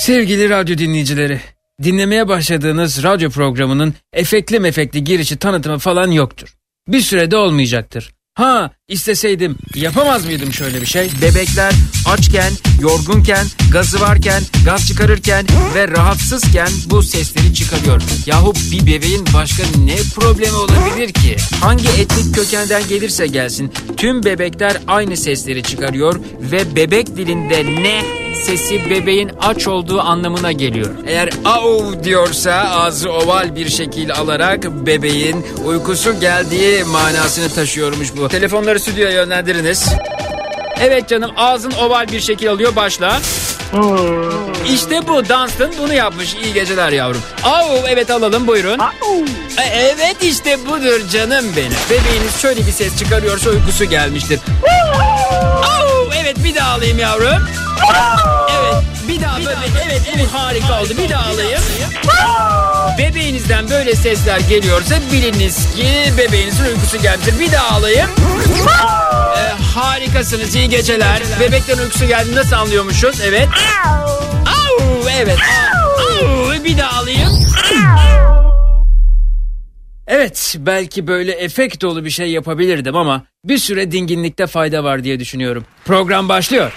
Sevgili radyo dinleyicileri, dinlemeye başladığınız radyo programının efekli mefekli girişi tanıtımı falan yoktur. Bir sürede olmayacaktır. Ha isteseydim yapamaz mıydım şöyle bir şey? Bebekler açken, yorgunken, gazı varken, gaz çıkarırken ve rahatsızken bu sesleri çıkarıyor. Yahu bir bebeğin başka ne problemi olabilir ki? Hangi etnik kökenden gelirse gelsin tüm bebekler aynı sesleri çıkarıyor ve bebek dilinde ne sesi bebeğin aç olduğu anlamına geliyor. Eğer au diyorsa ağzı oval bir şekil alarak bebeğin uykusu geldiği manasını taşıyormuş bu. Telefonları stüdyoya yönlendiriniz. Evet canım ağzın oval bir şekil alıyor başla. İşte bu Dunstan bunu yapmış. İyi geceler yavrum. Au evet alalım buyurun. E, evet işte budur canım benim. Bebeğiniz şöyle bir ses çıkarıyorsa uykusu gelmiştir. Au evet bir daha alayım yavrum. Evet bir daha böyle evet evet harika oldu bir daha alayım. Bebeğinizden böyle sesler geliyorsa biliniz ki bebeğinizin uykusu gelmiştir. Bir daha alayım. Ee, harikasınız iyi geceler. Bebeklerin uykusu geldi nasıl anlıyormuşuz? Evet. Au evet. Au bir daha alayım. Evet belki böyle efekt dolu bir şey yapabilirdim ama bir süre dinginlikte fayda var diye düşünüyorum. Program başlıyor.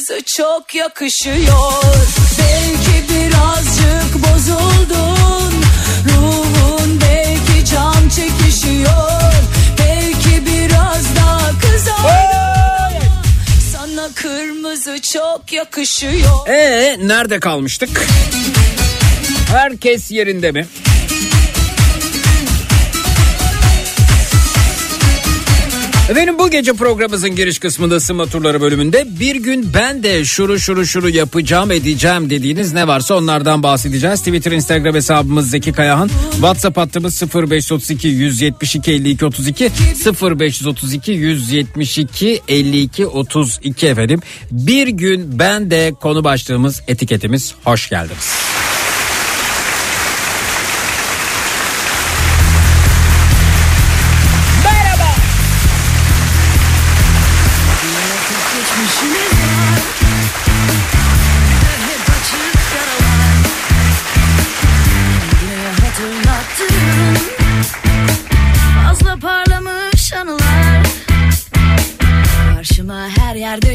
Kırmızı çok yakışıyor. Belki birazcık bozuldun. Ruhun belki can çekişiyor. Belki biraz daha kızardın. Sana kırmızı çok yakışıyor. Ee nerede kalmıştık? Herkes yerinde mi? Efendim bu gece programımızın giriş kısmında ısınma turları bölümünde bir gün ben de şuru şuru şuru yapacağım edeceğim dediğiniz ne varsa onlardan bahsedeceğiz. Twitter Instagram hesabımız Zeki Kayahan. WhatsApp hattımız 0532 172 52 32 0532 172 52 32 efendim. Bir gün ben de konu başlığımız etiketimiz hoş geldiniz.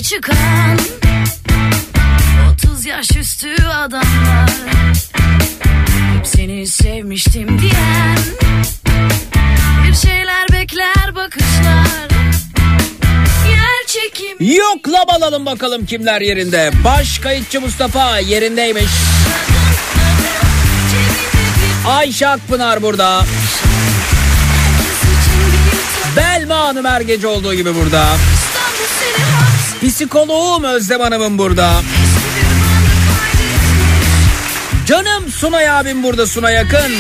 Çıkan 30 yaş üstü adamlar Hep seni sevmiştim diyen Bir şeyler bekler bakışlar Yer çekimi Yoklam alalım bakalım kimler yerinde. Baş kayıtçı Mustafa yerindeymiş. Ayşe Akpınar burada. Belma Hanım her gece olduğu gibi burada. Psikoloğum Özlem Hanım'ın burada. Canım Sunay abim burada Sunay Yakın.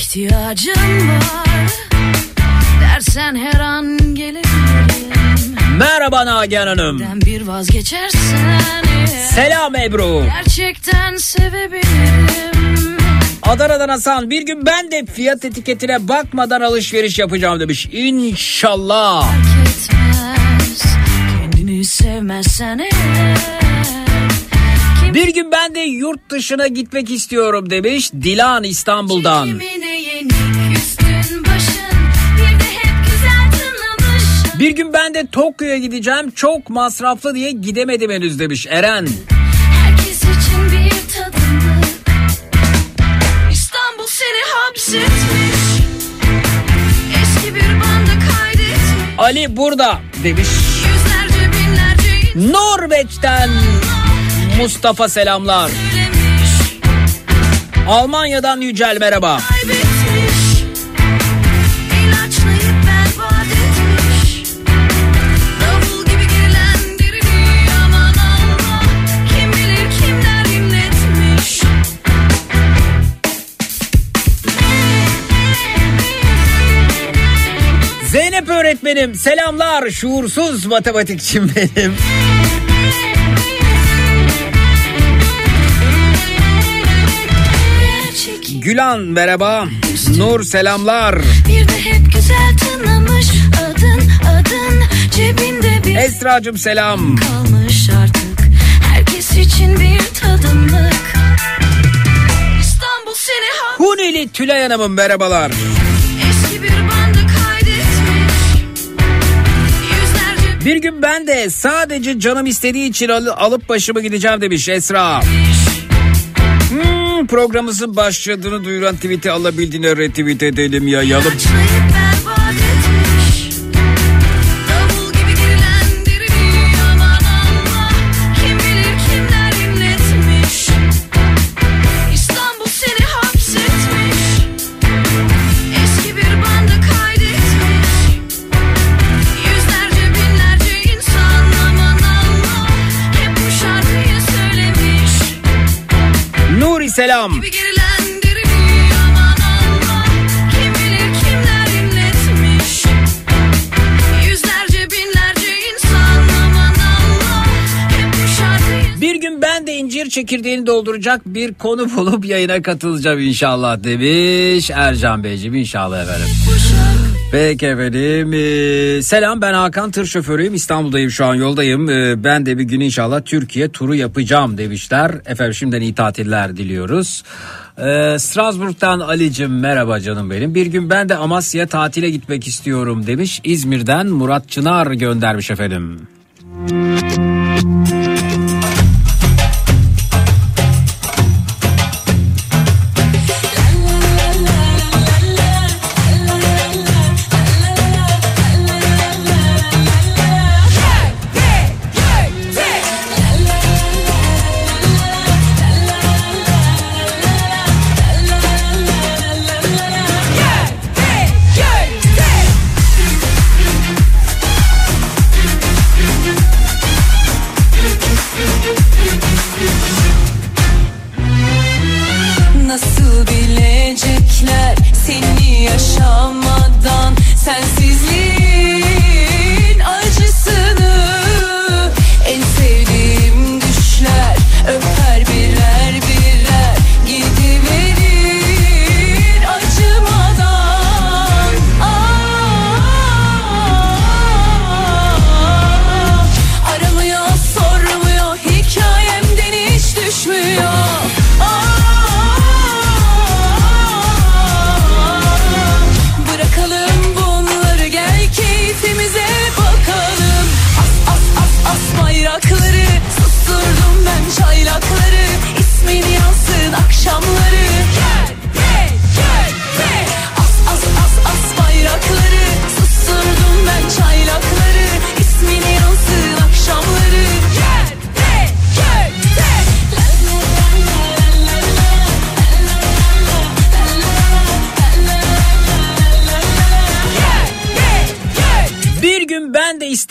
İhtiyacım var Dersen her an gelebilirim Merhaba Nagihan Hanım. Bir vazgeçersen Selam Ebru. Gerçekten sevebilirim Adana'dan Hasan bir gün ben de fiyat etiketine bakmadan alışveriş yapacağım demiş. İnşallah. Fark etmez Kendini sevmezsen eğer Bir gün ben de yurt dışına gitmek istiyorum demiş Dilan İstanbul'dan. kimine Bir gün ben de Tokyo'ya gideceğim çok masraflı diye gidemedim henüz demiş Eren. Herkes için bir tadımlık İstanbul seni hapsetmiş Eski bir banda kaydetmiş Ali burada demiş. Yüzlerce binlerce Norveç'ten Mustafa selamlar. söylemiş Almanya'dan Yücel merhaba. kaybetmiş öğretmenim selamlar şuursuz matematikçim benim. Gerçek Gülan merhaba. Nur selamlar. bir de hep güzel tınlamış Adın adın cebinde bir Esra'cığım selam. kalmış artık Herkes için bir tadımlık İstanbul seni ha Huneli Tülay Hanım'ın merhabalar. eski Bir gün ben de sadece canım istediği için al- alıp başımı gideceğim demiş Esra. Hmm, programımızın başladığını duyuran tweet'i alabildiğine retweet edelim yayalım. Şarkıyı Bir gün ben de incir çekirdeğini dolduracak bir konu bulup yayına katılacağım inşallah demiş Ercan Beyciğim. İnşallah efendim. Peki efendim. Ee, selam ben Hakan tır şoförüyüm. İstanbul'dayım şu an yoldayım. Ee, ben de bir gün inşallah Türkiye turu yapacağım demişler. Efendim şimdiden iyi tatiller diliyoruz. Ee, Strasbourg'dan Ali'cim merhaba canım benim. Bir gün ben de Amasya'ya tatile gitmek istiyorum demiş. İzmir'den Murat Çınar göndermiş efendim. Nasıl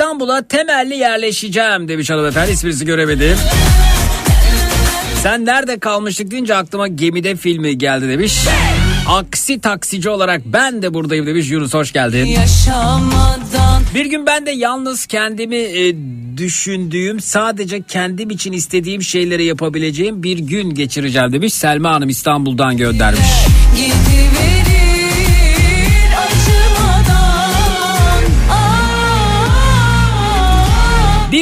İstanbul'a temelli yerleşeceğim demiş hanımefendi. İsminizi göremedim. Sen nerede kalmıştık deyince aklıma gemide filmi geldi demiş. Aksi taksici olarak ben de buradayım demiş Yunus hoş geldin. Yaşamadan Bir gün ben de yalnız kendimi e, düşündüğüm sadece kendim için istediğim şeyleri yapabileceğim bir gün geçireceğim demiş. Selma Hanım İstanbul'dan göndermiş. gidiverir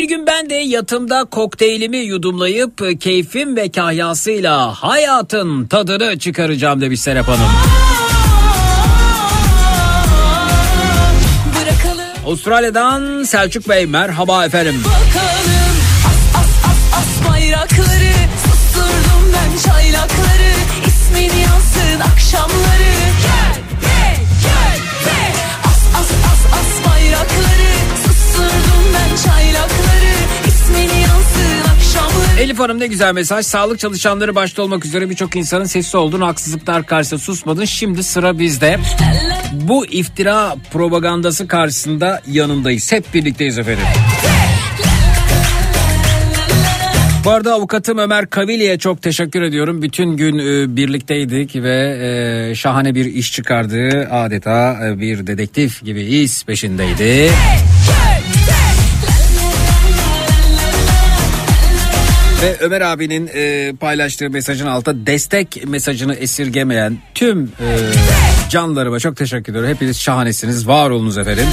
gün ben de yatımda kokteylimi yudumlayıp e, keyfim ve kahyasıyla hayatın tadını çıkaracağım demiş Serap Hanım. Avustralya'dan Selçuk Bey merhaba efendim. bakalım Elif Hanım ne güzel mesaj. Sağlık çalışanları başta olmak üzere birçok insanın sesi oldun. Haksızlıklar karşısında susmadın. Şimdi sıra bizde. Bu iftira propagandası karşısında yanındayız. Hep birlikteyiz efendim. Bu arada avukatım Ömer Kavili'ye çok teşekkür ediyorum. Bütün gün e, birlikteydik ve e, şahane bir iş çıkardı. Adeta e, bir dedektif gibi iz peşindeydi. Ve Ömer abinin e, paylaştığı mesajın altında destek mesajını esirgemeyen tüm e, canlarıma çok teşekkür ediyorum. Hepiniz şahanesiniz. Var olunuz efendim.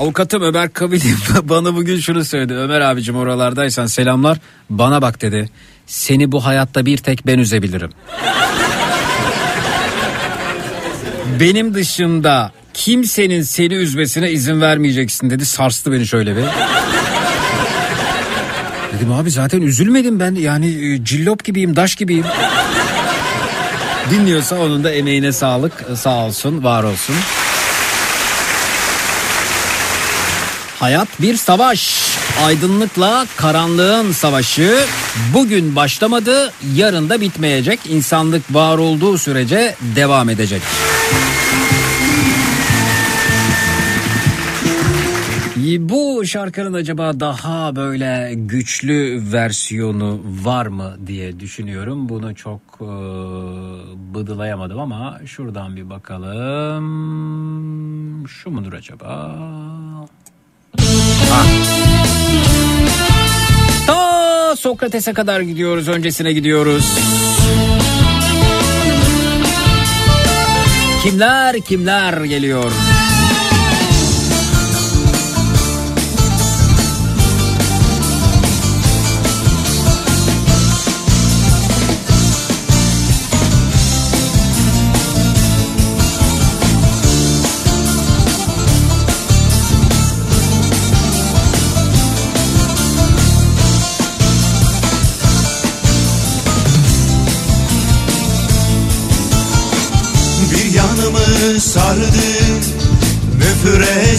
Avukatım Ömer Kabili bana bugün şunu söyledi. Ömer abicim oralardaysan selamlar. Bana bak dedi. Seni bu hayatta bir tek ben üzebilirim. Benim dışında kimsenin seni üzmesine izin vermeyeceksin dedi. Sarstı beni şöyle bir. Dedim abi zaten üzülmedim ben. Yani e, cillop gibiyim, daş gibiyim. Dinliyorsa onun da emeğine sağlık. Sağ olsun, var olsun. Hayat bir savaş. Aydınlıkla karanlığın savaşı bugün başlamadı, yarın da bitmeyecek. İnsanlık var olduğu sürece devam edecek. Bu şarkının acaba daha böyle güçlü versiyonu var mı diye düşünüyorum. Bunu çok e, bıdılayamadım ama şuradan bir bakalım. Şu mudur acaba? Ta Sokrates'e kadar gidiyoruz, öncesine gidiyoruz. Kimler kimler geliyor? Bir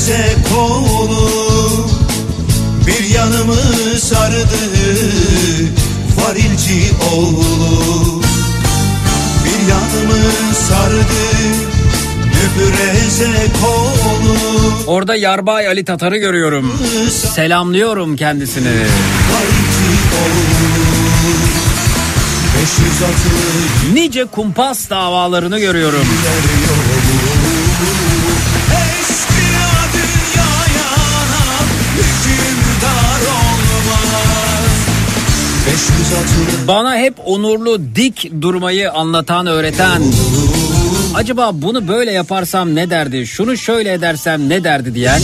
müfreze kolu Bir yanımı sardı varilci oğlu Bir yanımı sardı Orada Yarbay Ali Tatar'ı görüyorum. Selamlıyorum kendisini. Varilci oğlu 500 atlı Nice kumpas davalarını görüyorum. Bana hep onurlu dik durmayı anlatan öğreten. Acaba bunu böyle yaparsam ne derdi? Şunu şöyle edersem ne derdi diyen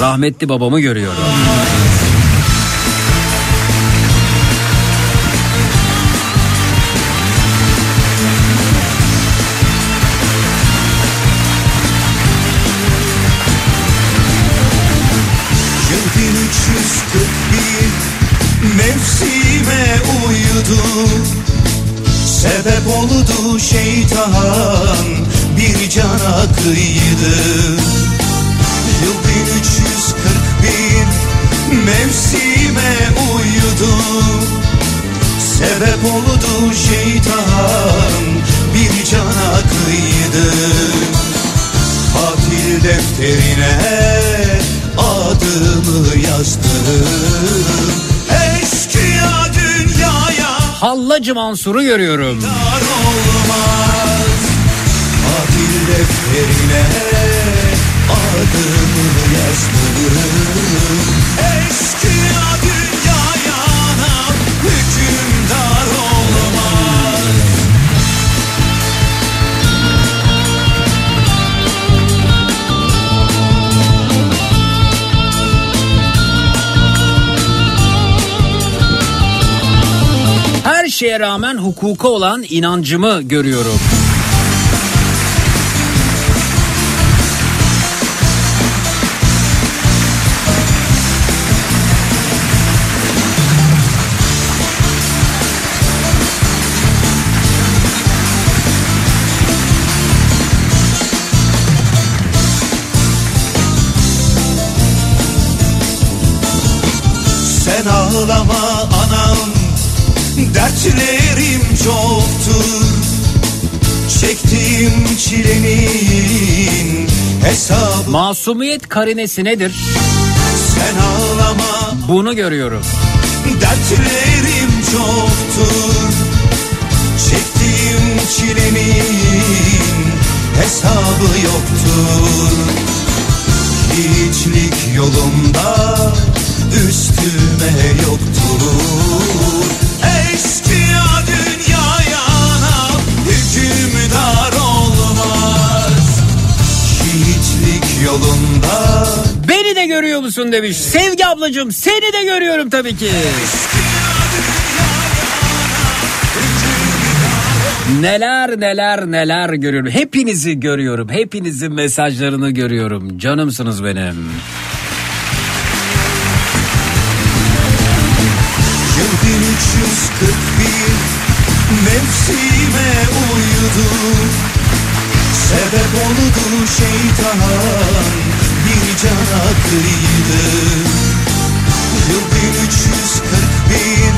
rahmetli babamı görüyorum. Cana kıydı Yıl 1341 mevsime uyudu. Sebep oldu şeytan bir cana kıydı Katil defterine adımı yazdım Eşkıya dünyaya Hallacı Mansur'u görüyorum. dar olmaz defterine. Adımı yazdım Eşkıya dünyaya hükümdar olmaz Her şeye rağmen hukuka olan inancımı görüyorum. Dertlerim çoktur. Çektiğim çilenin hesabı. Masumiyet karinesi nedir? Sen ağlama. Bunu görüyorum. Dertlerim çoktur. Çektiğim çilenin hesabı yoktur. Hiçlik yolumda üstüme yoktur Eski dünyaya hükümdar olmaz Hiçlik yolunda Beni de görüyor musun demiş. Sevgi ablacığım seni de görüyorum tabii ki. Neler neler neler görüyorum. Hepinizi görüyorum. Hepinizin mesajlarını görüyorum. Canımsınız benim. Yıl 1341 mevsime uyudu. Sebep oldu şeytan bir cana kıydı. Yıl 1341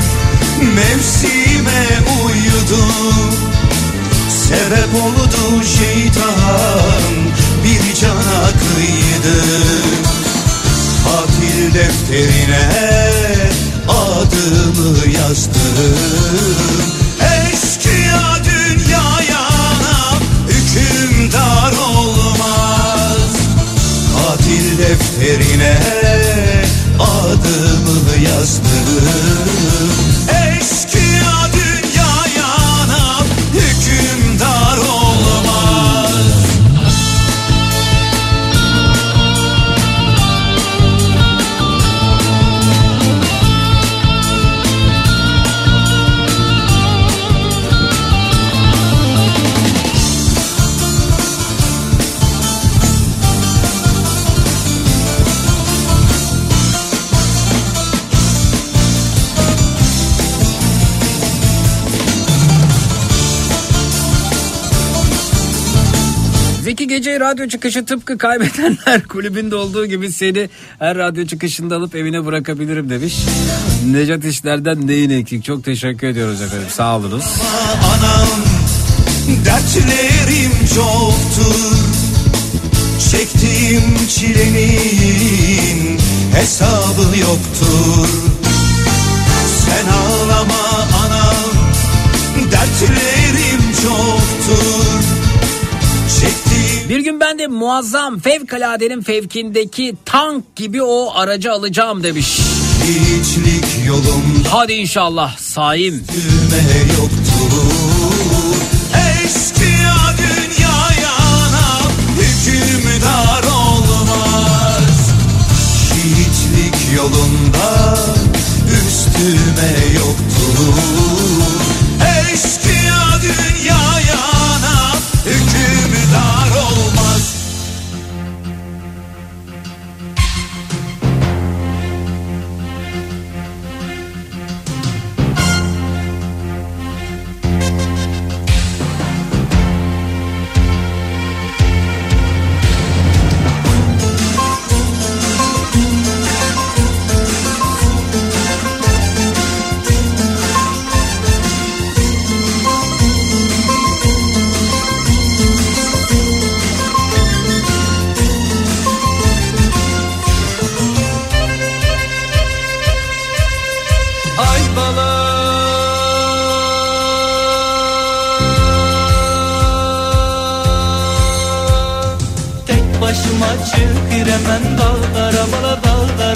mevsime uyudu. Sebep oldu şeytan bir cana kıydı. Katil defterine adımı yazdım. Eşkıya dünyaya hükümdar olmaz. Katil defterine adımı yazdım Gece radyo çıkışı tıpkı kaybedenler kulübünde olduğu gibi seni her radyo çıkışında alıp evine bırakabilirim demiş. Necat İşler'den neyin eksik? Çok teşekkür ediyoruz efendim. Sağ olunuz. anam Dertlerim çoktur Çektiğim çilenin hesabı yoktur Sen ağlama anam Dertlerim çoktur Çektiğim Bir gün ben de muazzam fevkaladenin fevkindeki tank gibi o aracı alacağım demiş. hiçlik yolumda Hadi inşallah saim. yoktur Eşkıya dünyaya hükümdar olmaz Hiçlik yolunda üstüme yoktur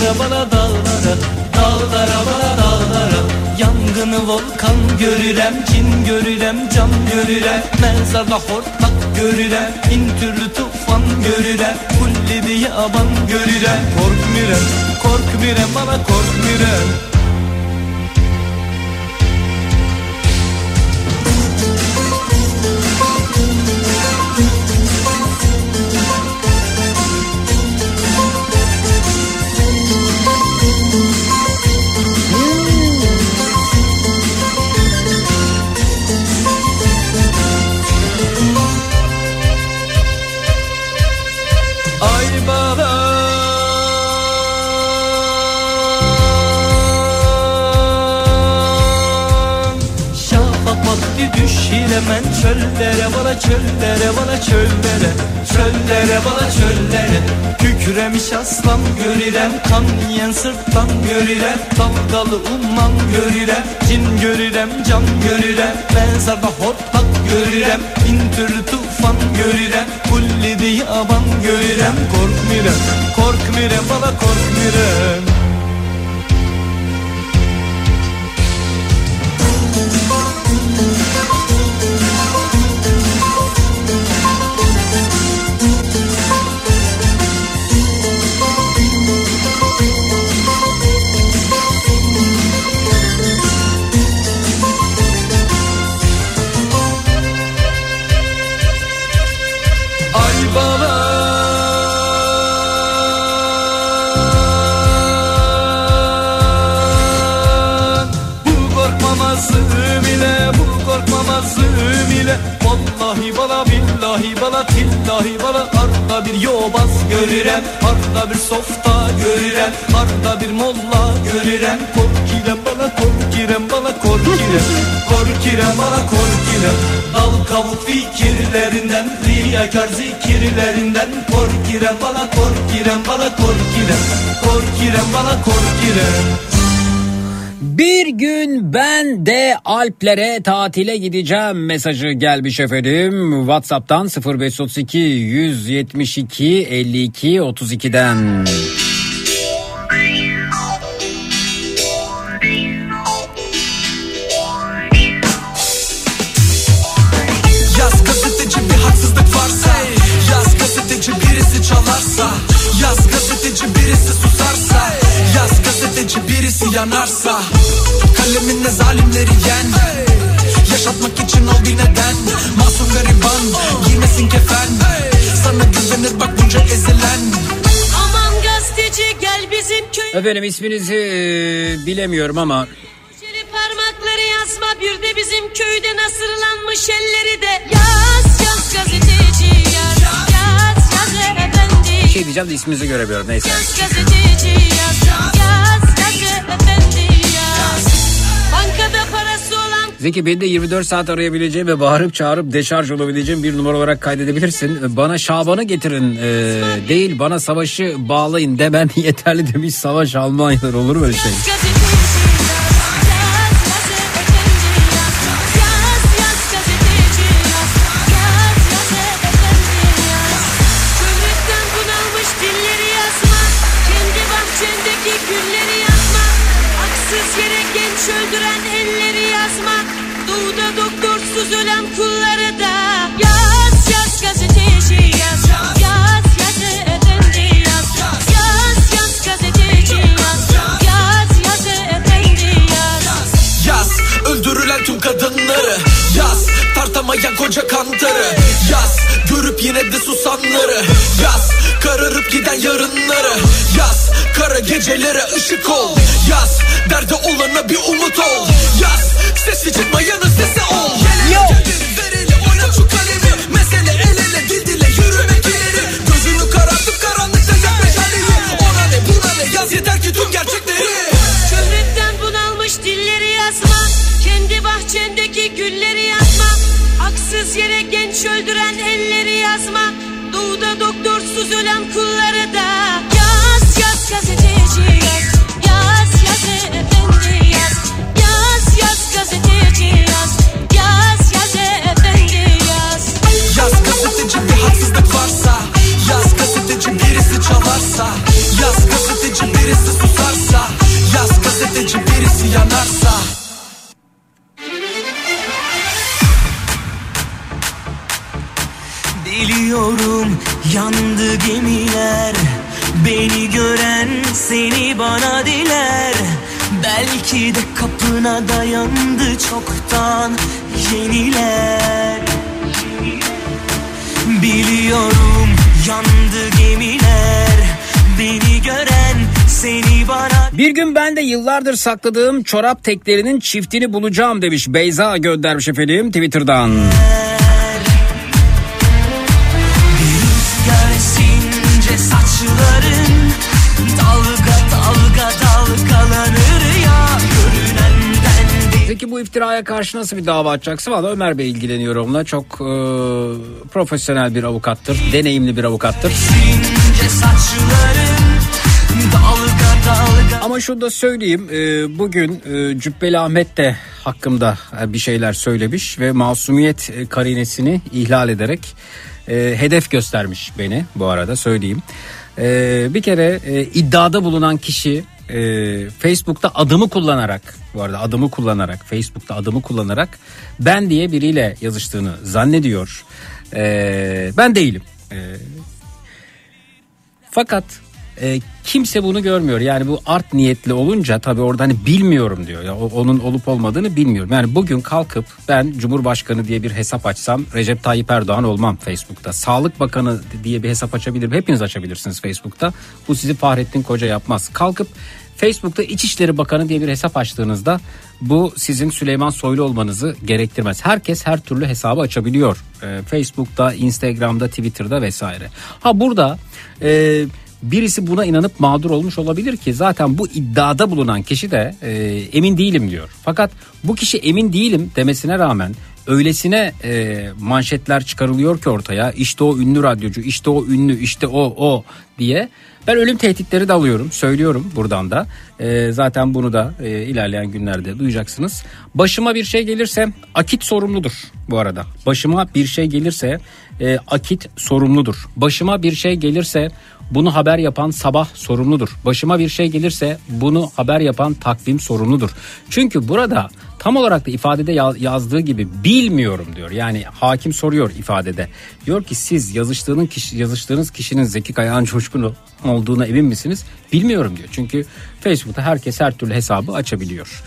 dağlara bala dağlara Dağlara bala dağlara. Yangını volkan görürem kin görürem can görürem. Mezarda hortlak görürem bin türlü tufan görürem. Kulli bir yaban görürem Korkmirem korkmirem bana korkmirem hemen çöllere bana çöllere bana çöllere. Çöllere bana çöllere. Kükremiş aslan görürem Kan yiyen sırttan görürem Dalgalı umman görürem Cin görürem can görürem Mezarda hortlak görürem Bin türlü tufan görürem Kulli diye aban görürem Korkmirem korkmirem bana korkmirem Arda bir yobaz görürem Arda bir softa görürem Arda bir molla görürem. Korkirem bana korkirem bana korkirem. Korkirem bana korkirem. Dal kavuk fikirlerinden Riyakar zikirlerinden. Korkirem bana korkirem bana korkirem. Korkirem bana korkirem Bir gün ben de Alplere tatile gideceğim mesajı gelmiş efendim. WhatsApp'tan 0532 172 52 32'den. Yanarsa Kaleminle zalimleri yen. Yaşatmak için ol bir neden Masum gariban giymesin kefen. Sana güvenir bak bunca ezilen. Aman gazeteci gel bizim köye Efendim isminizi e, bilemiyorum ama parmakları yazma bir de bizim köyde nasırlanmış elleri de. Yaz yaz gazeteci yaz Yaz yaz efendi. Bir şey diyeceğim de isminizi göremiyorum neyse. Yaz gazeteci yaz Yaz Zeki beni de 24 saat arayabileceğim ve bağırıp çağırıp deşarj olabileceğim bir numara olarak kaydedebilirsin. Bana Şaban'ı getirin e, değil bana savaşı bağlayın demen yeterli demiş Savaş Almanyalar olur mu öyle şey? Doktorsuz ölen kulları da tartamayan koca kantarı Yaz görüp yine de susanları. Yaz kararıp giden yarınları. Yaz kara gecelere ışık ol. Yaz derde olana bir umut ol. Yaz sesi çıkmayanın sesi ol. Gelir verili oynat şu kalemi. Mesele el ele dil dile yürümek ileri Gözünü karartıp karanlıkta yak meşaleyi Ona ne buna ne yaz yeter ki tüm gerçekleri. Şöhretten bunalmış dilleri yazma. Kendi Haksız yere genç öldüren elleri yazma. Doğuda doktorsuz ölen kulları da. Yaz yaz gazeteci yaz. Yaz yaz efendi yaz. Yaz yaz gazeteci yaz. Yaz yaz efendi yaz. Yaz gazeteci bir haksızlık varsa Yaz gazeteci birisi çalarsa Yaz gazeteci birisi susarsa Yaz gazeteci birisi yanarsa Biliyorum yandı gemiler. Beni gören seni bana diler. Belki de kapına dayandı çoktan yeniler. Biliyorum yandı gemiler. Beni gören seni bana Bir gün ben de yıllardır sakladığım çorap teklerinin çiftini bulacağım demiş Beyza göndermiş efendim Twitter'dan. Rüzgar Peki bu iftiraya karşı nasıl bir dava açacaksın? Valla Ömer Bey ilgileniyor onunla. Çok e, profesyonel bir avukattır. Deneyimli bir avukattır. Ama şunu da söyleyeyim. e, bugün e, Cübbeli Ahmet de hakkımda e, bir şeyler söylemiş ve masumiyet karinesini ihlal ederek hedef göstermiş beni bu arada söyleyeyim. Bir kere iddiada bulunan kişi e, Facebook'ta adımı kullanarak bu arada adımı kullanarak Facebook'ta adımı kullanarak ben diye biriyle yazıştığını zannediyor. E, ben değilim. E, fakat e, kimse bunu görmüyor. Yani bu art niyetli olunca tabii orada hani bilmiyorum diyor. Ya onun olup olmadığını bilmiyorum. Yani bugün kalkıp ben Cumhurbaşkanı diye bir hesap açsam Recep Tayyip Erdoğan olmam Facebook'ta. Sağlık Bakanı diye bir hesap açabilirim. Hepiniz açabilirsiniz Facebook'ta. Bu sizi Fahrettin Koca yapmaz. Kalkıp Facebook'ta İçişleri Bakanı diye bir hesap açtığınızda bu sizin Süleyman Soylu olmanızı gerektirmez. Herkes her türlü hesabı açabiliyor. Ee, Facebook'ta, Instagram'da, Twitter'da vesaire. Ha burada e, birisi buna inanıp mağdur olmuş olabilir ki zaten bu iddiada bulunan kişi de e, emin değilim diyor. Fakat bu kişi emin değilim demesine rağmen öylesine e, manşetler çıkarılıyor ki ortaya işte o ünlü radyocu işte o ünlü işte o o diye. Ben ölüm tehditleri de alıyorum söylüyorum buradan da. E, zaten bunu da e, ilerleyen günlerde duyacaksınız. Başıma bir şey gelirse akit sorumludur bu arada. Başıma bir şey gelirse e, akit sorumludur. Başıma bir şey gelirse bunu haber yapan sabah sorumludur. Başıma bir şey gelirse bunu haber yapan takvim sorumludur. Çünkü burada tam olarak da ifadede ya- yazdığı gibi bilmiyorum diyor. Yani hakim soruyor ifadede. Diyor ki siz yazıştığınız kişi, yazıştığınız kişinin Zeki Kayağan Coşkun olduğuna emin misiniz? Bilmiyorum diyor. Çünkü Facebook'ta herkes her türlü hesabı açabiliyor.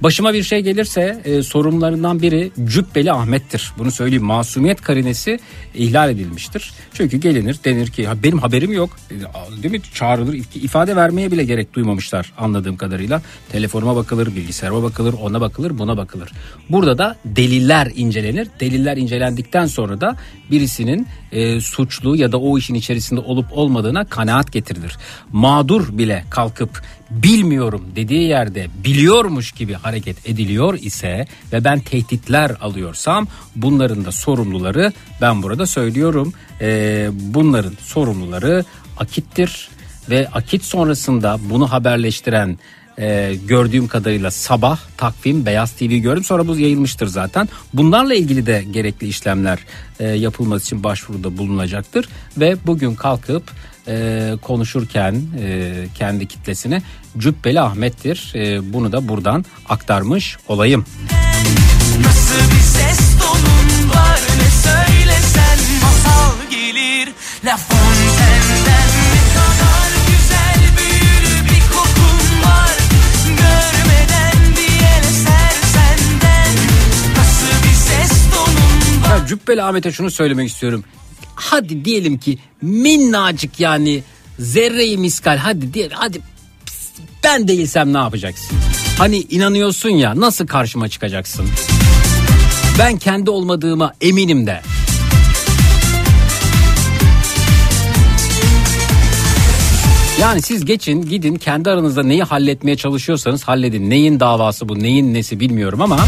Başıma bir şey gelirse e, sorumlularından biri Cübbeli Ahmet'tir. Bunu söyleyeyim. Masumiyet karinesi ihlal edilmiştir. Çünkü gelinir denir ki "Ha, benim haberim yok. E, Değil mi? Çağrılır. İf- ifade vermeye bile gerek duymamışlar anladığım kadarıyla. Telefonuma bakılır, bilgisayarıma bakılır, ona bakılır, buna bakılır. Burada da deliller incelenir. Deliller incelendikten sonra da birisinin e, suçlu ya da o işin içerisinde olup olmadığına kanaat getirilir. Mağdur bile kalkıp bilmiyorum dediği yerde biliyormuş gibi hareket ediliyor ise ve ben tehditler alıyorsam bunların da sorumluları ben burada söylüyorum e, bunların sorumluları akittir ve akit sonrasında bunu haberleştiren e, gördüğüm kadarıyla sabah takvim Beyaz TV gördüm sonra bu yayılmıştır zaten. Bunlarla ilgili de gerekli işlemler e, yapılması için başvuruda bulunacaktır ve bugün kalkıp e, konuşurken e, kendi kitlesine Cübbeli Ahmet'tir. E, bunu da buradan aktarmış olayım. Nasıl bir ses tonun var ne söylesen masal gelir La Fontaine'den Ya Cübbeli Ahmet'e şunu söylemek istiyorum. Hadi diyelim ki minnacık yani zerreyi miskal hadi diye hadi ben değilsem ne yapacaksın? Hani inanıyorsun ya nasıl karşıma çıkacaksın? Ben kendi olmadığıma eminim de. Yani siz geçin gidin kendi aranızda neyi halletmeye çalışıyorsanız halledin. Neyin davası bu neyin nesi bilmiyorum ama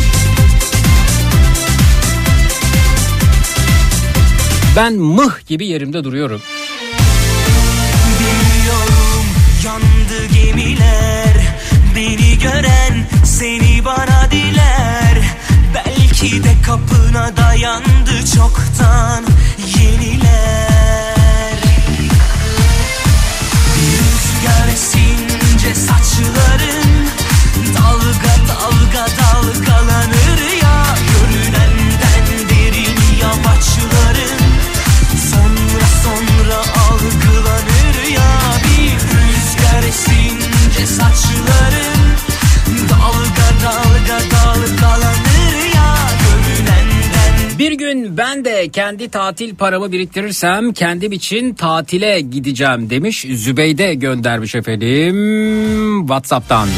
ben mıh gibi yerimde duruyorum. Biliyorum yandı gemiler. Beni gören seni bana diler. Belki de kapına dayandı çoktan yeniler. Bir rüzgar esince saçların Bir gün ben de kendi tatil paramı biriktirirsem kendim için tatile gideceğim demiş. Zübeyde göndermiş efendim Whatsapp'tan.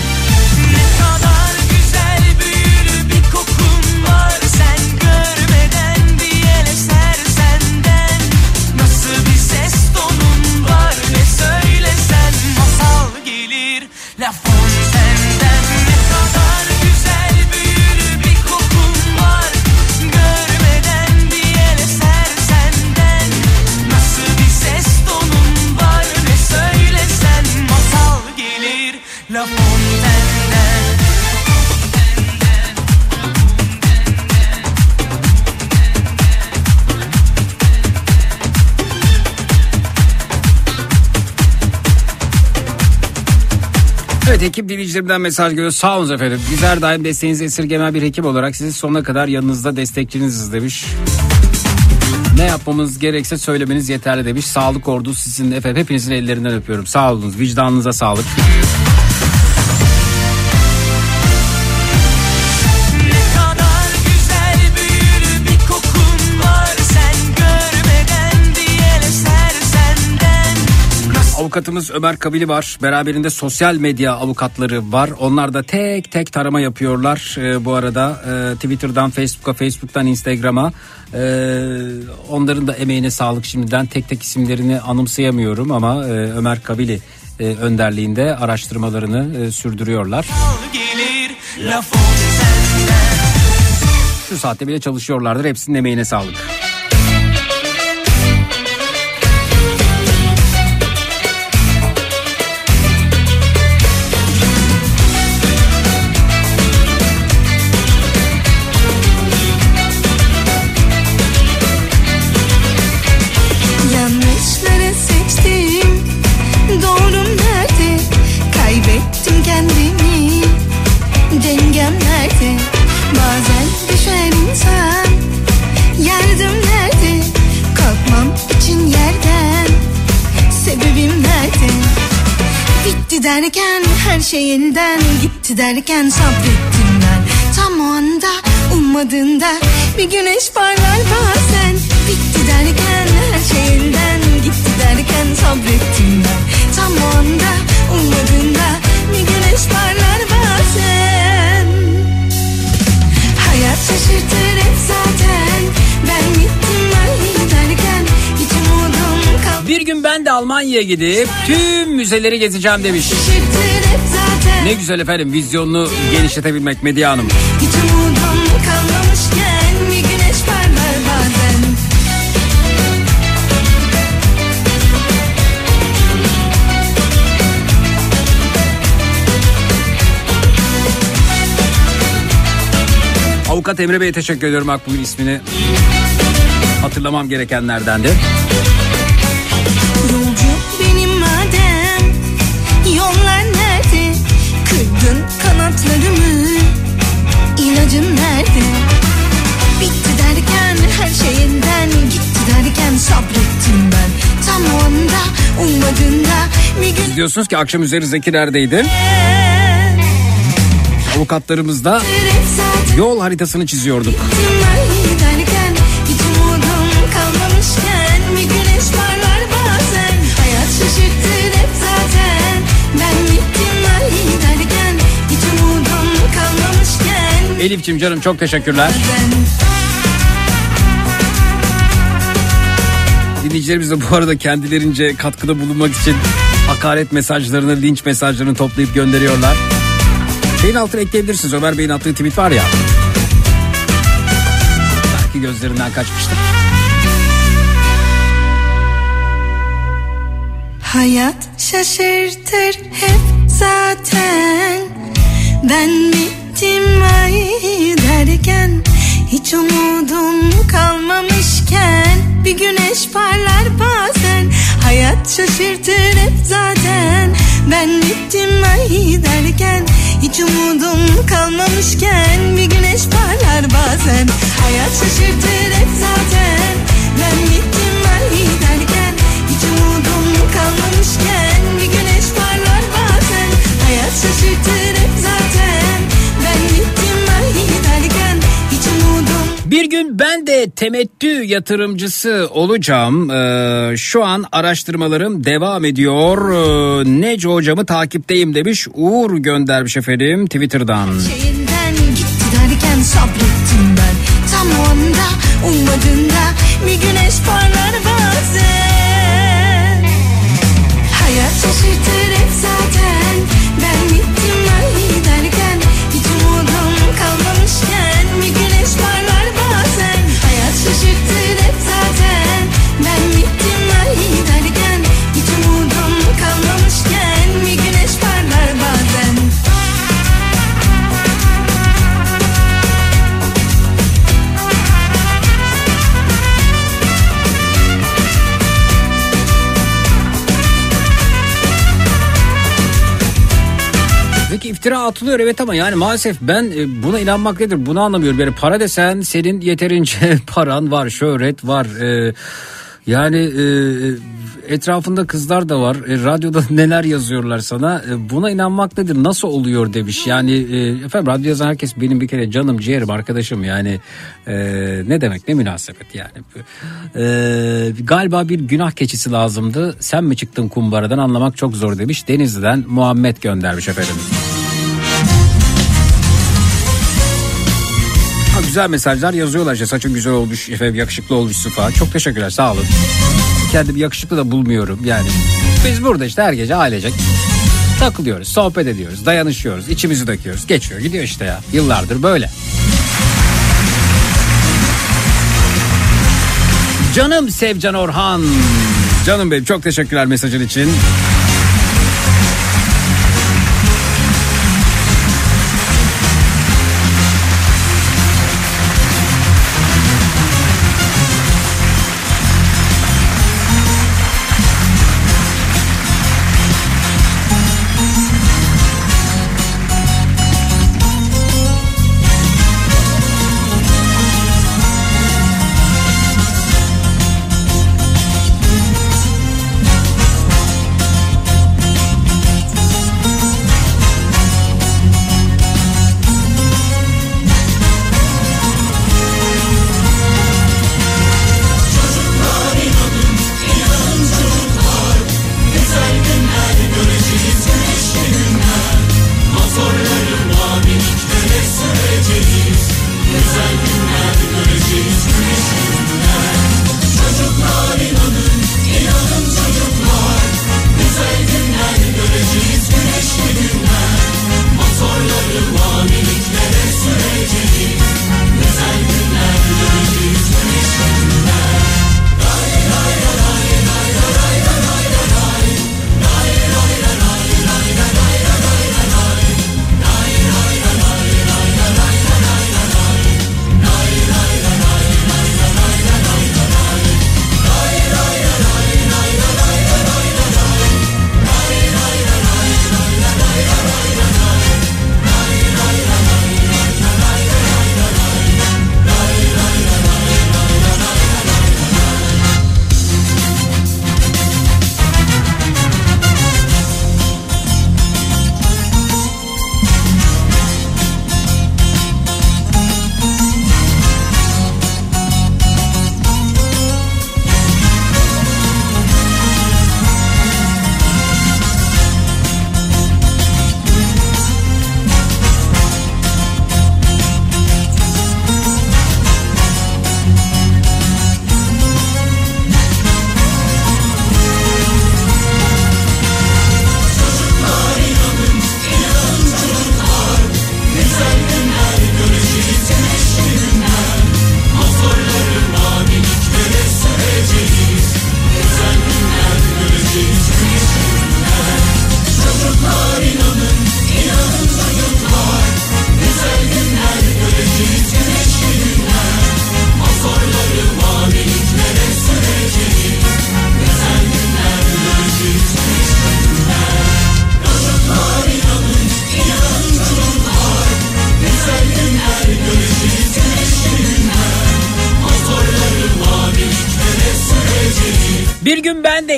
Evet ekip dinleyicilerimden mesaj geliyor. Sağ olun efendim. Biz daim desteğinizi esirgemen bir ekip olarak sizi sonuna kadar yanınızda destekçiniziz demiş. Ne yapmamız gerekse söylemeniz yeterli demiş. Sağlık ordusu sizin efendim. Hepinizin ellerinden öpüyorum. Sağ olunuz. Vicdanınıza sağlık. Avukatımız Ömer Kabili var. Beraberinde sosyal medya avukatları var. Onlar da tek tek tarama yapıyorlar. Ee, bu arada e, Twitter'dan Facebook'a, Facebook'tan Instagram'a. Ee, onların da emeğine sağlık şimdiden. Tek tek isimlerini anımsayamıyorum ama e, Ömer Kabili e, önderliğinde araştırmalarını e, sürdürüyorlar. Gelir Şu saatte bile çalışıyorlardır. Hepsinin emeğine sağlık. Şey elden gitti derken sabrettim ben. Tam o anda ummadığında bir güneş parlar bazen. Bitti derken her şey elden gitti derken sabrettim ben. Tam o anda ummadığında bir güneş parlar bazen. Hayat şaşırtır Bir gün ben de Almanya'ya gidip tüm müzeleri gezeceğim demiş. Ne güzel efendim vizyonunu genişletebilmek Medya Hanım. Hiç umudum kalmamışken bir güneş parlar bazen Avukat Emre Bey'e teşekkür ediyorum. Bak bugün ismini hatırlamam gerekenlerden de. Gün Diyorsunuz ki akşam üzeri Zeki neredeydi? Avukatlarımız da yol haritasını çiziyorduk. Elif'ciğim canım çok teşekkürler. Dinleyicilerimiz de bu arada kendilerince katkıda bulunmak için hakaret mesajlarını, linç mesajlarını toplayıp gönderiyorlar. Şeyin altına ekleyebilirsiniz. Ömer Bey'in attığı tweet var ya. Belki gözlerinden kaçmıştır. Hayat şaşırtır hep zaten Ben bittim ay derken Hiç umudum kalmamışken Bir güneş parlar bazen. Hayat şaşırtır hep zaten. Ben bittim ay derken Hiç umudum kalmamışken Bir güneş parlar bazen. Hayat şaşırtır hep zaten. Ben bittim ay derken Bir gün ben de temettü yatırımcısı olacağım. Ee, şu an araştırmalarım devam ediyor. Ee, Neco hocamı takipteyim demiş. Uğur göndermiş efendim Twitter'dan. bir güneş parlar bazen Hayat şaşırtır iftira atılıyor evet ama yani maalesef ben e, buna inanmak nedir bunu anlamıyorum. Yani para desen senin yeterince paran var, şöhret var. E, yani e, etrafında kızlar da var. E, radyoda neler yazıyorlar sana. E, buna inanmak nedir? Nasıl oluyor demiş. Yani e, efendim radyo yazan herkes benim bir kere canım, ciğerim, arkadaşım. Yani e, ne demek ne münasebet yani. E, galiba bir günah keçisi lazımdı. Sen mi çıktın kumbaradan anlamak çok zor demiş. Denizli'den Muhammed göndermiş efendim. Güzel mesajlar yazıyorlar işte saçın güzel olmuş efendim yakışıklı olmuşsun falan. Çok teşekkürler sağ olun. Kendimi yakışıklı da bulmuyorum yani. Biz burada işte her gece ailecek takılıyoruz, sohbet ediyoruz, dayanışıyoruz, içimizi döküyoruz. Geçiyor gidiyor işte ya. Yıllardır böyle. Canım Sevcan Orhan. Canım benim çok teşekkürler mesajın için.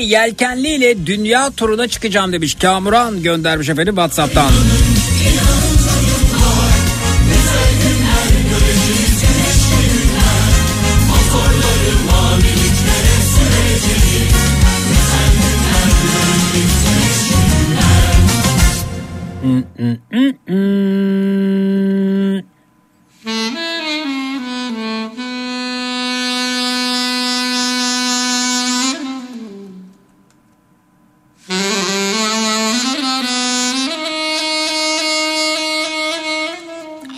Gün ben de yelkenli ile dünya turuna çıkacağım demiş. Kamuran göndermiş efendim Whatsapp'tan.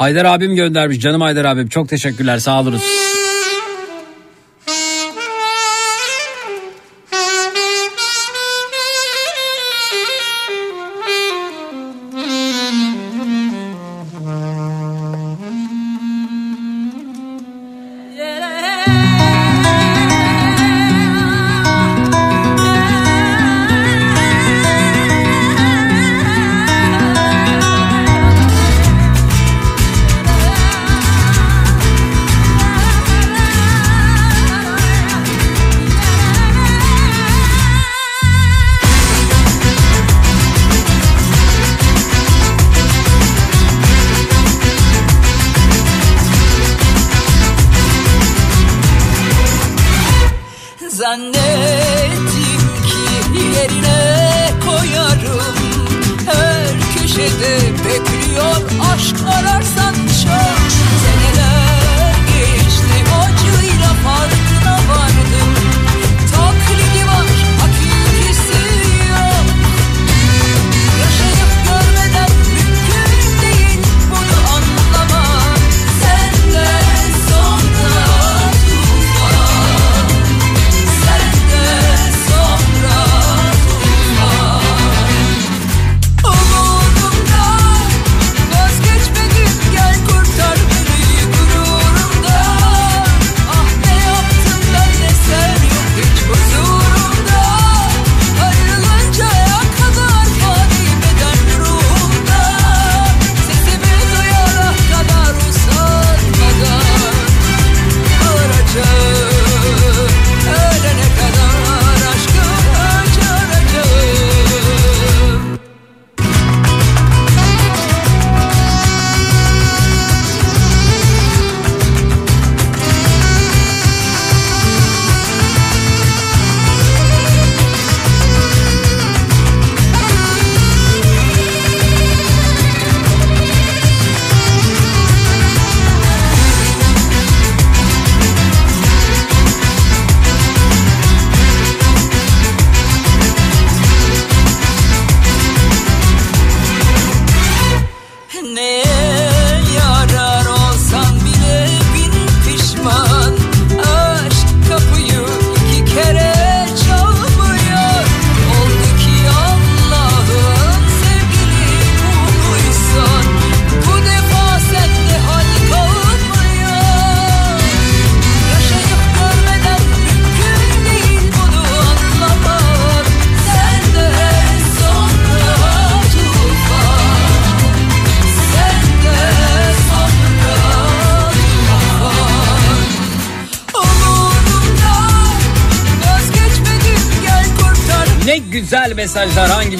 Haydar abim göndermiş. Canım Haydar abim çok teşekkürler sağ olunuz.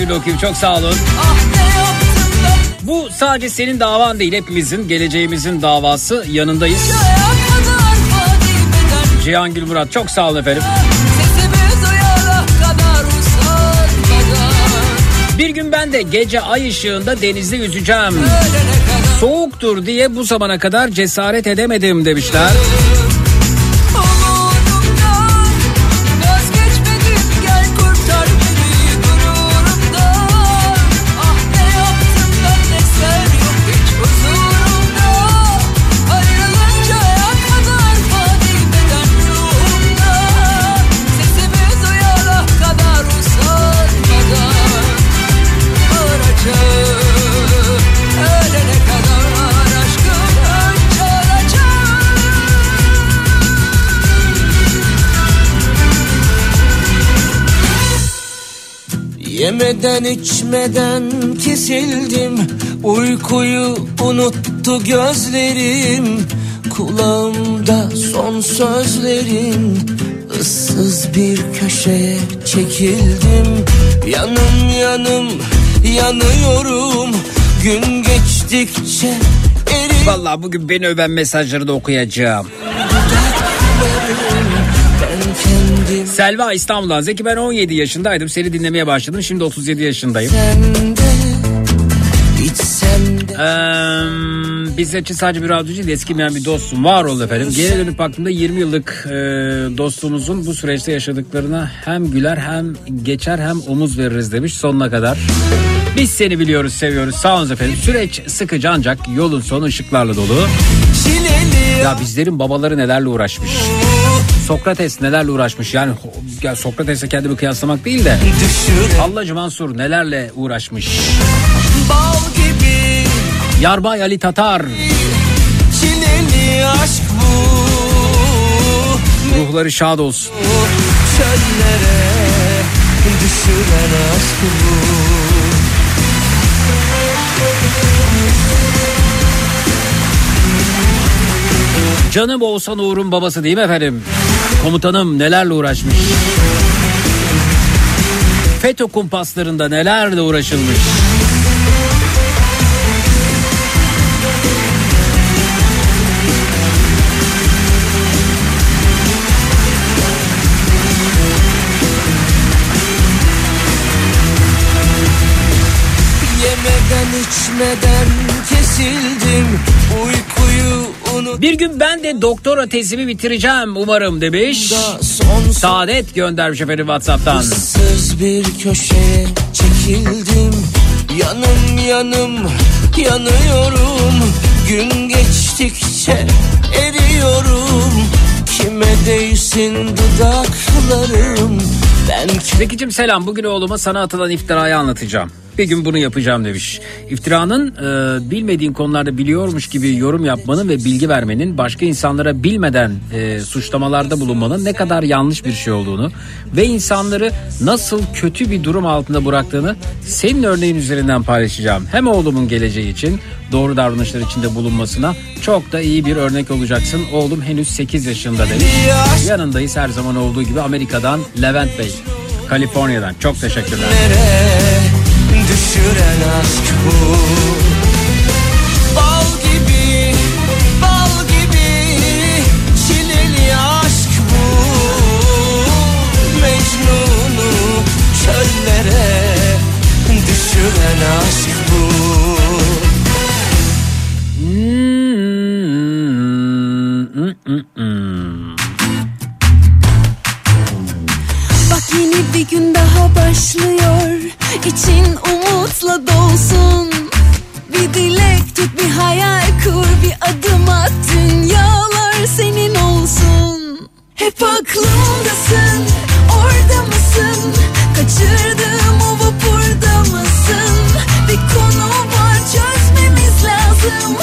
Bir okuyayım çok sağ olun. Bu sadece senin davan değil hepimizin geleceğimizin davası yanındayız. Beden Cihangül Murat çok sağ olun efendim. Bir gün ben de gece ay ışığında denizde yüzeceğim. Soğuktur diye bu zamana kadar cesaret edemedim demişler. Yemeden içmeden kesildim. Uykuyu unuttu gözlerim. Kulağımda son sözlerin ıssız bir köşeye çekildim. Yanım yanım yanıyorum. Gün geçtikçe Vallahi bugün beni öven mesajları da okuyacağım. Selva İstanbul'dan. Zeki ben 17 yaşındaydım. Seni dinlemeye başladım. Şimdi 37 yaşındayım. Ee, biz için sadece bir radyocu değil eskimeyen bir dostum. Var oldu efendim. Geri dönüp baktığımda 20 yıllık e, dostluğumuzun bu süreçte yaşadıklarına hem güler hem geçer hem omuz veririz demiş sonuna kadar. Biz seni biliyoruz seviyoruz sağ olun efendim. Süreç sıkıcı ancak yolun sonu ışıklarla dolu. Ya bizlerin babaları nelerle uğraşmış. Sokrates nelerle uğraşmış. Yani ya Sokrates'e kendimi kıyaslamak değil de. Hallacı Mansur nelerle uğraşmış. bal gibi Yarbay Ali Tatar. Çileli aşk bu Ruhları şad olsun. Çöllere düşüren aşk bu Canım Oğuzhan Uğur'un babası değil mi efendim? Komutanım nelerle uğraşmış. FETÖ kumpaslarında nelerle uğraşılmış. Yemeden içmeden kesildim Bir gün ben de doktora tezimi bitireceğim umarım demiş. son Saadet göndermiş efendim Whatsapp'tan. Sız bir köşeye çekildim Yanım yanım yanıyorum Gün geçtikçe eriyorum Kime değsin dudaklarım Ben Zekicim selam bugün oğluma sana atılan iftirayı anlatacağım. Bir gün bunu yapacağım demiş. İftiranın e, bilmediğin konularda biliyormuş gibi yorum yapmanın ve bilgi vermenin başka insanlara bilmeden e, suçlamalarda bulunmanın ne kadar yanlış bir şey olduğunu ve insanları nasıl kötü bir durum altında bıraktığını senin örneğin üzerinden paylaşacağım. Hem oğlumun geleceği için doğru davranışlar içinde bulunmasına çok da iyi bir örnek olacaksın. Oğlum henüz 8 yaşında demiş. Yanındayız her zaman olduğu gibi Amerika'dan Levent Bey. Kaliforniya'dan çok teşekkürler. Düşüren aşk bu. Bal gibi, bal gibi Çileli aşk bu. Mecnun'u çöllere düşüren aşk bu. Bak yeni bir gün daha başlıyor. İçin umutla dolsun. Bir dilek tut bir hayal kur Bir adım at. Dünyalar senin olsun. Hep aklımdasın orada mısın? Kaçırdığım o vapurda mısın? Bir konu var çözmemiz lazım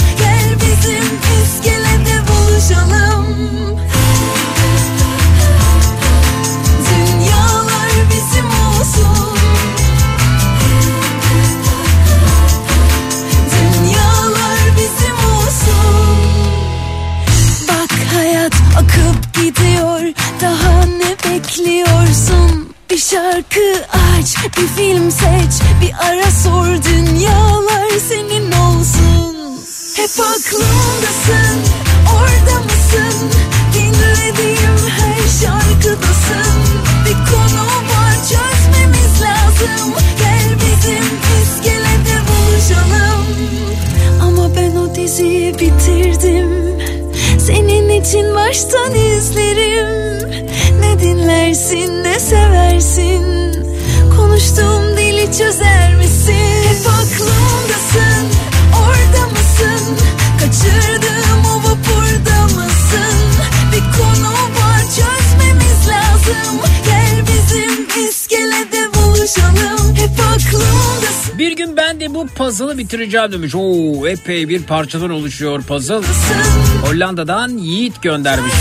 Daha ne bekliyorsun? Bir şarkı aç Bir film seç Bir ara sor. Dünyalar senin olsun. Hep aklımdasın Orada mısın? Dinlediğim her şarkıdasın. Bir konu var çözmemiz lazım için baştan izlerim. Ne dinlersin ne seversin? Konuştuğum dili çözer misin? Hep aklımdasın Orada mısın? Kaçırdığım o vapurda mısın? Bir konu var çözmemiz lazım Hep aklımdasın Bir gün ben de bu puzzle'ı bitireceğim demiş. Oo epey bir parçadan oluşuyor puzzle. Hollanda'dan Yiğit göndermiş.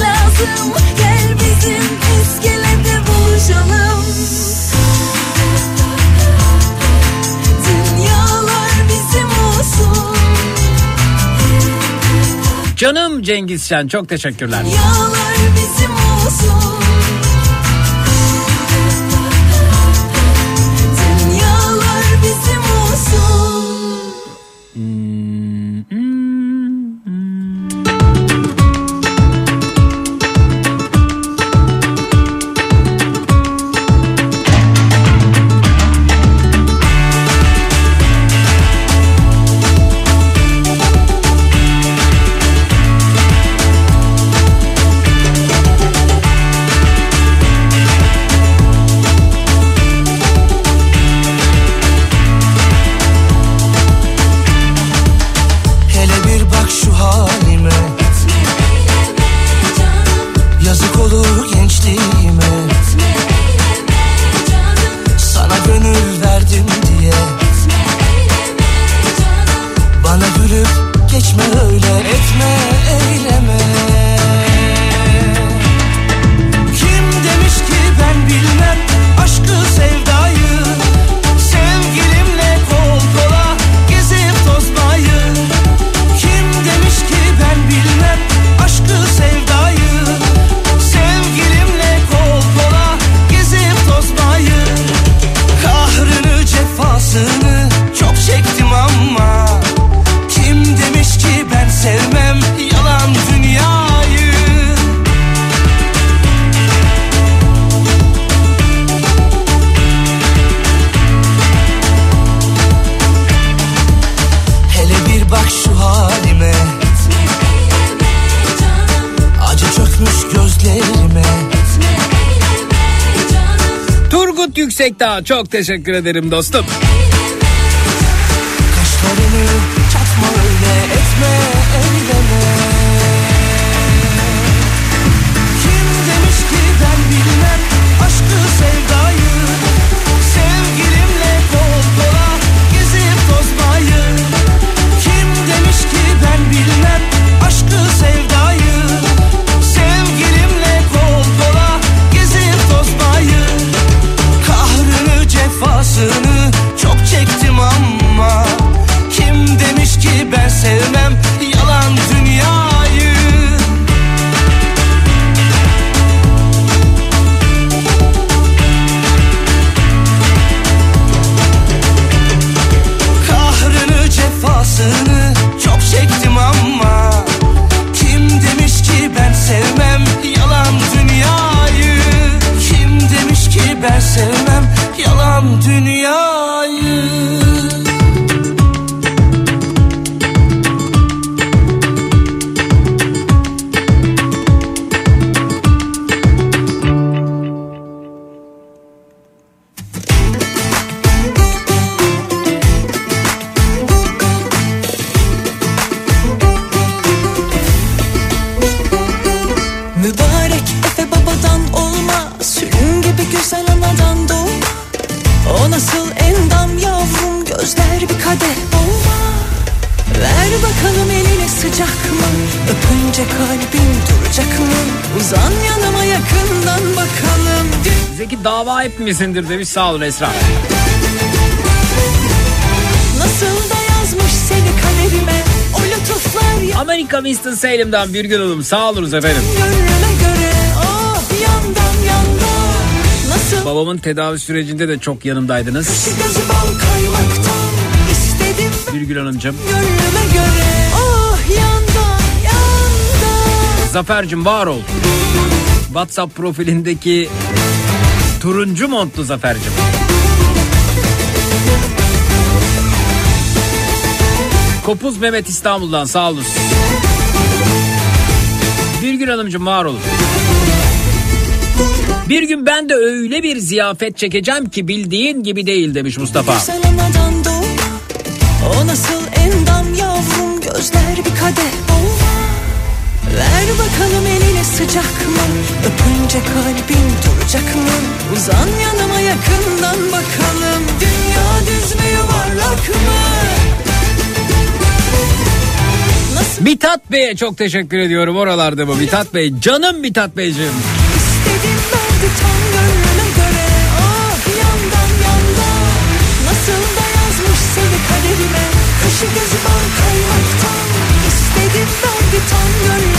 Lazım Gel bizim iskelede buluşalım Dünyalar bizim olsun Canım Cengiz Şen çok teşekkürler. Dünyalar bizim olsun Yüksekdağ çok teşekkür ederim dostum. Hepimizindir demiş sağ olun Esra. Nasıl da yazmış seni kaderime O lütuflar Amerika Winston Salem'dan Birgül Hanım sağ olunuz efendim. Gönlüme göre Oh yandan yandan Nasıl Babamın tedavi sürecinde de çok yanımdaydınız. Birgül Hanımcığım. göre Oh yandan yandan Zafer'cim var ol. WhatsApp profilindeki turuncu montlu Zafer'cim. Kopuz Mehmet İstanbul'dan sağ olun. Birgül Hanımcığım var olun. Bir gün ben de öyle bir ziyafet çekeceğim ki bildiğin gibi değil demiş Mustafa. O nasıl endam yavrum Gözler bir kadeh Ver bakalım eline sıcak mı? Öpünce kalbin duracak mı? Uzan yanıma yakından bakalım. Dünya düz mü yuvarlak mı? Nasıl? Mithat Bey'e çok teşekkür ediyorum. Oralarda bu Mithat Bey. Canım Mithat Beyciğim. istedim verdi tam gönlüme göre. Ah yandan yandan Nasıl da yazmış seni kaderime. Kaşı gözü bal kaymaktan. İstedim verdi tam gönlüme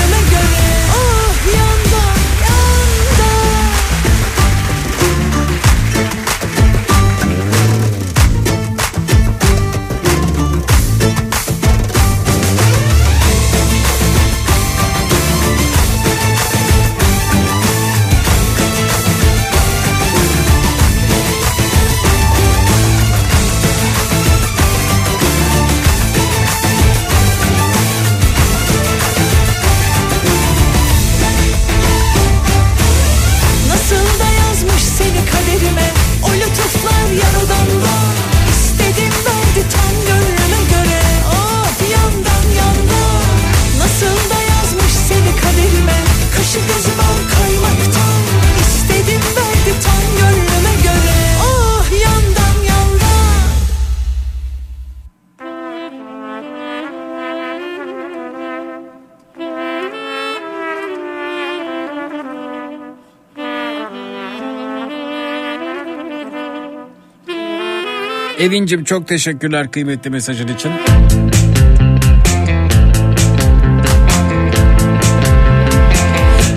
Evincim çok teşekkürler kıymetli mesajın için.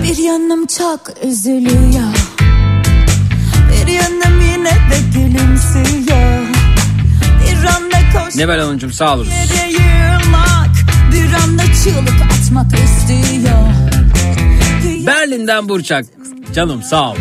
Bir yanım çok üzülüyor Bir yanım yine de gülümsüyor Bir anda koş Nebel Hanımcığım sağ olun. Bir anda çığlık atmak istiyor Berlin'den Burçak. Canım sağ ol.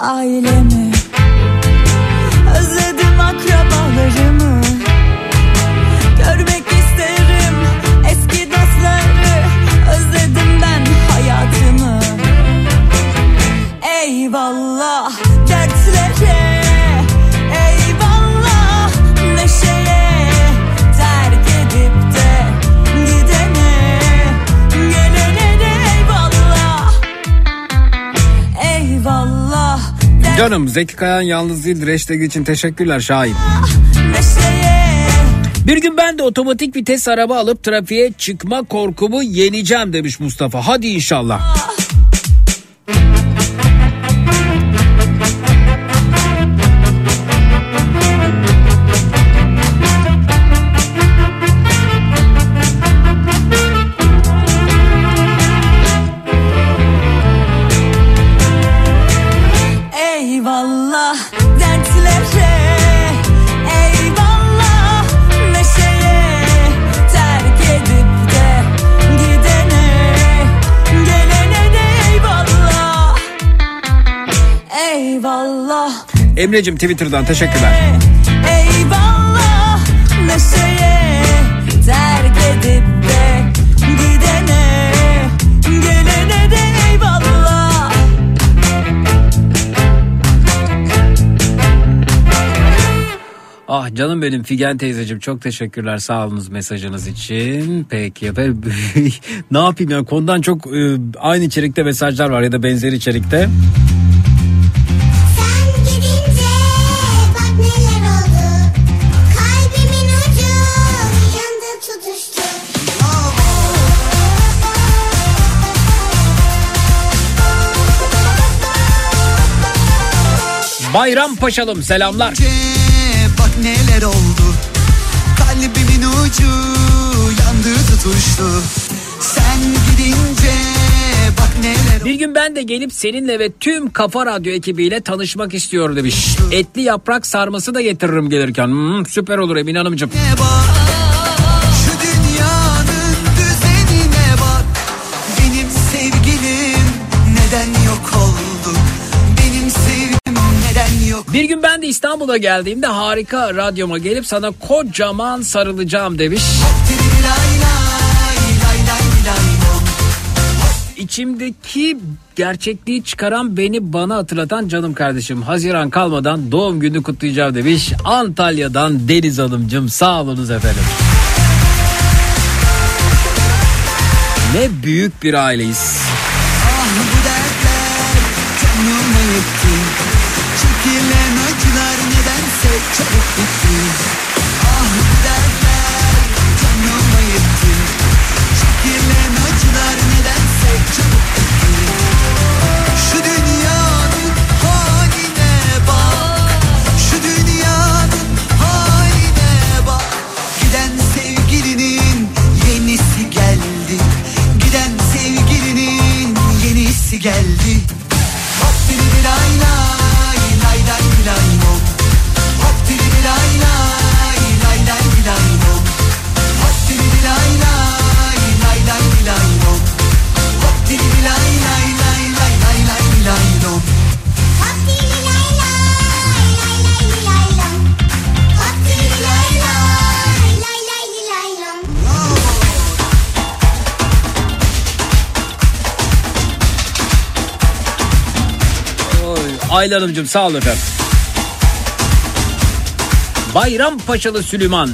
Ailemi. Özledim akrabalarımı. Görmek isterim eski dostları. Özledim ben hayatımı. Eyvallah Canım Zeki Kayan yalnız değil hashtag için teşekkürler Şahin. Bir gün ben de otomatik vites araba alıp trafiğe çıkma korkumu yeneceğim demiş Mustafa. Hadi inşallah. Emre'cim Twitter'dan teşekkürler. Eyvallah neşeye Terk edip de gidene Gelene de eyvallah Ah canım benim Figen teyzeciğim çok teşekkürler sağ olunuz mesajınız için. Peki ben ne yapayım yani konudan çok e, aynı içerikte mesajlar var ya da benzer içerikte. Bayram Paşalım selamlar. bak neler oldu Kalbimin ucu yandı tutuştu Sen gidince bak neler Bir gün ben de gelip seninle ve tüm Kafa Radyo ekibiyle tanışmak istiyorum demiş. Etli yaprak sarması da getiririm gelirken. Hmm, süper olur Emin Hanımcığım. ne bak Bir gün ben de İstanbul'a geldiğimde harika radyoma gelip sana kocaman sarılacağım demiş. İçimdeki gerçekliği çıkaran beni bana hatırlatan canım kardeşim. Haziran kalmadan doğum günü kutlayacağım demiş. Antalya'dan Deniz Hanımcığım sağ olunuz efendim. Ne büyük bir aileyiz. Ah nedense çabuk Ayla Hanımcığım sağ olun efendim. Bayram Paşalı Süleyman.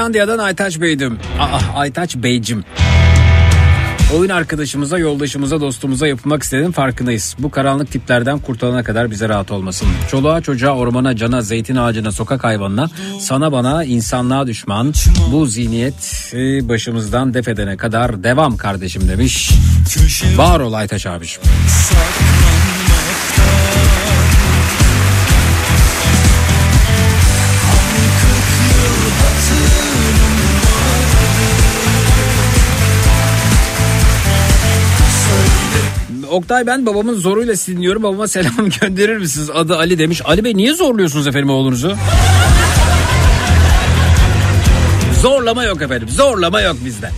Finlandiya'dan Aytaç Bey'dim. Aa, Aytaç Beycim. Oyun arkadaşımıza, yoldaşımıza, dostumuza yapılmak istediğinin farkındayız. Bu karanlık tiplerden kurtulana kadar bize rahat olmasın. Çoluğa, çocuğa, ormana, cana, zeytin ağacına, sokak hayvanına, sana bana, insanlığa düşman. Bu zihniyet e, başımızdan def edene kadar devam kardeşim demiş. Var ol Aytaç abiciğim. Oktay ben babamın zoruyla sizi dinliyorum. Babama selam gönderir misiniz? Adı Ali demiş. Ali Bey niye zorluyorsunuz efendim oğlunuzu? Zorlama yok efendim. Zorlama yok bizde.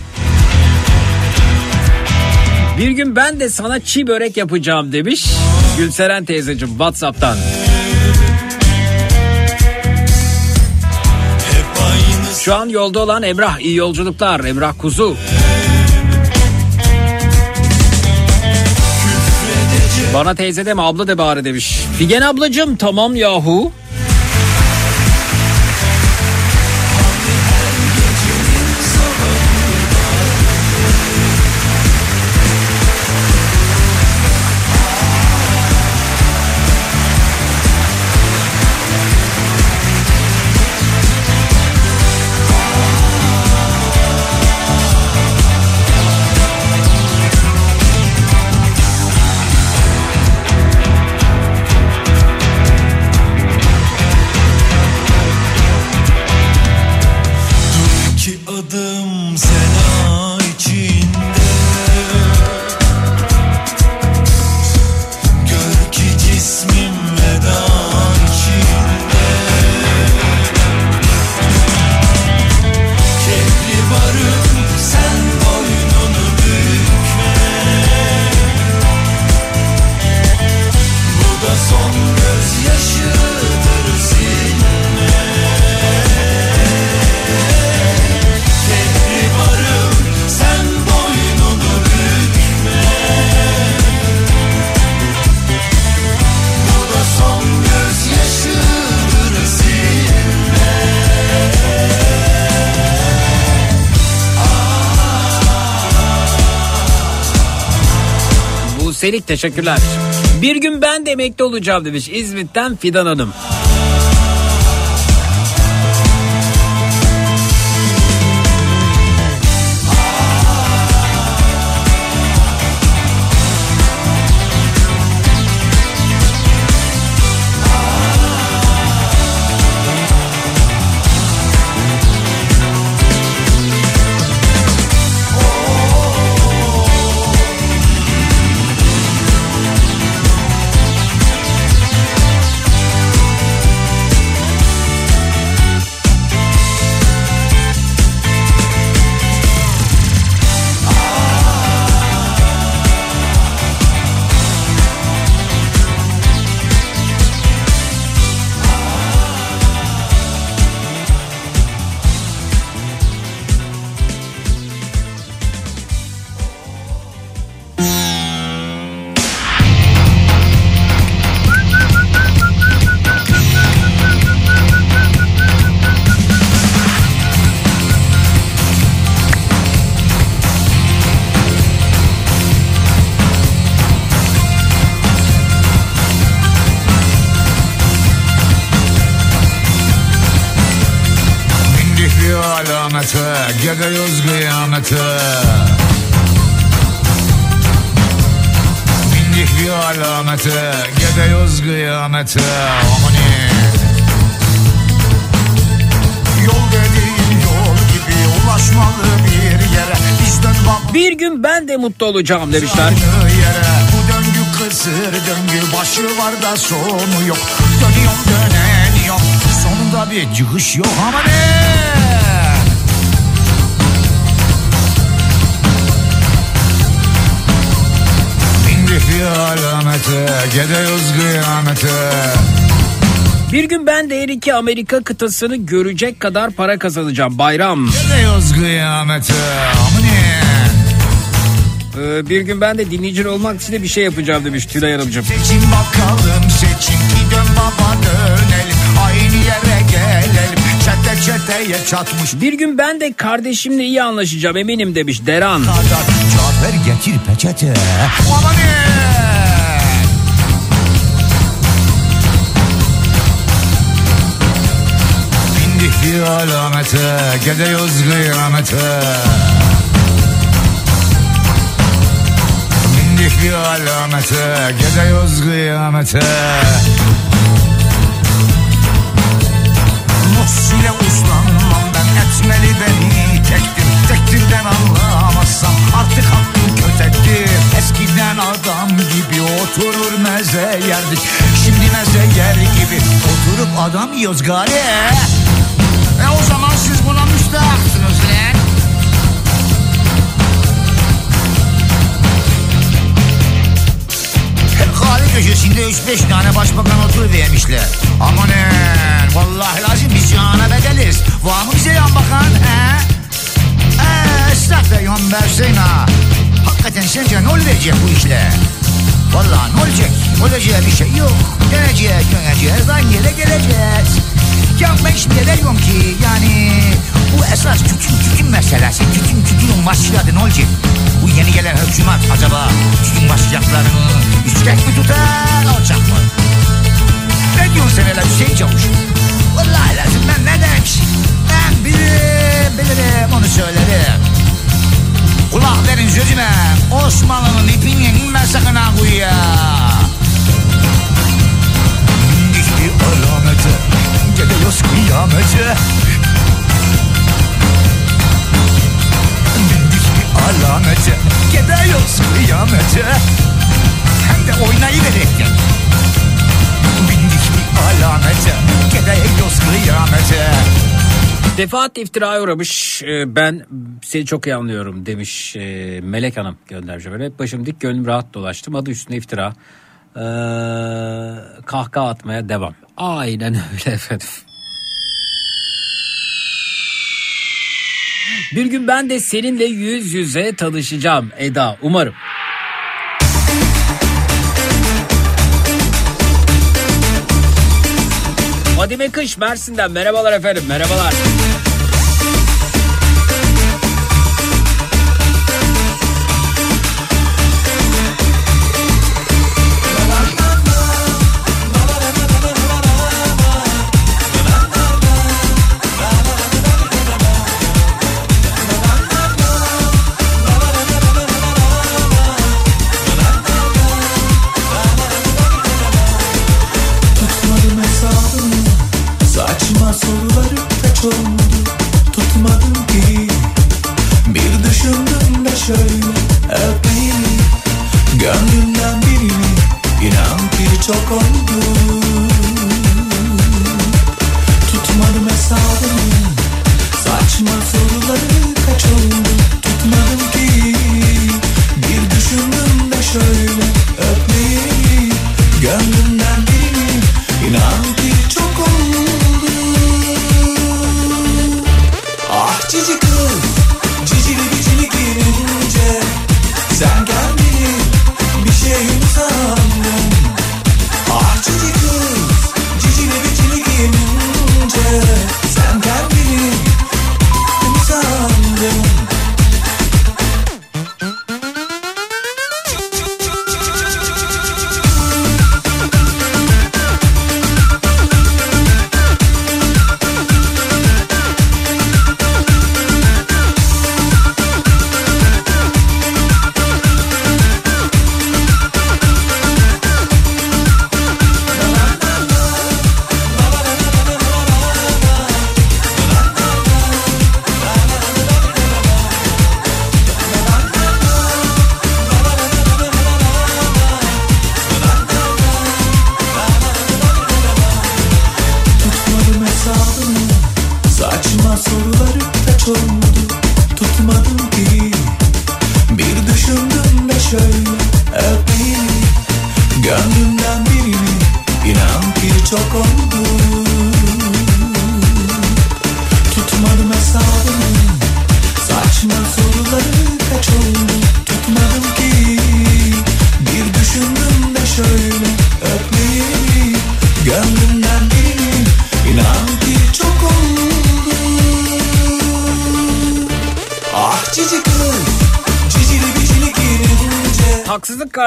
Bir gün ben de sana çiğ börek yapacağım demiş. Gülseren teyzeciğim Whatsapp'tan. Şu an yolda olan Emrah iyi yolculuklar. Emrah Kuzu. Bana teyze deme abla de bari demiş. Figen ablacığım tamam yahu. Teşekkürler. Bir gün ben de emekli olacağım demiş İzmit'ten Fidan Hanım. Mutlu olacağım demişler. kısır döngü Başı var da sonu yok Dönüyorum döneniyorum Sonunda bir çıkış yok ama ne? Bindik bir alamete Gidiyoruz kıyamete Bir gün ben de her iki Amerika kıtasını görecek kadar para kazanacağım. Bayram. Gidiyoruz kıyamete? Ee, bir gün ben de dinleyici olmak için de bir şey yapacağım demiş Tülay Hanımcığım. Seçin bakalım seçin. Ki dön baba dönelim. Aynı yere gelelim. Çete reçeteye çatmış. Bir gün ben de kardeşimle iyi anlaşacağım eminim demiş Deran. Cafer getir peçete. Bir alamete Gidiyoruz kıyamete Bindik bir alamete Gidiyoruz kıyamete. Musiyle uslanmam ben etmeli beni tektir Tektirden anlamazsam. Artık hakkım kötektir Eskiden adam gibi oturur meze yerdik. Şimdi meze yer gibi oturup adam yiyoruz gari E o zaman siz buna müstahaksınız lan Kahve köşesinde 3-5 tane başbakan oturuvermişler. Amanın vallahi lazım biz cana bedeliz. Var mı bize yan bakan he? Eee yan versin ha. Hakikaten sence ne olacak bu işle? Vallahi ne olacak? Olacağı bir şey yok. Döneceğiz, döneceğiz, aynı yere geleceğiz. Ya ben şimdi veriyorum ki yani bu esas tütün tütün meselesi. Tütün tütünün başladı ne olacak? Bu yeni gelen hükümet acaba tütün başlayacaklarını yüksek mi tutar alacak mı? Ne diyorsun sen hele Hüseyin Çavuş? Vallahi lazım ben ne demiş? Ben bilirim, bilirim onu söylerim. Kulak verin sözüme. Osmanlı'nın ipini inme sakın ha kuyuya. Bindik bir alamete. Gidiyoruz kıyamete. Bindik bir alamete. Gidiyoruz kıyamete. Hem de oynayıverekten. Bindik bir alamete. Gidiyoruz kıyamete. Defaat iftiraya uğramış. Ee, Ben seni çok iyi anlıyorum demiş e, Melek Hanım göndermiş. Böyle başım dik gönlüm rahat dolaştım. Adı üstüne iftira. Ee, kahkaha atmaya devam. Aynen öyle efendim. Bir gün ben de seninle yüz yüze tanışacağım Eda umarım. Fadime Kış Mersin'den merhabalar efendim merhabalar. Tutmadım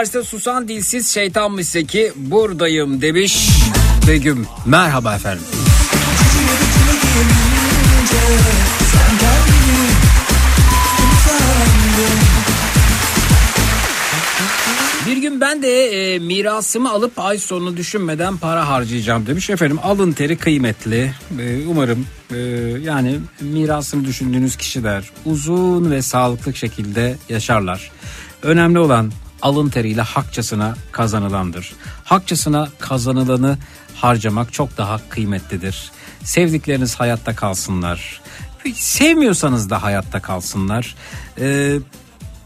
Karşısında susan dilsiz şeytanmış Zeki buradayım demiş Begüm. Merhaba efendim. Bir gün ben de e, mirasımı alıp ay sonunu düşünmeden para harcayacağım demiş. Efendim alın teri kıymetli. E, umarım e, yani mirasını düşündüğünüz kişiler uzun ve sağlıklı şekilde yaşarlar. Önemli olan alın teriyle hakçasına kazanılandır. Hakçasına kazanılanı harcamak çok daha kıymetlidir. Sevdikleriniz hayatta kalsınlar. Sevmiyorsanız da hayatta kalsınlar. Ee,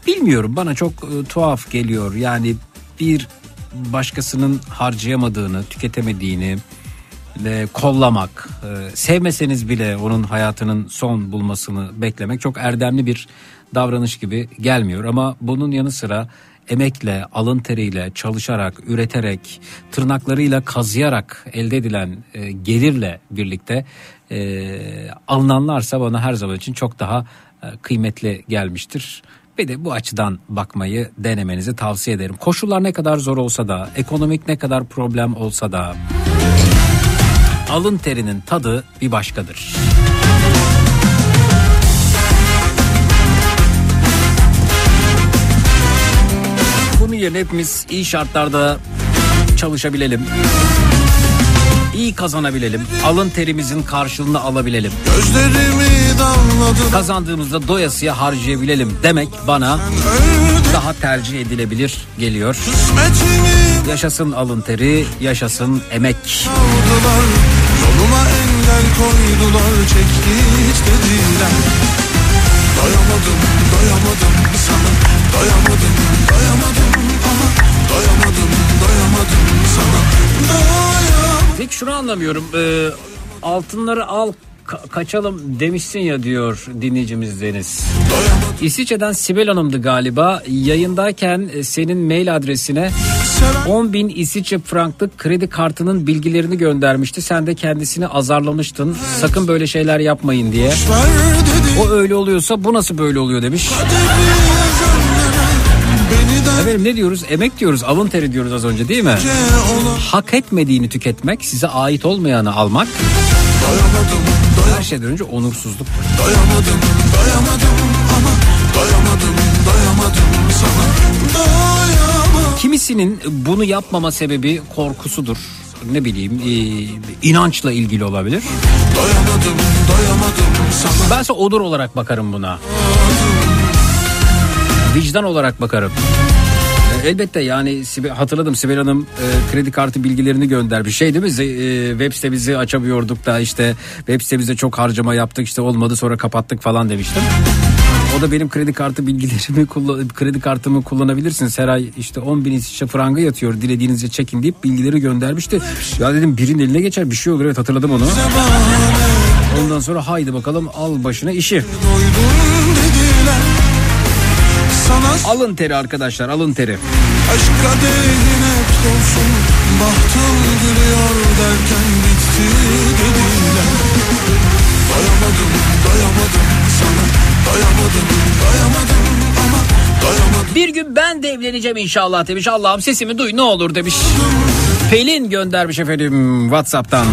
bilmiyorum bana çok e, tuhaf geliyor. Yani bir başkasının harcayamadığını, tüketemediğini e, kollamak, e, sevmeseniz bile onun hayatının son bulmasını beklemek çok erdemli bir davranış gibi gelmiyor. Ama bunun yanı sıra emekle, alın teriyle, çalışarak, üreterek, tırnaklarıyla kazıyarak elde edilen e, gelirle birlikte e, alınanlarsa bana her zaman için çok daha e, kıymetli gelmiştir. Bir de bu açıdan bakmayı denemenizi tavsiye ederim. Koşullar ne kadar zor olsa da, ekonomik ne kadar problem olsa da alın terinin tadı bir başkadır. Yerine hepimiz iyi şartlarda çalışabilelim. iyi kazanabilelim. Alın terimizin karşılığını alabilelim. Kazandığımızda doyasıya harcayabilelim demek bana daha tercih edilebilir geliyor. Yaşasın alın teri, yaşasın emek. aldılar Yoluma engel koydular Çek git dediler Doyamadım, doyamadım sana doyamadım Peki şunu anlamıyorum. Ee, altınları al ka- kaçalım demişsin ya diyor dinleyicimiz Deniz. İsviçre'den Sibel Hanım'dı galiba. Yayındayken e, senin mail adresine 10 bin İsviçre franklık kredi kartının bilgilerini göndermişti. Sen de kendisini azarlamıştın. Sakın böyle şeyler yapmayın diye. O öyle oluyorsa bu nasıl böyle oluyor demiş. De Efendim ne diyoruz? Emek diyoruz, alın teri diyoruz az önce değil mi? Hak etmediğini tüketmek, size ait olmayanı almak Doyamadım, her şeyden önce onursuzluk. doyamadım, doyamadım ama Doyamadım, doyamadım sana Doyamadım Kimisinin bunu yapmama sebebi korkusudur. Ne bileyim e, inançla ilgili olabilir. Doyamadım, doyamadım sana Bense odur olarak bakarım buna. Vicdan olarak bakarım. Elbette yani hatırladım Sibel Hanım e, kredi kartı bilgilerini göndermiş. Şey değil mi e, web sitemizi açamıyorduk da işte web sitemizde çok harcama yaptık işte olmadı sonra kapattık falan demiştim. O da benim kredi kartı bilgilerimi kredi kartımı kullanabilirsiniz. Her ay işte 10 bin İsviçre franga yatıyor dilediğinizce çekin deyip bilgileri göndermişti. Ya dedim birinin eline geçer bir şey olur evet hatırladım onu. Ondan sonra haydi bakalım al başına işi. Doydum dediler Sana Alın teri arkadaşlar alın teri. aşk kadehin hep dolsun Bahtım gülüyor derken bitti dediler Doyamadım, doyamadım sana Doyamadım, doyamadım ama Doyamadım Bir gün ben de evleneceğim inşallah demiş. Allah'ım sesimi duy ne olur demiş. Pelin göndermiş efendim Whatsapp'tan.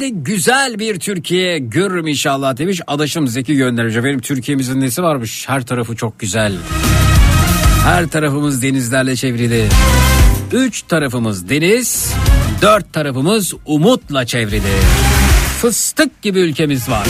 De güzel bir Türkiye görürüm inşallah demiş. Adaşım Zeki göndermiş. Efendim Türkiye'mizin nesi varmış? Her tarafı çok güzel. Her tarafımız denizlerle çevrili. Üç tarafımız deniz, dört tarafımız umutla çevrili. Fıstık gibi ülkemiz var.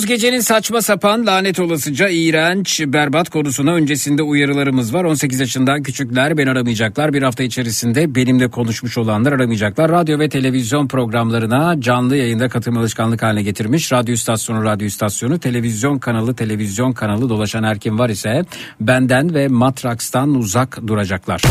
Geliyoruz gecenin saçma sapan lanet olasıca iğrenç berbat konusuna öncesinde uyarılarımız var. 18 yaşından küçükler beni aramayacaklar. Bir hafta içerisinde benimle konuşmuş olanlar aramayacaklar. Radyo ve televizyon programlarına canlı yayında katılma alışkanlık haline getirmiş. Radyo istasyonu radyo istasyonu, televizyon kanalı televizyon kanalı dolaşan her kim var ise benden ve Matraks'tan uzak duracaklar.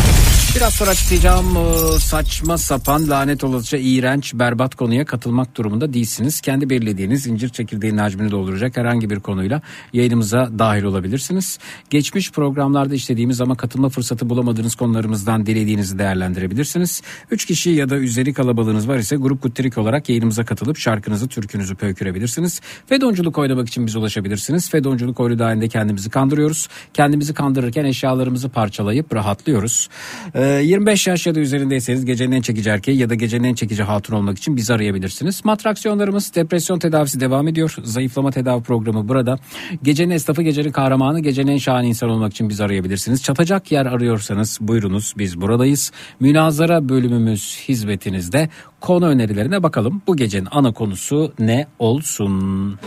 Biraz sonra açıklayacağım e, saçma sapan lanet olasıca iğrenç berbat konuya katılmak durumunda değilsiniz. Kendi belirlediğiniz incir çekirdeğinin hacmini dolduracak herhangi bir konuyla yayınımıza dahil olabilirsiniz. Geçmiş programlarda işlediğimiz ama katılma fırsatı bulamadığınız konularımızdan dilediğinizi değerlendirebilirsiniz. 3 kişi ya da üzeri kalabalığınız var ise grup kuttirik olarak yayınımıza katılıp şarkınızı türkünüzü pöykürebilirsiniz. Fedonculuk oynamak için bize ulaşabilirsiniz. Fedonculuk oyunu dahilinde kendimizi kandırıyoruz. Kendimizi kandırırken eşyalarımızı parçalayıp rahatlıyoruz. Ee, 25 yaş ya da üzerindeyseniz gecenin en çekici erkeği ya da gecenin en çekici hatun olmak için bizi arayabilirsiniz. Matraksiyonlarımız depresyon tedavisi devam ediyor. Zayıflama tedavi programı burada. Gecenin esnafı, gecenin kahramanı, gecenin en şahane insan olmak için bizi arayabilirsiniz. Çatacak yer arıyorsanız buyurunuz biz buradayız. Münazara bölümümüz hizmetinizde. Konu önerilerine bakalım. Bu gecenin ana konusu ne olsun?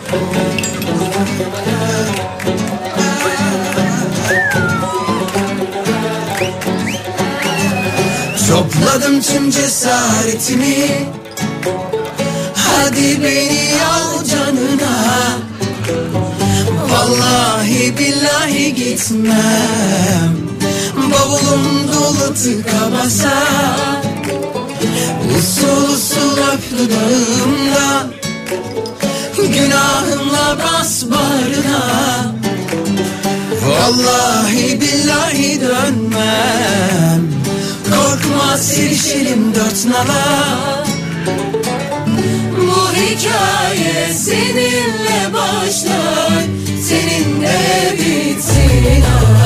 Topladım tüm cesaretimi Hadi beni al canına. Vallahi billahi gitmem. Bavulum dolu tıka basa Usul usul öp dudağımda Günahımla bas bağrına. Vallahi billahi dönmem. Korkma silişelim dört nala hikaye seninle başlar Seninle bitsin. Allah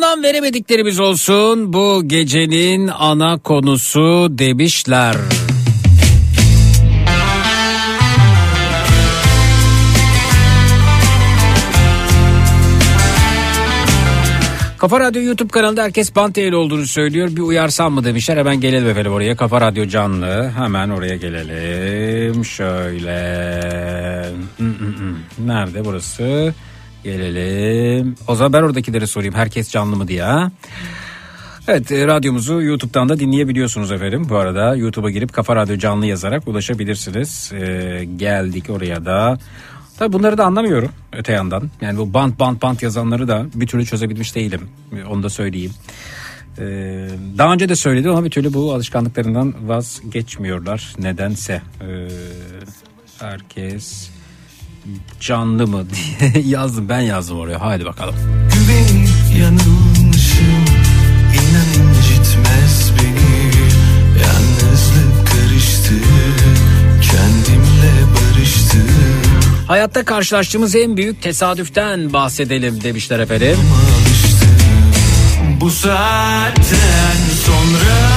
Anlam veremediklerimiz olsun bu gecenin ana konusu demişler. Kafa Radyo YouTube kanalında herkes bant yayın olduğunu söylüyor. Bir uyarsam mı demişler. Hemen gelelim efendim oraya. Kafa Radyo canlı. Hemen oraya gelelim. Şöyle. Nerede burası? Gelelim. O zaman ben oradakileri sorayım. Herkes canlı mı diye. Evet e, radyomuzu YouTube'dan da dinleyebiliyorsunuz efendim. Bu arada YouTube'a girip Kafa Radyo canlı yazarak ulaşabilirsiniz. E, geldik oraya da. Tabii bunları da anlamıyorum öte yandan. Yani bu bant bant bant yazanları da bir türlü çözebilmiş değilim. Onu da söyleyeyim. E, daha önce de söyledim ama bir türlü bu alışkanlıklarından vazgeçmiyorlar nedense. E, herkes canlı mı diye yazdım ben yazdım oraya. Haydi bakalım. Güvenip yanılmışım İnan incitmez beni Yalnızlık karıştı Kendimle barıştım Hayatta karşılaştığımız en büyük tesadüften bahsedelim demişler efendim. Bu saatten sonra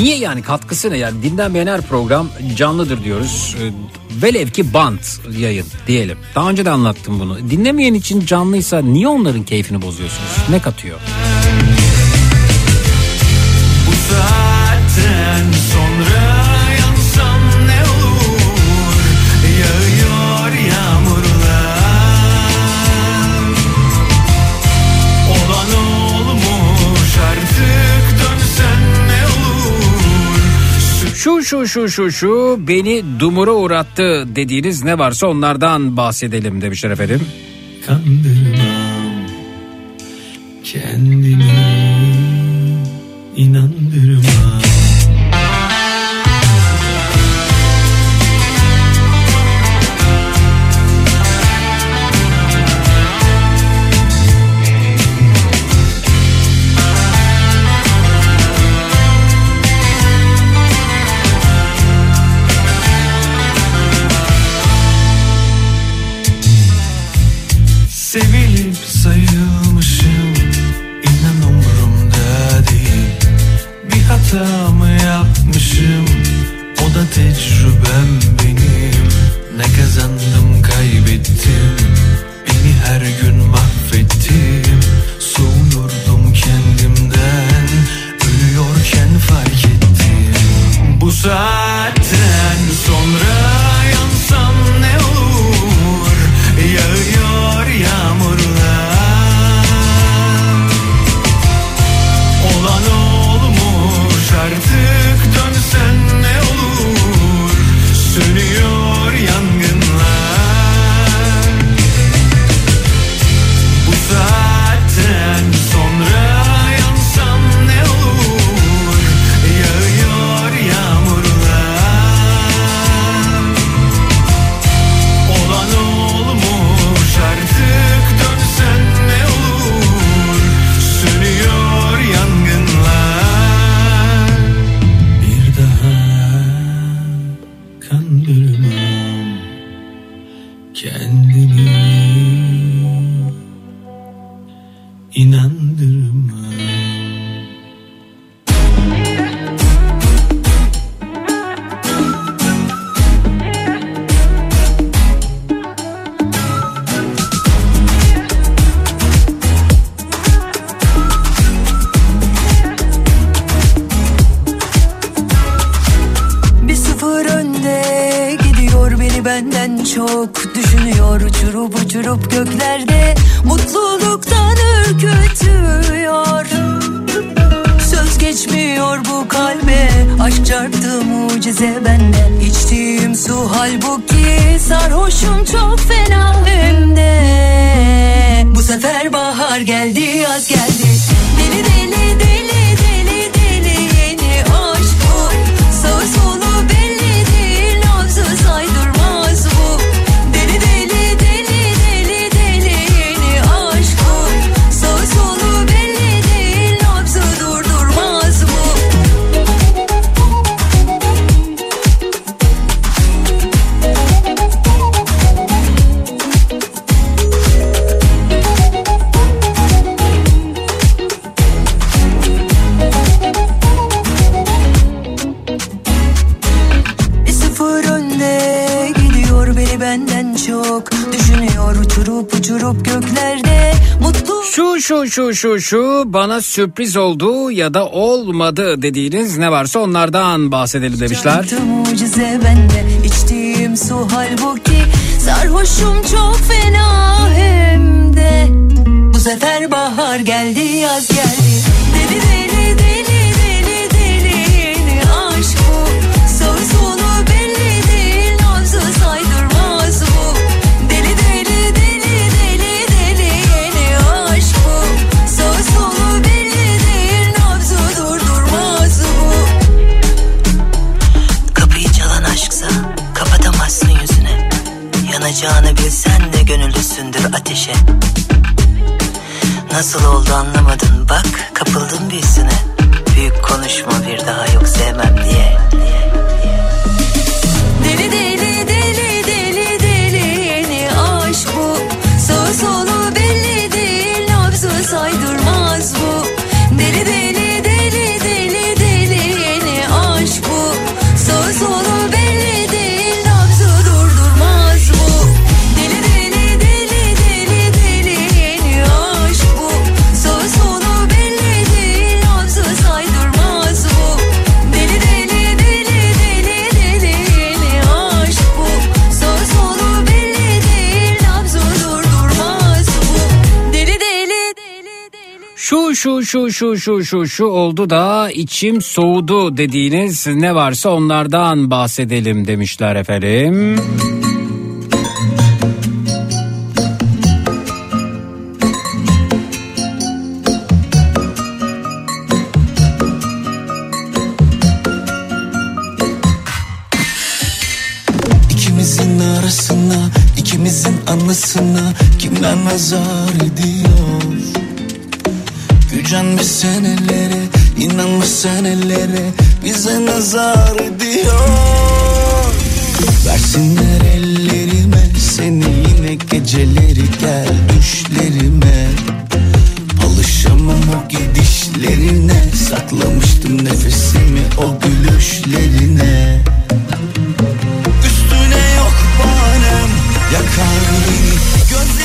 Niye yani katkısı ne yani dinlenmeyen her program canlıdır diyoruz. Ee, Velev ki bant yayın diyelim. Daha önce de anlattım bunu. Dinlemeyen için canlıysa niye onların keyfini bozuyorsunuz? Ne katıyor? Şu şu şu şu şu beni dumura uğrattı dediğiniz ne varsa onlardan bahsedelim demişler efendim. Kandırmam kendimi inandırmam hata mı yapmışım. O da tecrübem benim. Ne kazandım kaybettim. Beni her gün mahvettim. Soğuyordum kendimden. Ölüyorken fark ettim. Bu saatten Şu şu şu bana sürpriz oldu ya da olmadı dediğiniz ne varsa onlardan bahsedelim demişler. Bende içtiğim su halbuki Sarhoşum çok fena hem de Bu sefer bahar geldi yaz geldi Yanacağını bilsen de gönüllüsündür ateşe. Nasıl oldu anlamadın bak kapıldın büyüsüne Büyük konuşma bir daha yok sevmem diye Şu şu şu şu şu oldu da içim soğudu dediğiniz ne varsa onlardan bahsedelim demişler efendim. Gücenmiş senelere, inanmış senelere bize nazar ediyor. Versinler ellerime seni yine geceleri gel düşlerime. Alışamam o gidişlerine Saklamıştım nefesimi o gülüşlerine Üstüne yok banem Yakar beni Gözleri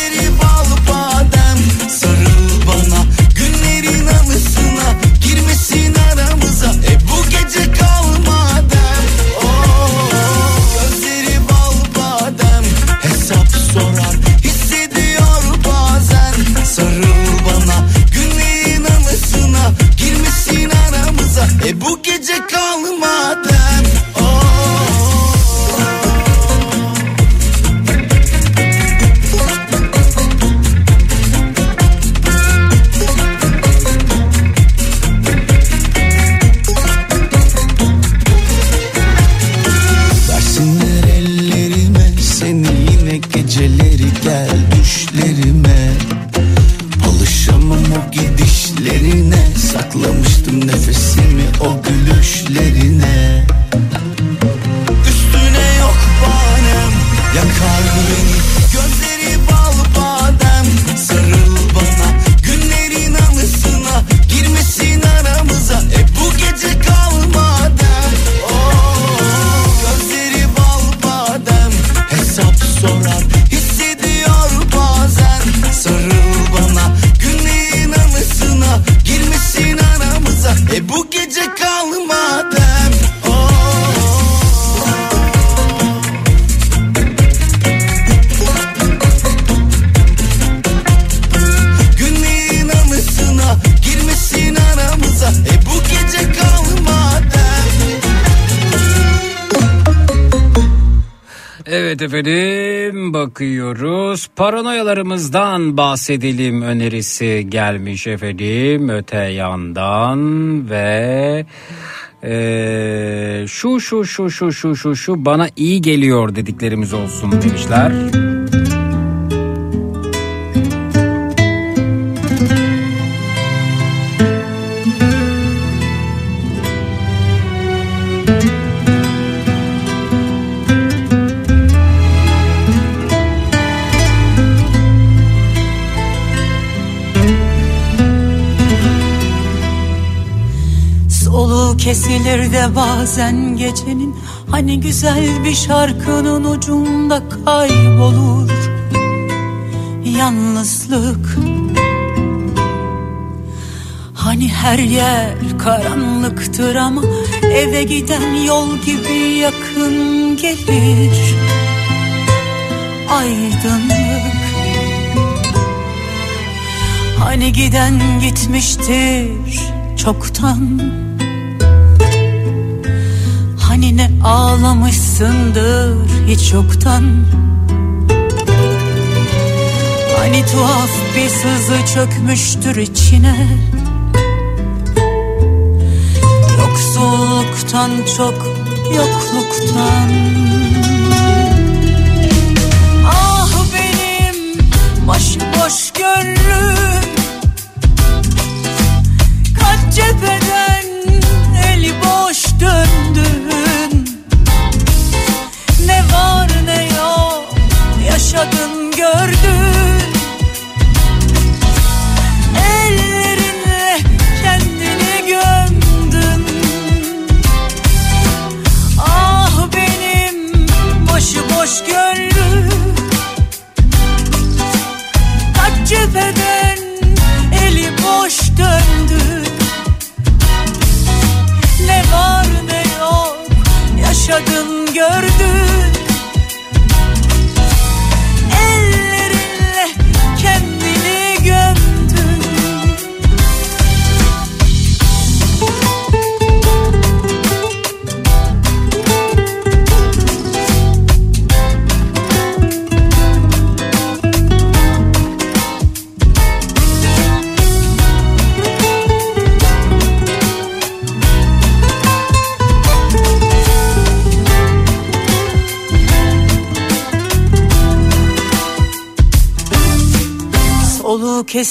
Paranoyalarımızdan bahsedelim önerisi gelmiş efendim öte yandan ve eee, şu şu şu şu şu şu şu bana iyi geliyor dediklerimiz olsun demişler. Kesilir de bazen gecenin Hani güzel bir şarkının ucunda kaybolur. Yalnızlık. Hani her yer karanlıktır ama eve giden yol gibi yakın gelir. Aydınlık. Hani giden gitmiştir çoktan ağlamışsındır hiç yoktan. Hani tuhaf bir sızı çökmüştür içine. Yoksulluktan çok yokluktan. Ah benim başıboş gönlüm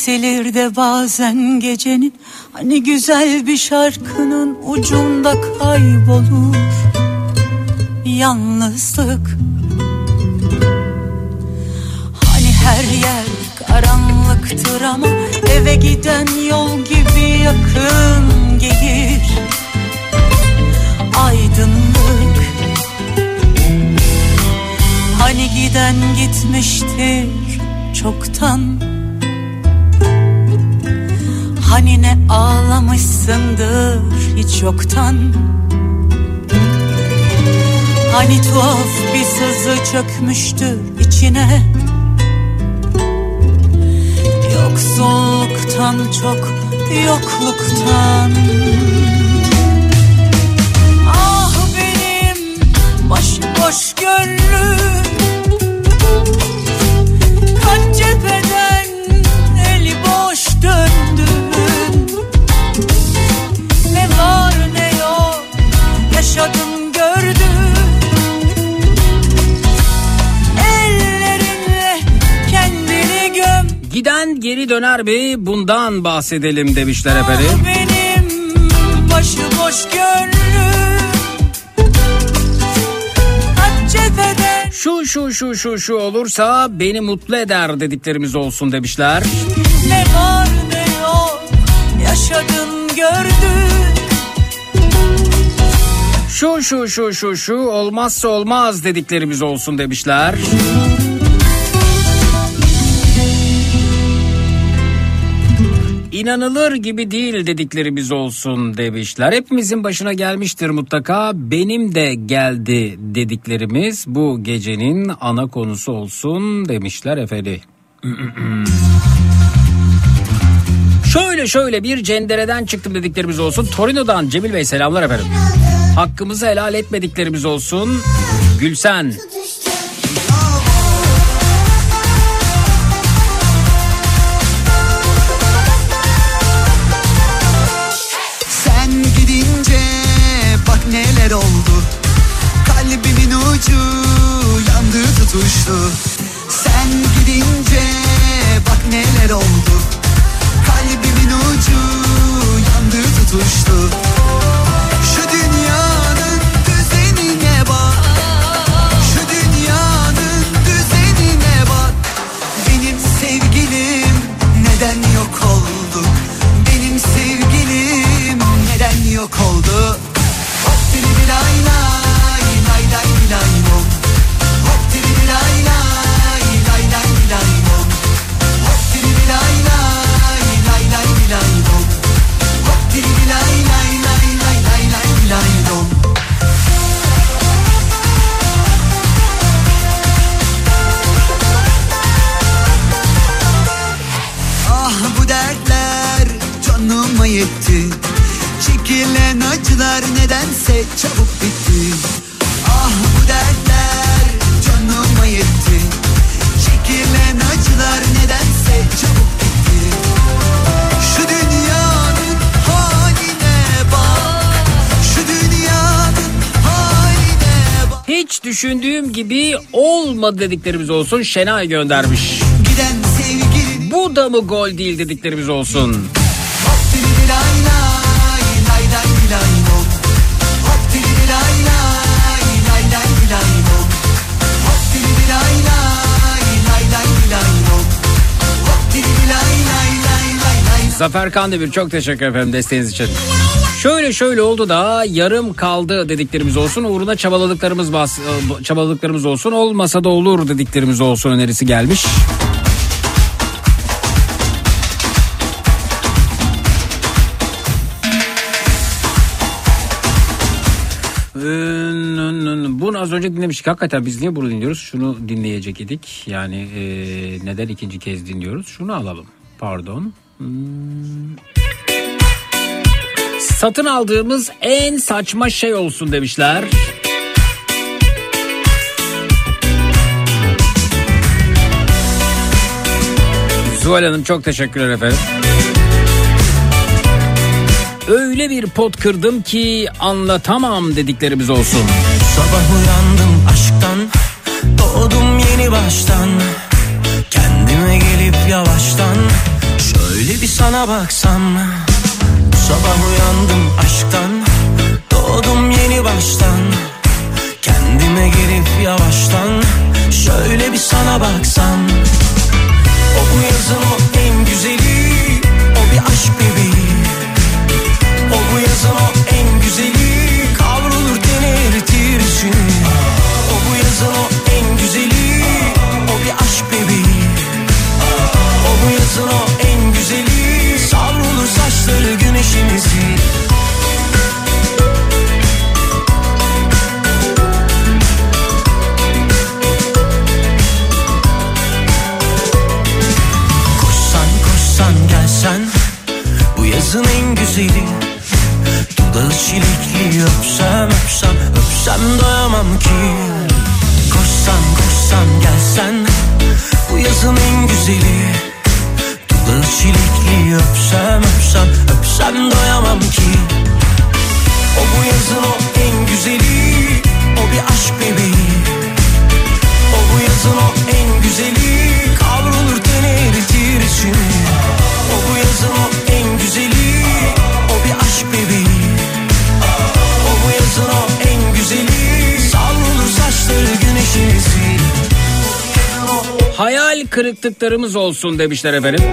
Kesilir de bazen gecenin. Hani güzel bir şarkının ucunda kaybolur Yalnızlık. Hani her yer karanlıktır ama Eve giden yol gibi yakın gelir. Aydınlık. Hani giden gitmiştir çoktan Hani ne ağlamışsındır hiç yoktan. Hani tuhaf bir sızı çökmüştür içine. Yoksulluktan çok yokluktan geri döner mi bundan bahsedelim demişler efendim. benim başıboş gönlüm Şu şu şu şu şu olursa beni mutlu eder dediklerimiz olsun demişler. ne var ne yok yaşadın gördün Şu şu şu şu şu olmazsa olmaz dediklerimiz olsun demişler. İnanılır gibi değil dediklerimiz olsun demişler. Hepimizin başına gelmiştir mutlaka. Benim de geldi dediklerimiz bu gecenin ana konusu olsun demişler efendim. Şöyle şöyle bir cendereden çıktım dediklerimiz olsun. Torino'dan Cemil Bey selamlar efendim. Hakkımızı helal etmediklerimiz olsun. Gülsen. Neler oldu? Kalbimin ucu yandı tutuştu. Sen gidince bak neler oldu? Kalbimin ucu yandı tutuştu olmadı dediklerimiz olsun. Şenay göndermiş. Giden sevgilin Bu da mı gol değil dediklerimiz olsun. Zafer Kandemir çok teşekkür efendim desteğiniz için. Şöyle şöyle oldu da yarım kaldı dediklerimiz olsun. Uğruna çabaladıklarımız bas, çabaladıklarımız olsun. Olmasa da olur dediklerimiz olsun önerisi gelmiş. Ee, Bunu az önce dinlemiştik. Hakikaten biz niye bunu dinliyoruz? Şunu dinleyecek idik. Yani e, neden ikinci kez dinliyoruz? Şunu alalım. Pardon. Hmm. Satın aldığımız en saçma şey olsun demişler. Zuhal Hanım çok teşekkürler efendim. Öyle bir pot kırdım ki anlatamam dediklerimiz olsun. Sabah uyandım aşktan Doğdum yeni baştan Kendime gelip yavaştan Şöyle bir sana baksam Sabah uyandım aşktan Doğdum yeni baştan. Kendime gelip yavaştan Şöyle bir sana baksam O bu yazın en güzeli Bu yazın en güzeli. Dudağı çilekli öpsem öpsem öpsem doyamam ki. Koşsan koşsan gelsen Bu yazın en güzeli. Dudağı çilekli öpsem öpsem öpsem doyamam ki. O bu yazın o en güzeli O bir aşk bebeği. O bu yazın o en güzeli Kavrulur teni eritir O bu yazın o Hayal kırıklıklarımız olsun demişler efendim.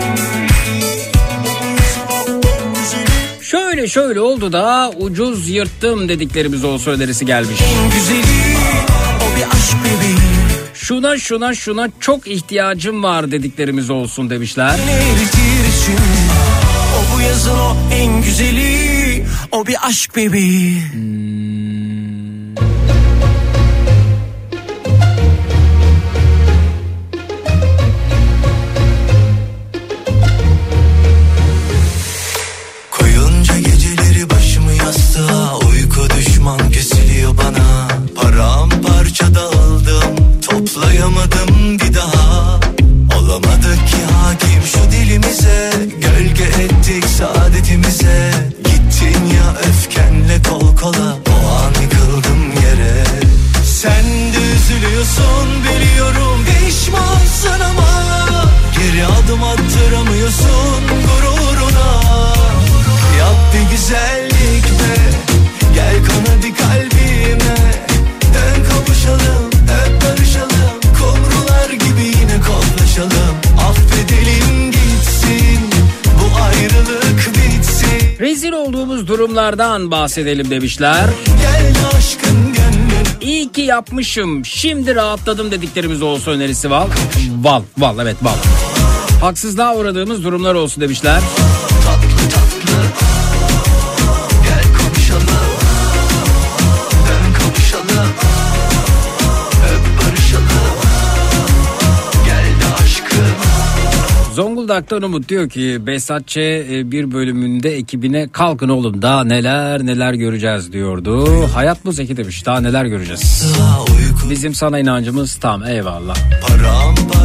Şöyle şöyle oldu da ucuz yırttım dediklerimiz olsun önerisi gelmiş. Güzeli Şuna şuna şuna çok ihtiyacım var dediklerimiz olsun demişler. O bu yazın o en güzeli O bir aşk bebeği Koyunca durumlardan bahsedelim demişler. İyi ki yapmışım. Şimdi rahatladım dediklerimiz olsun önerisi val. Val, val evet val. Haksızlığa uğradığımız durumlar olsun demişler. Zonguldak'tan Umut diyor ki Behzat Ç. e, bir bölümünde ekibine kalkın oğlum daha neler neler göreceğiz diyordu. Hayat bu Zeki demiş daha neler göreceğiz. Bizim sana inancımız tam eyvallah.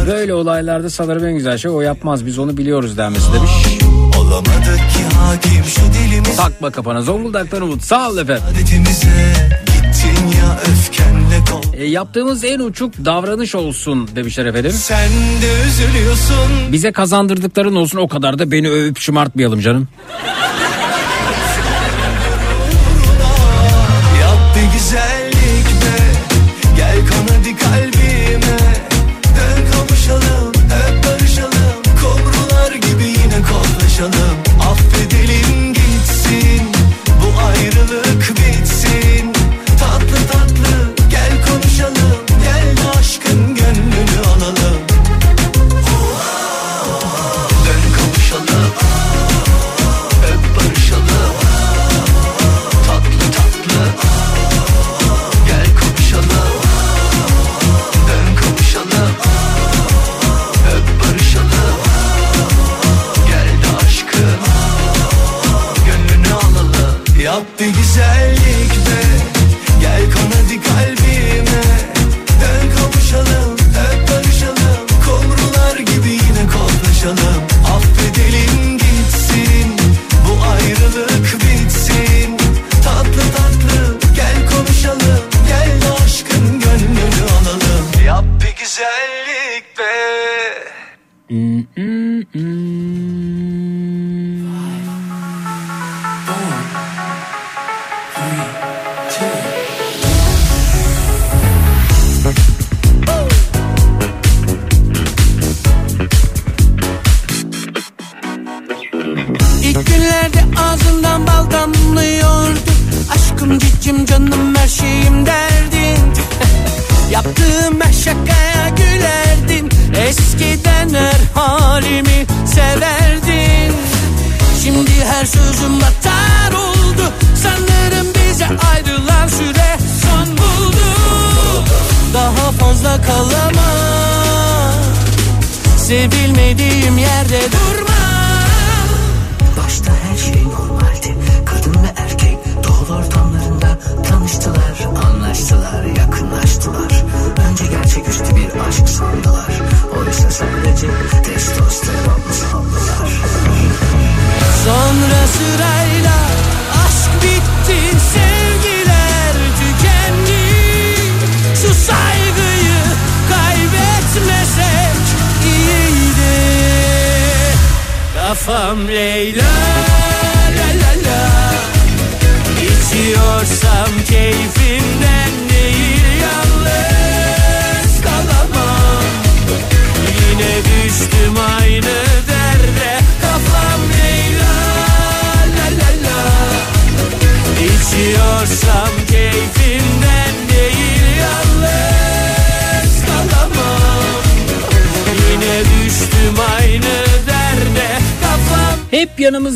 Böyle olaylarda sanırım en güzel şey o yapmaz biz onu biliyoruz denmesi demiş. Olamadık ki hakim şu dilimiz Takma kafana Zonguldak'tan Umut sağ ol efendim. Gittin ya öfkenle kol E, yaptığımız en uçuk davranış olsun demişler efendim. Sen de üzülüyorsun Bize kazandırdıkların olsun o kadar da beni övüp şımartmayalım canım. Güzellik be Gel kon hadi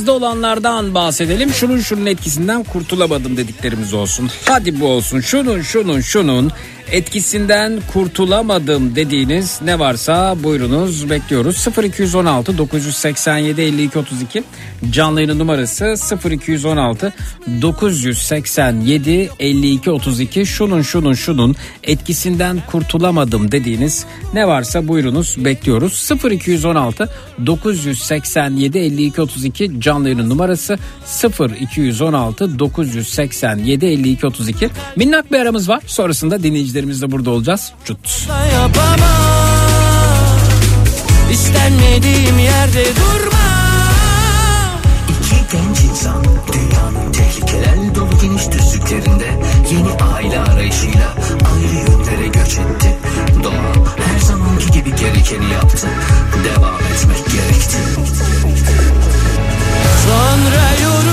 Yanımızda olanlardan bahsedelim. Şunun şunun etkisinden kurtulamadım dediklerimiz olsun. Hadi bu olsun. Şunun şunun şunun etkisinden kurtulamadım dediğiniz ne varsa buyurunuz. Bekliyoruz. 0216 987 52 32 canlı yayın numarası 0216 987 52 32 şunun şunun şunun etkisinden kurtulamadım dediğiniz ne varsa buyurunuz. Bekliyoruz. 0216 987 52 32 canlı yayın numarası 0216 987 52 32 minnak bir aramız var. Sonrasında dinleyicilerimiz de burada olacağız. Çut. da yapamam İstenmediğim yerde durma İki genç insan dünyanın tehlikeler dolu geniş düzlüklerinde yeni aile arayışıyla ayrı yönlere göç etti. Doğa her zamanki gibi gerekeni yaptı. Devam etmek gerekti. Sonra yoruldum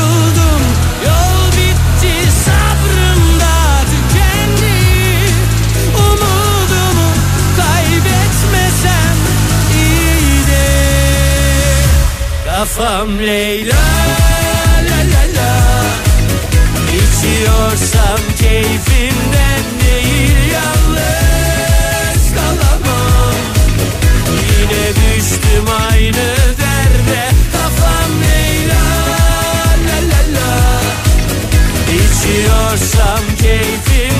kafam Leyla la la la. İçiyorsam keyfimden değil yalnız kalamam. Yine düştüm aynı derde. Kafam Leyla la la la. İçiyorsam keyfimden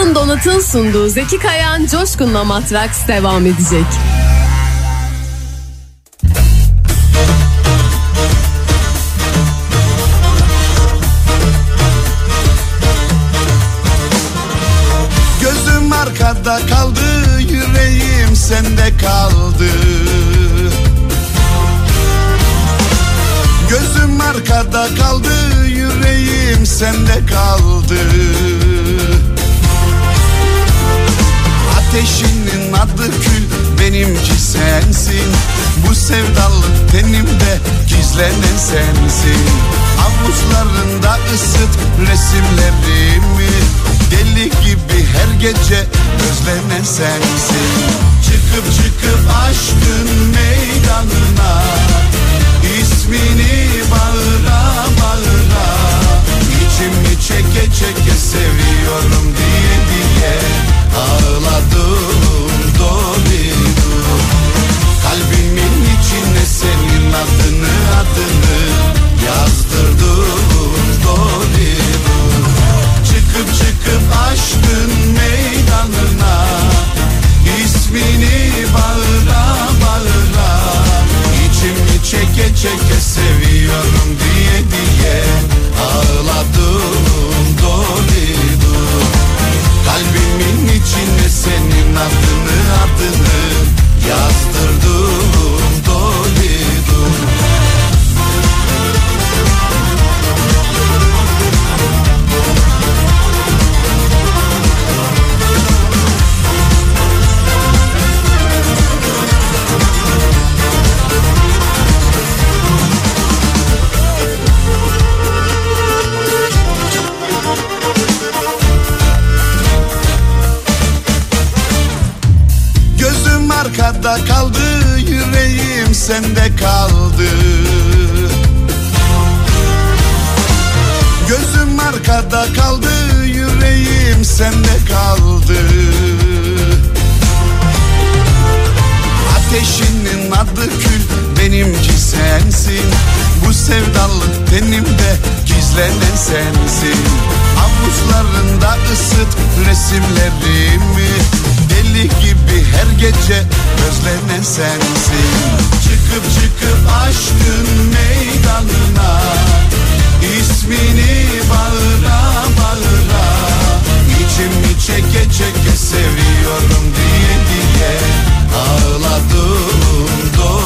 Altın Donat'ın sunduğu Zeki Kayan Coşkun'la Matraks devam edecek. Gözüm arkada kaldı yüreğim sende kaldı Gözüm arkada kaldı yüreğim sende kaldı Ateşinin adı kül benimki sensin. Bu sevdalık tenimde gizlenen sensin. Avuçlarında ısıt resimlerimi Deli gibi her gece özlenen sensin. Çıkıp çıkıp aşkın meydanına ismini bağıra bağıra İçimi çeke çeke seviyorum diye diye Ağladım dolidu Kalbimin içine senin adını adını yazdırdım dolidu Çıkıp çıkıp aşkın meydanına ismini bağıra bağıra. İçimi çeke çeke seviyorum diye diye Ağladım dolidu Kalbimin içine senin adını adını yazdırdım dolidu Gözüm sende kaldı. Gözüm arkada kaldı yüreğim sende kaldı. Ateşinin adı kül benimki sensin. Bu sevdalık tenimde gizlenen sensin. Avuçlarında ısıt resimlerimi Deli gibi her gece özlenen sensin. Çıkıp çıkıp aşkın meydanına. İsmini bağıra bağıra. İçimi çeke çeke seviyorum diye diye Ağladım dolidu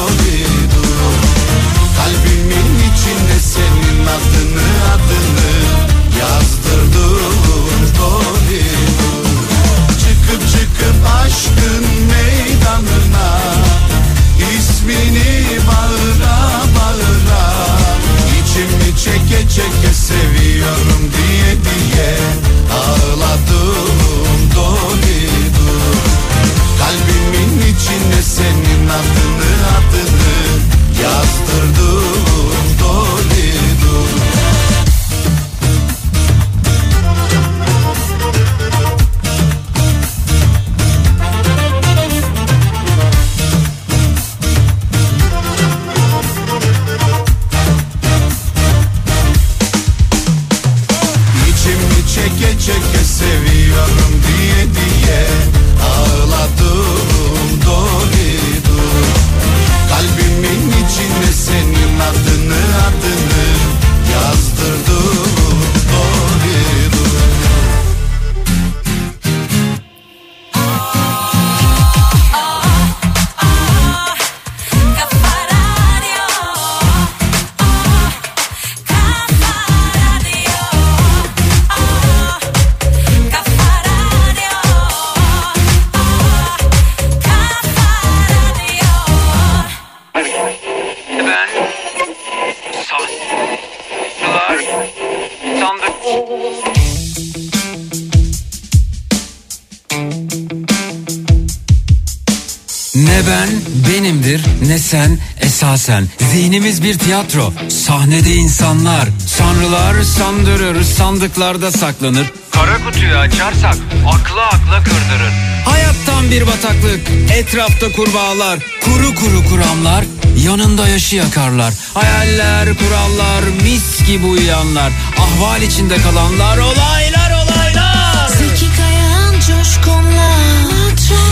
Hayalimiz bir tiyatro. Sahnede insanlar, sanrılar sandırır, sandıklarda saklanır. Kara kutuyu açarsak akla akla kırdırır. Hayattan bir bataklık, etrafta kurbağalar, kuru kuru kuramlar, yanında yaşı yakarlar. Hayaller, kurallar, mis gibi uyuyanlar, ahval içinde kalanlar, olaylar olaylar. Zeki Kayan coşkunla,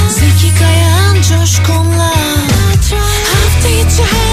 Zeki Kayan coşkunla, hafta içi her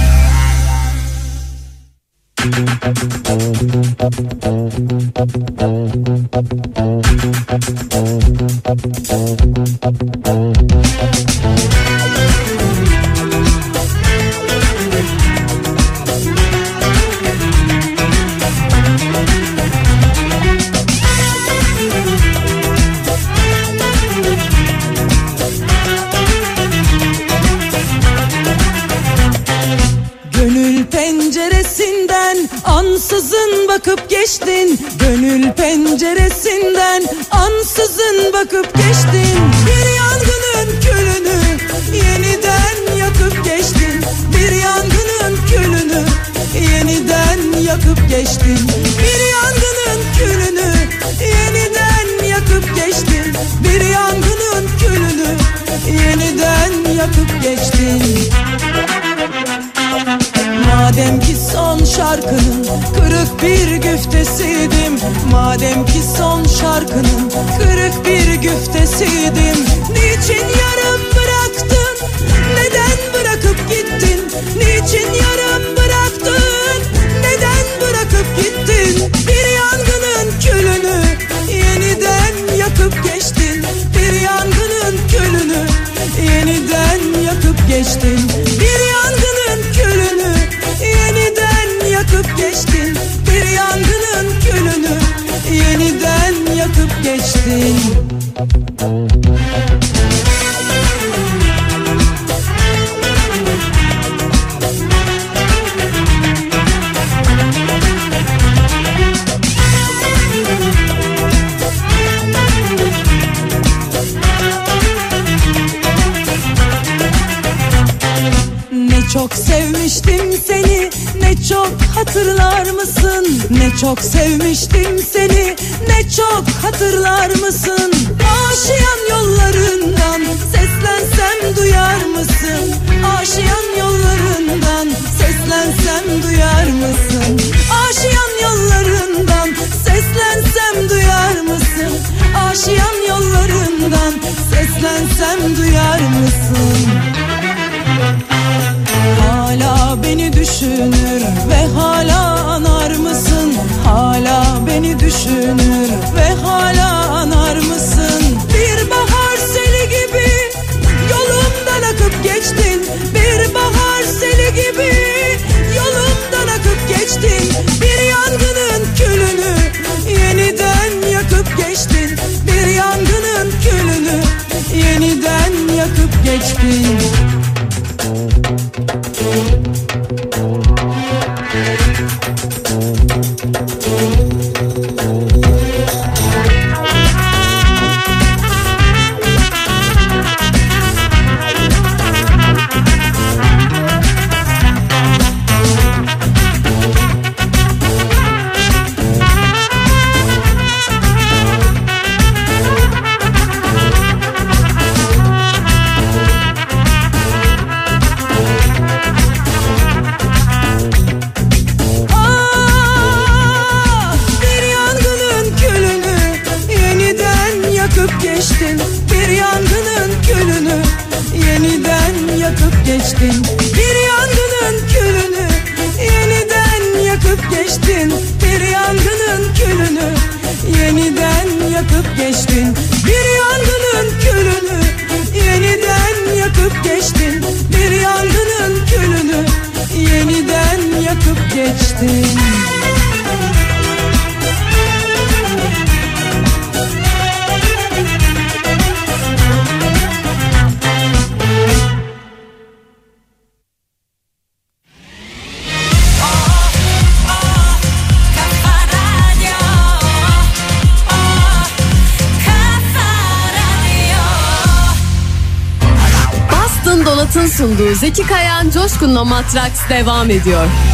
Matraks devam ediyor.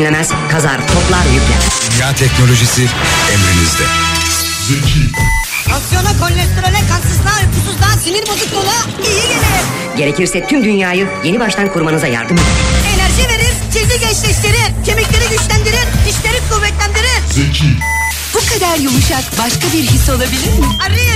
Dinlemez, kazar, toplar, yükler. Dünya teknolojisi emrinizde. Tansiyona, kolesterole, kansızlığa, uykusuzluğa, sinir bozukluğuna iyi gelir. Gerekirse tüm dünyayı yeni baştan kurmanıza yardım eder. Enerji verir, cildi gençleştirir, kemikleri güçlendirir, dişleri kuvvetlendirir. Bu kadar yumuşak başka bir his olabilir mi? Ariyetten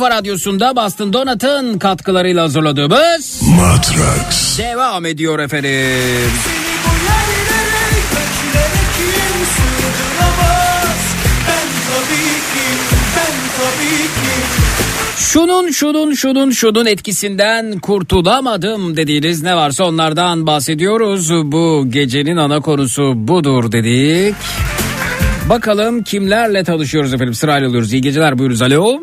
kafa radyosunda Boston Donat'ın katkılarıyla hazırladığımız Matrax. devam ediyor efendim. Şunun şunun şunun şunun etkisinden kurtulamadım dediğiniz ne varsa onlardan bahsediyoruz. Bu gecenin ana konusu budur dedik. Bakalım kimlerle tanışıyoruz efendim sırayla alıyoruz. İyi geceler buyuruz alo.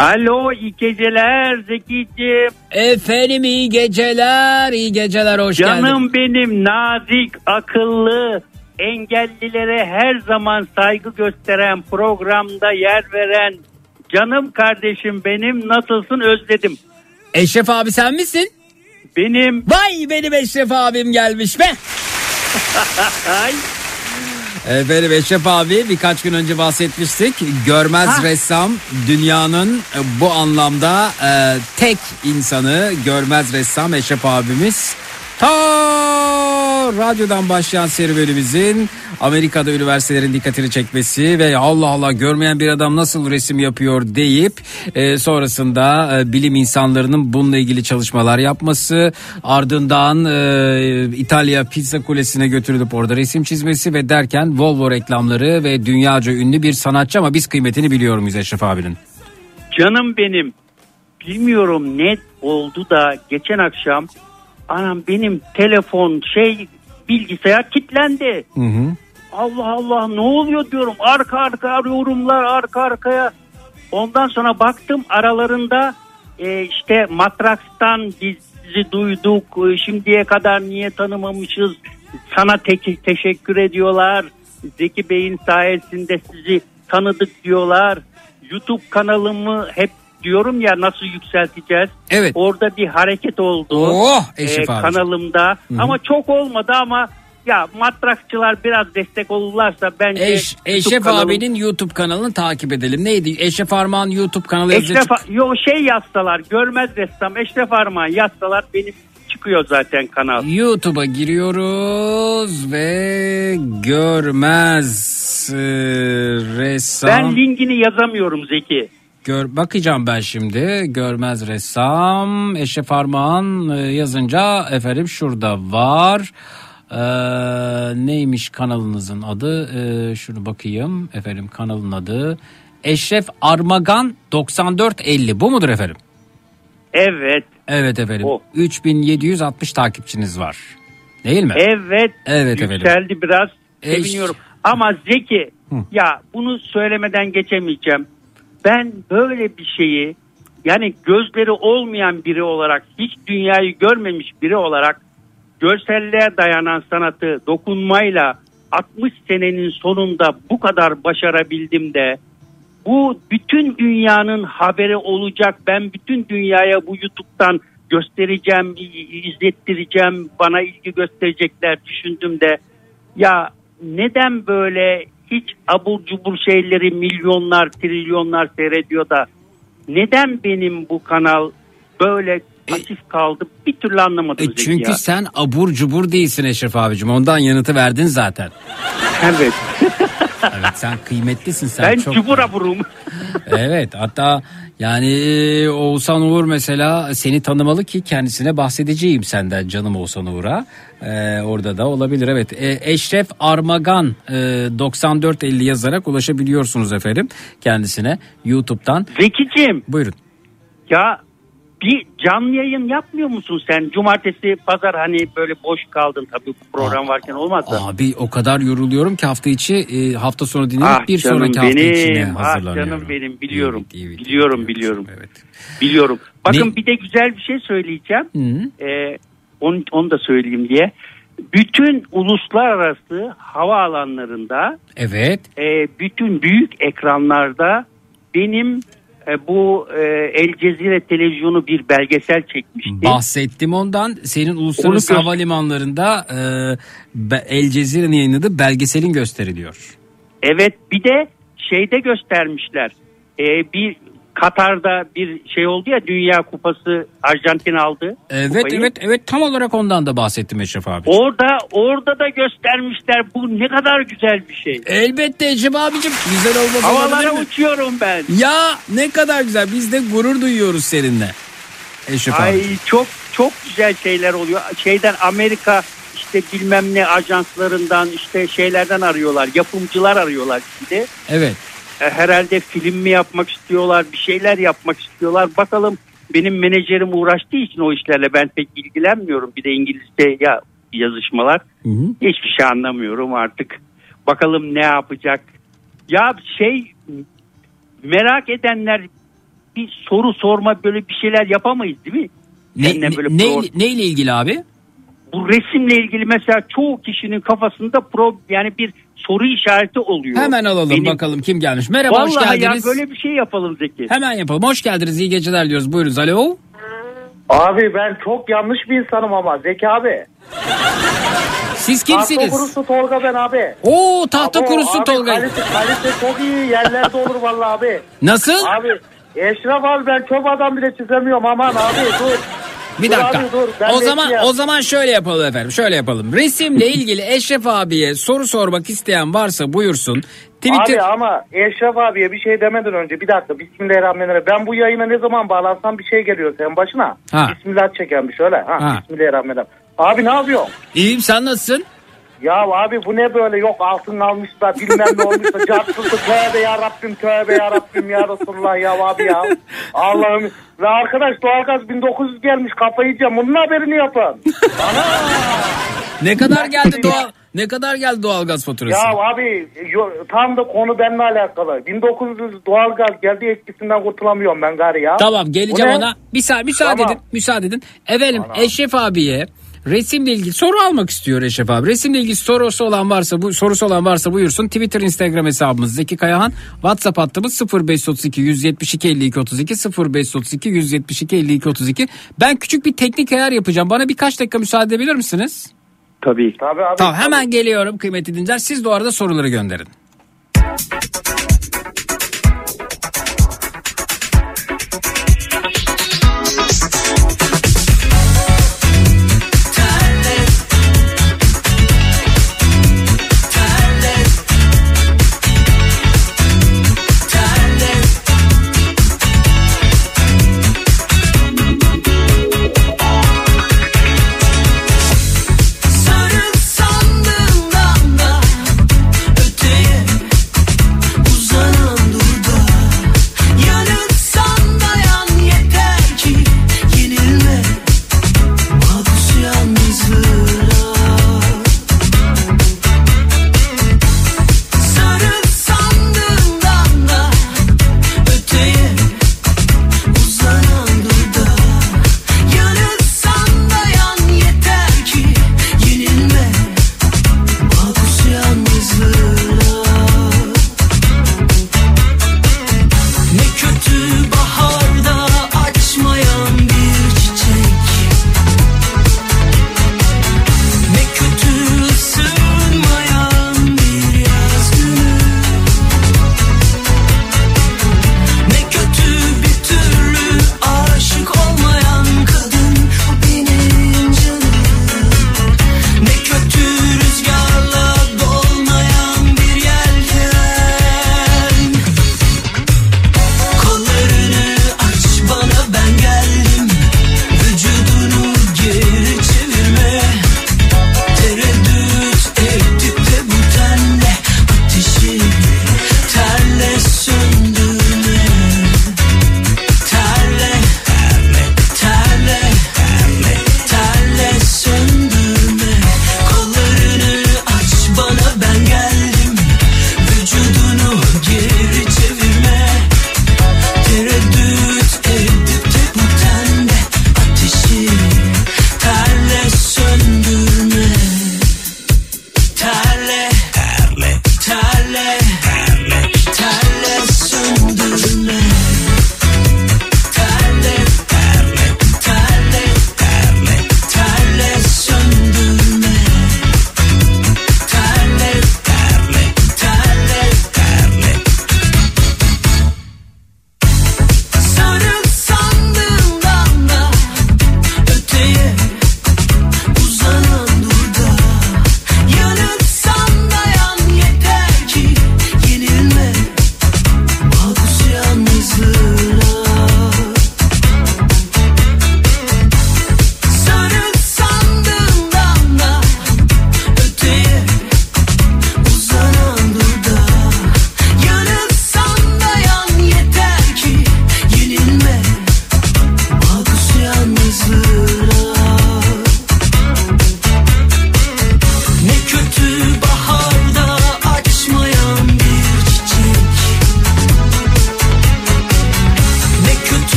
Alo iyi geceler Zekiciğim. Efendim iyi geceler iyi geceler hoş geldin. Canım benim nazik, akıllı, engellilere her zaman saygı gösteren, programda yer veren canım kardeşim benim nasılsın özledim. Eşref abi sen misin? Benim. Vay benim Eşref abim gelmiş be. Ay. Efendim Eşref abi birkaç gün önce bahsetmiştik. Görmez Ha. ressam dünyanın e, bu anlamda e, tek insanı görmez ressam Eşref abimiz. Ta radyodan başlayan serüvenimizin Amerika'da üniversitelerin dikkatini çekmesi ve Allah Allah görmeyen bir adam nasıl resim yapıyor deyip e, sonrasında e, bilim insanlarının bununla ilgili çalışmalar yapması ardından e, İtalya Pizza Kulesi'ne götürülüp orada resim çizmesi ve derken Volvo reklamları ve dünyaca ünlü bir sanatçı ama biz kıymetini biliyor muyuz Eşref abinin? Canım benim. Bilmiyorum ne oldu da geçen akşam anam benim telefon şey bilgisayar kilitlendi. Hı hı. Allah Allah ne oluyor diyorum. Arka arka yorumlar arka arkaya. Ondan sonra baktım aralarında e, işte Matraks'tan biz sizi duyduk. E, Şimdiye kadar niye tanımamışız? Sana te- teşekkür ediyorlar. Zeki Bey'in sayesinde sizi tanıdık diyorlar. YouTube kanalımı hep diyorum ya nasıl yükselteceğiz. Evet. Orada bir hareket oldu. Oh, Eşref e, abicim. kanalımda. Hı hı. Ama çok olmadı ama ya matrakçılar biraz destek olurlarsa bence Eş, YouTube Eşref kanalım- abinin YouTube kanalını takip edelim. Neydi? Eşref Armağan YouTube kanalı. Eşref yo şey yazsalar görmez ressam Eşref Armağan yazsalar benim çıkıyor zaten kanal. YouTube'a giriyoruz ve görmez e, ressam. Ben linkini yazamıyorum Zeki. Gör, bakacağım ben şimdi. Görmez ressam. Eşref Armağan e, yazınca efendim şurada var. Ee, neymiş kanalınızın adı? Ee, şunu bakayım. Efendim kanalın adı. Eşref Armagan 9450. Bu mudur efendim? Evet. Evet efendim. O. 3760 takipçiniz var. Değil mi? Evet. Evet efendim. Yükseldi biraz. Eş- Seviniyorum. Ama Zeki Hı. ya bunu söylemeden geçemeyeceğim. Ben böyle bir şeyi yani gözleri olmayan biri olarak hiç dünyayı görmemiş biri olarak görselliğe dayanan sanatı dokunmayla 60 senenin sonunda bu kadar başarabildim de bu bütün dünyanın haberi olacak. Ben bütün dünyaya bu YouTube'dan göstereceğim, izlettireceğim, bana ilgi gösterecekler düşündüm de ya neden böyle hiç abur cubur şeyleri milyonlar, trilyonlar seyrediyor da neden benim bu kanal böyle pasif kaldı bir türlü anlamadım. E çünkü ya. sen abur cubur değilsin Eşref abicim. Ondan yanıtı verdin zaten. Evet. Evet sen kıymetlisin sen ben çok. cubur aburum. Evet hatta yani e, Oğuzhan Uğur mesela seni tanımalı ki kendisine bahsedeceğim senden canım Oğuzhan Uğur'a. Ee, orada da olabilir evet. Ee, Eşref Armagan e, 9450 yazarak ulaşabiliyorsunuz efendim kendisine YouTube'dan. Zekicim. Buyurun. Ya bir canlı yayın yapmıyor musun sen? Cumartesi, pazar hani böyle boş kaldın tabii bu program varken olmaz da. Abi o kadar yoruluyorum ki hafta içi e, hafta sonu dinlenip Ah bir sonraki hafta içine benim, ah hazırlanıyorum. canım benim biliyorum. biliyorum, biliyorum. Biliyorum. Ne- Bakın bir de güzel bir şey söyleyeceğim. Hı. Ee, onu, onu da söyleyeyim diye. Bütün uluslararası havaalanlarında Evet. e, bütün büyük ekranlarda benim bu e, El Cezire televizyonu bir belgesel çekmişti. Bahsettim ondan. Senin uluslararası Onu havalimanlarında e, El Cezire'nin yayınladığı belgeselin gösteriliyor. Evet bir de şeyde göstermişler. E, bir Katar'da bir şey oldu ya Dünya Kupası Arjantin aldı. Evet kupayı. evet evet tam olarak ondan da bahsettim Eşref abi. Orada orada da göstermişler. Bu ne kadar güzel bir şey. Elbette Eşref abicim güzel olmaz Havalara uçuyorum ben. Ya ne kadar güzel biz de gurur duyuyoruz seninle. Eşref Ay abi. çok çok güzel şeyler oluyor. Şeyden Amerika işte bilmem ne ajanslarından işte şeylerden arıyorlar. Yapımcılar arıyorlar şimdi. Evet. E, Herhalde film mi yapmak istiyorlar, bir şeyler yapmak istiyorlar. Bakalım benim menajerim uğraştığı için o işlerle ben pek ilgilenmiyorum. Bir de İngilizce ya yazışmalar. Hiçbir şey anlamıyorum artık. Bakalım ne yapacak. Ya şey merak edenler bir soru sorma böyle bir şeyler yapamayız değil mi? Ne, ne, böyle ne- neyle ilgili abi? bu resimle ilgili mesela çoğu kişinin kafasında pro yani bir soru işareti oluyor. Hemen alalım Benim- bakalım kim gelmiş. Merhaba hoş Vallahi geldiniz. ya böyle bir şey yapalım Zeki. Hemen yapalım. Hoş geldiniz. iyi geceler diyoruz. Buyurunuz. Alo. Abi ben çok yanlış bir insanım ama Zeki abi. Siz Tahta kimsiniz? kurusu Tolga ben abi. Oo tahta Abo, kurusu abi, Tolga. Kalite, kalite çok iyi yerlerde olur vallahi abi. Nasıl? Abi Eşref abi ben çöp adam bile çizemiyorum aman abi dur. Bir Dur dakika. abi, dur. Ben o zaman o zaman şöyle yapalım efendim. Şöyle yapalım. Resimle ilgili Eşref abiye soru sormak isteyen varsa buyursun. Twitter Abi ama Eşref abiye bir şey demeden önce bir dakika Bismillahirrahmanirrahim. Ben bu yayına ne zaman bağlansam bir şey geliyor senin başına. Ha. Bismillah çeken bir şöyle. Ha, Ha. Bismillahirrahmanirrahim. Abi ne yapıyorsun? İyiyim sen nasılsın? Ya abi bu ne böyle yok altın almış da bilmem ne olmuş da cartıldı tövbe ya Rabbim tövbe ya Rabbim ya Resulullah ya abi ya. Allah'ım ve arkadaş doğalgaz 1900 gelmiş kafayı yiyeceğim bunun haberini yapın. Ne kadar geldi doğal ne kadar geldi doğalgaz faturası? Ya abi yo- tam da konu benimle alakalı. 1900 doğalgaz geldi etkisinden kurtulamıyorum ben gari ya. Tamam geleceğim ona. Bir saniye müsaade Tamam. edin. Müsaade edin. Efendim Eşref abiye resimle ilgili soru almak istiyor Eşref abi. Resimle ilgili sorusu olan varsa bu sorusu olan varsa buyursun. Twitter, Instagram hesabımız Zeki Kayahan. WhatsApp hattımız 0532 172 52 32 0532 172 52 32. Ben küçük bir teknik ayar yapacağım. Bana birkaç dakika müsaade edebilir misiniz? Tabii. Tabii abi. Tamam hemen geliyorum kıymetli dinler. Siz de o arada soruları gönderin. bahar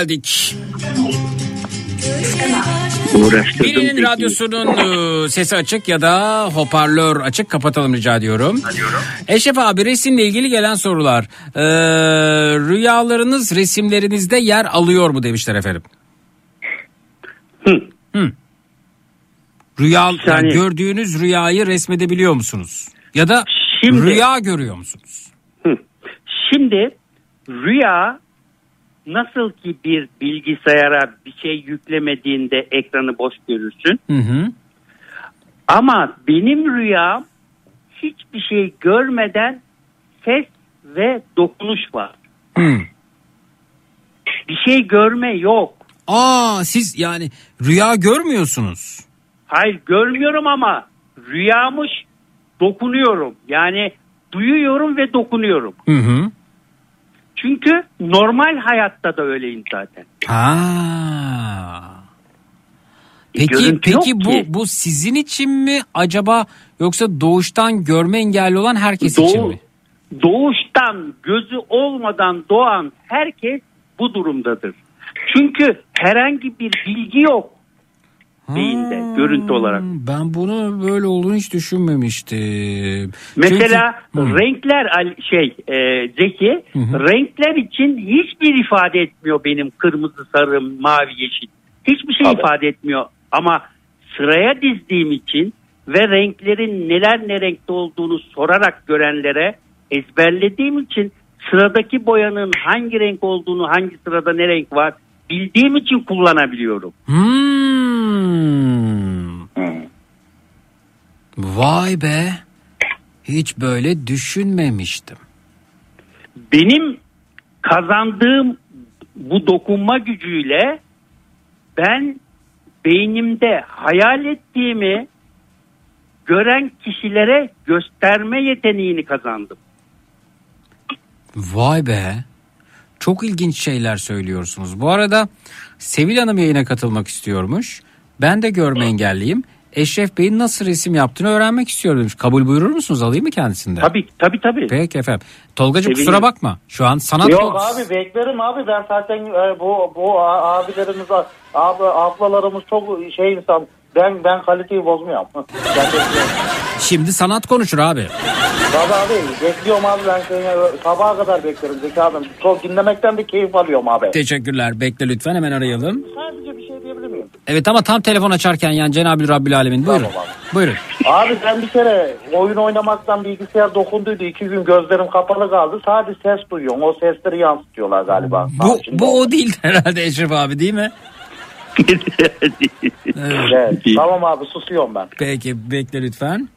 geldik. Birinin radyosunun e, sesi açık ya da hoparlör açık kapatalım rica ediyorum. Eşref abi resimle ilgili gelen sorular. Ee, rüyalarınız resimlerinizde yer alıyor mu demişler efendim. Hı. Rüya yani gördüğünüz rüyayı resmedebiliyor musunuz? Ya da Şimdi- rüya görüyor musunuz? Şimdi rüya nasıl ki bir bilgisayara bir şey yüklemediğinde ekranı boş görürsün. Hı hı. Ama benim rüyam hiçbir şey görmeden ses ve dokunuş var. Hı. Bir şey görme yok. Aa siz yani rüya görmüyorsunuz. Hayır görmüyorum ama rüyamış dokunuyorum. Yani duyuyorum ve dokunuyorum. Hı hı. Çünkü normal hayatta da öyleyim zaten. Ha. Peki görüntü peki bu ki. bu sizin için mi acaba yoksa doğuştan görme engelli olan herkes için Doğu- mi? doğuştan gözü olmadan doğan herkes bu durumdadır. Çünkü herhangi bir bilgi yok beyinde görüntü olarak. Ben bunu böyle olduğunu hiç düşünmemiştim. Mesela Çünkü- renkler şey e, Zeki Hı hı. renkler için hiçbir ifade etmiyor benim kırmızı sarı mavi yeşil hiçbir şey ifade etmiyor ama sıraya dizdiğim için ve renklerin neler ne renkte olduğunu sorarak görenlere ezberlediğim için sıradaki boyanın hangi renk olduğunu hangi sırada ne renk var bildiğim için kullanabiliyorum. Hmm. Vay be. Hiç böyle düşünmemiştim. benim kazandığım bu dokunma gücüyle ben beynimde hayal ettiğimi gören kişilere gösterme yeteneğini kazandım. Vay be. Çok ilginç şeyler söylüyorsunuz. Bu arada Sevil Hanım yayına katılmak istiyormuş. Ben de görme engelliyim. Eşref Bey'in nasıl resim yaptığını öğrenmek istiyorum demiş. Kabul buyurur musunuz? Alayım mı kendisinden? Tabii tabii tabii. Peki efendim. Tolgacığım Sevinirim. kusura bakma. Şu an sanat Yok kol- abi beklerim abi ben zaten e, bu bu abilerimiz abi ablalarımız çok şey insan ben ben kaliteyi bozmuyorum. Şimdi sanat konuşur abi. Tabii abi bekliyorum abi ben seni sabaha kadar beklerim Zeki abim. Çok dinlemekten de keyif alıyorum abi. Teşekkürler. Bekle lütfen hemen arayalım. Sadece bir şey? Evet ama tam telefon açarken yani Cenab-ı Rabbil Alemin. Buyurun. Tamam Buyurun. Abi ben bir kere oyun oynamaktan bilgisayar dokunduydu. iki gün gözlerim kapalı kaldı. Sadece ses duyuyorum. O sesleri yansıtıyorlar galiba. Bu, bu o değil herhalde Eşref abi değil mi? Evet. Tamam abi susuyorum ben. Peki bekle lütfen.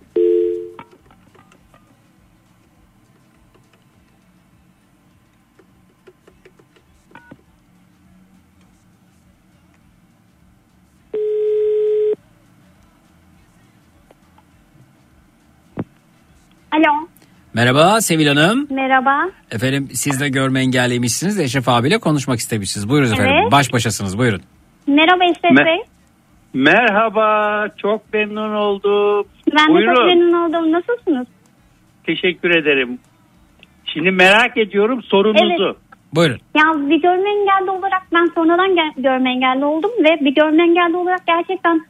Alo. Merhaba Sevil Hanım. Merhaba. Efendim siz de görme engelliymişsiniz de Eşref abiyle konuşmak istemişsiniz. Buyurun efendim. Evet. Baş başasınız buyurun. Merhaba Eşref Me- Bey. Merhaba çok memnun oldum. Ben de Buyurun. çok memnun oldum. Nasılsınız? Teşekkür ederim. Şimdi merak ediyorum sorunuzu. Evet. Buyurun. Ya bir görme engelli olarak ben sonradan gel- görme engelli oldum ve bir görme engelli olarak gerçekten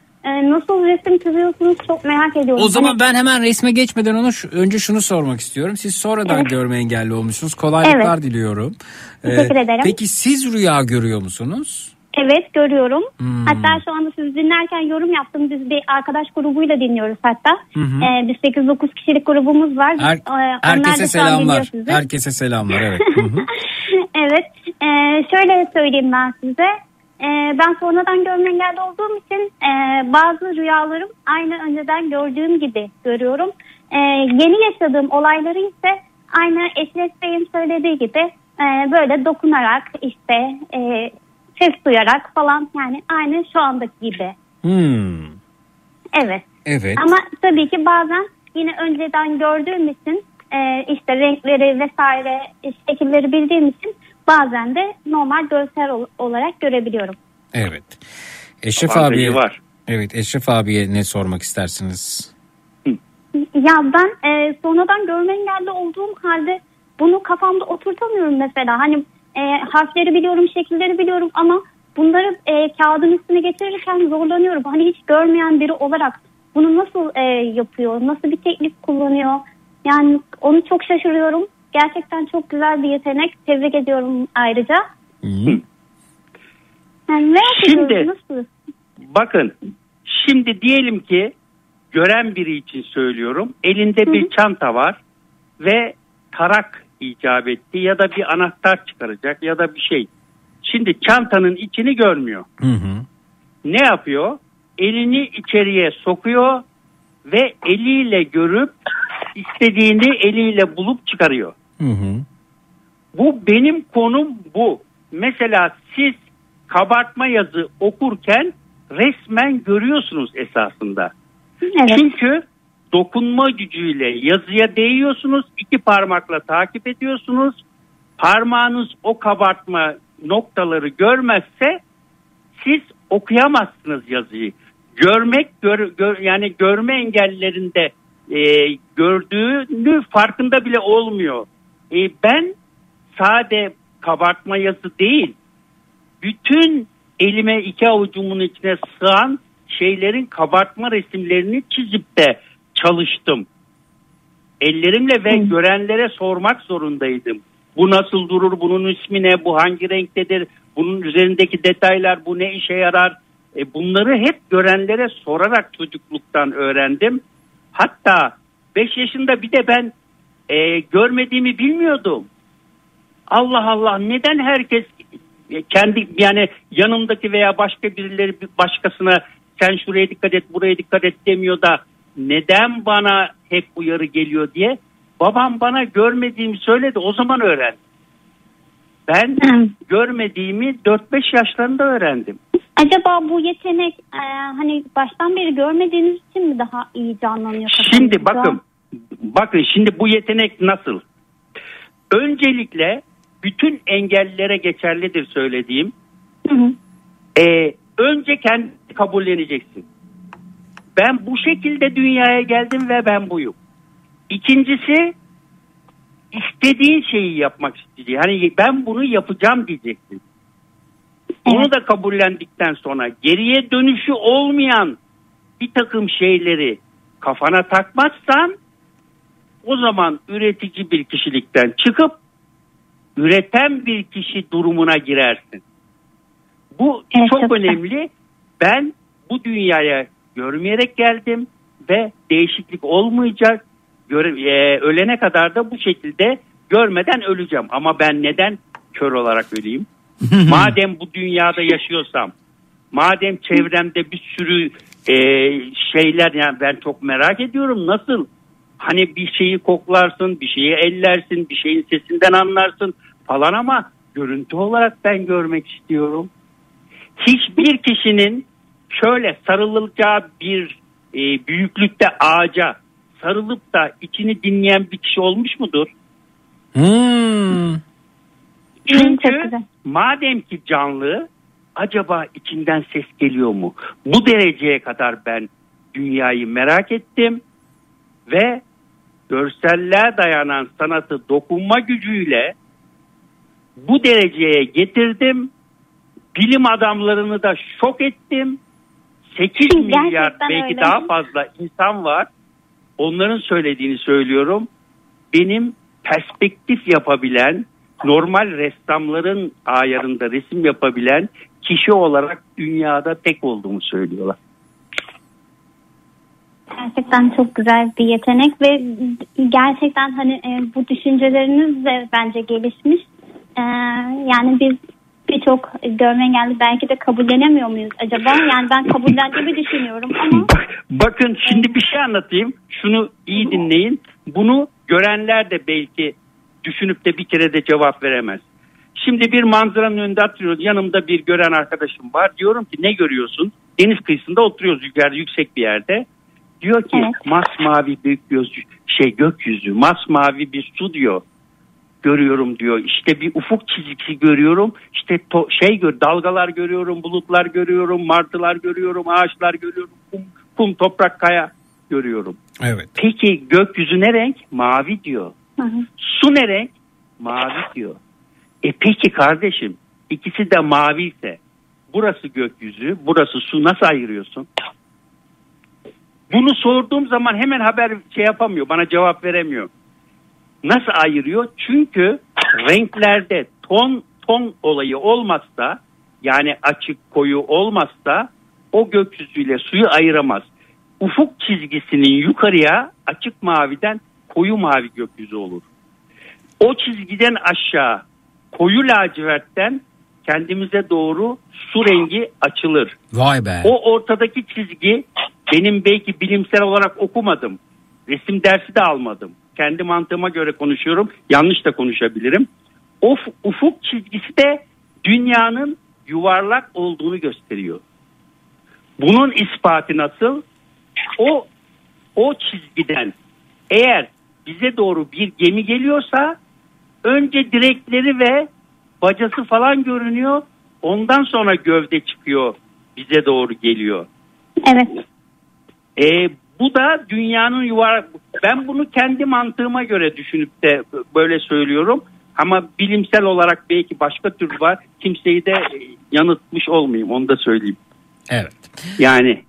nasıl resim çiziyorsunuz çok merak ediyorum. O zaman ben hemen resme geçmeden onu şu- önce şunu sormak istiyorum. Siz sonradan Evet. görme engelli olmuşsunuz. Kolaylıklar Evet. diliyorum. Ee, Teşekkür ederim. Peki siz rüya görüyor musunuz? Evet görüyorum. Hmm. Hatta şu anda siz dinlerken yorum yaptım. Biz bir arkadaş grubuyla dinliyoruz hatta. Hı hı. Ee, biz 8-9 kişilik grubumuz var. Her- e, da herkese selamlar. Herkese selamlar evet. Evet. Ee, şöyle söyleyeyim ben size. Ee, ben sonradan görme engelli olduğum için e, bazı rüyalarım aynı önceden gördüğüm gibi görüyorum. Ee, yeni yaşadığım olayları ise aynı Eşref Bey'in söylediği gibi e, böyle dokunarak işte e, ses duyarak falan yani aynı şu andaki gibi. Hmm. Evet. Evet. Ama tabii ki bazen yine önceden gördüğüm için e, işte renkleri vesaire e, şekilleri bildiğim için bazen de normal görsel ol- olarak görebiliyorum. Evet. Eşref Avantajı abiye var. Evet Eşref abiye ne sormak istersiniz? Ya ben e, sonradan görme engelli olduğum halde bunu kafamda oturtamıyorum mesela. Hani e, harfleri biliyorum, şekilleri biliyorum ama bunları e, kağıdın üstüne getirirken zorlanıyorum. Hani hiç görmeyen biri olarak bunu nasıl e, yapıyor, nasıl bir teknik kullanıyor? Yani onu çok şaşırıyorum. Gerçekten çok güzel bir yetenek. Tebrik ediyorum ayrıca. Yani merak Şimdi- nasıl? Bakın şimdi diyelim ki gören biri için söylüyorum. Elinde bir çanta var ve tarak icap etti ya da bir anahtar çıkaracak ya da bir şey. Şimdi çantanın içini görmüyor. Ne yapıyor? Elini içeriye sokuyor ve eliyle görüp istediğini eliyle bulup çıkarıyor. Bu benim konum bu. Mesela siz kabartma yazı okurken resmen görüyorsunuz esasında. Çünkü dokunma gücüyle yazıya değiyorsunuz. iki parmakla takip ediyorsunuz. Parmağınız o kabartma noktaları görmezse siz okuyamazsınız yazıyı. Görmek gör, gör- yani görme engellerinde e, gördüğünü farkında bile olmuyor. E, ben sade kabartma yazı değil bütün elime iki avucumun içine sığan şeylerin kabartma resimlerini çizip de çalıştım. Ellerimle ve görenlere sormak zorundaydım. Bu nasıl durur, bunun ismi ne, bu hangi renktedir, bunun üzerindeki detaylar, bu ne işe yarar. E, bunları hep görenlere sorarak çocukluktan öğrendim. Hatta 5 yaşında bir de ben e, görmediğimi bilmiyordum. Allah Allah neden herkes e, kendi yani yanımdaki veya başka birileri bir başkasına sen şuraya dikkat et buraya dikkat et demiyor da neden bana hep uyarı geliyor diye babam bana görmediğimi söyledi o zaman öğrendim. Ben görmediğimi 4-5 yaşlarında öğrendim. Acaba bu yetenek e, hani baştan beri görmediğiniz için mi daha iyi canlanıyor? Şimdi bakın bakın şimdi bu yetenek nasıl? Öncelikle bütün engellilere geçerlidir söylediğim. Ee, önce kendini kabulleneceksin. Ben bu şekilde dünyaya geldim ve ben buyum. İkincisi istediğin şeyi yapmak istediği. Hani ben bunu yapacağım diyeceksin. Onu da kabullendikten sonra geriye dönüşü olmayan bir takım şeyleri kafana takmazsan o zaman üretici bir kişilikten çıkıp üreten bir kişi durumuna girersin. Bu çok önemli. Ben bu dünyaya görmeyerek geldim ve değişiklik olmayacak. Göre- e, ölene kadar da bu şekilde görmeden öleceğim. Ama ben neden kör olarak öleyim? madem bu dünyada yaşıyorsam, madem çevremde bir sürü e, şeyler yani ben çok merak ediyorum nasıl hani bir şeyi koklarsın, bir şeyi ellersin, bir şeyin sesinden anlarsın falan ama görüntü olarak ben görmek istiyorum. Hiçbir kişinin şöyle sarılacağı bir e, büyüklükte ağaca sarılıp da içini dinleyen bir kişi olmuş mudur? Çünkü madem ki canlı acaba içinden ses geliyor mu? Bu dereceye kadar ben dünyayı merak ettim ve görselliğe dayanan sanatı dokunma gücüyle bu dereceye getirdim. Bilim adamlarını da şok ettim. 8 milyar Gerçekten belki öyle. daha fazla insan var. Onların söylediğini söylüyorum. Benim perspektif yapabilen, normal ressamların ayarında resim yapabilen kişi olarak dünyada tek olduğumu söylüyorlar. Gerçekten çok güzel bir yetenek ve gerçekten hani e, bu düşünceleriniz de bence gelişmiş. E, yani biz birçok görme engelli belki de kabullenemiyor muyuz acaba? Yani ben kabullendiğimi düşünüyorum ama Bakın şimdi bir şey anlatayım. Şunu iyi dinleyin. Bunu görenler de belki düşünüp de bir kere de cevap veremez. Şimdi bir manzaranın önünde oturuyoruz. Yanımda bir gören arkadaşım var. Diyorum ki ne görüyorsun? Deniz kıyısında oturuyoruz yukarıda yüksek bir yerde. Diyor ki masmavi bir göz, şey gökyüzü, masmavi bir su diyor. Görüyorum diyor. İşte bir ufuk çizgisi görüyorum. İşte to- şey gör, dalgalar görüyorum, bulutlar görüyorum, martılar görüyorum, ağaçlar görüyorum, kum, kum toprak, kaya görüyorum. Evet. Peki gökyüzü ne renk? Mavi diyor. Su ne renk? Mavi diyor. E peki kardeşim ikisi de mavi ise burası gökyüzü burası su nasıl ayırıyorsun? Bunu sorduğum zaman hemen haber şey yapamıyor bana cevap veremiyor. Nasıl ayırıyor? Çünkü renklerde ton ton olayı olmazsa yani açık koyu olmazsa o gökyüzüyle suyu ayıramaz. Ufuk çizgisinin yukarıya açık maviden koyu mavi gökyüzü olur. O çizgiden aşağı koyu lacivertten kendimize doğru su rengi açılır. Vay be. O ortadaki çizgi benim belki bilimsel olarak okumadım. Resim dersi de almadım. Kendi mantığıma göre konuşuyorum. Yanlış da konuşabilirim. O f- ufuk çizgisi de dünyanın yuvarlak olduğunu gösteriyor. Bunun ispatı nasıl? O o çizgiden eğer bize doğru bir gemi geliyorsa önce direkleri ve bacası falan görünüyor. Ondan sonra gövde çıkıyor bize doğru geliyor. Evet. E, bu da dünyanın yuvarlak. Ben bunu kendi mantığıma göre düşünüp de böyle söylüyorum. Ama bilimsel olarak belki başka tür var. Kimseyi de e, yanıltmış olmayayım onu da söyleyeyim. Evet. Yani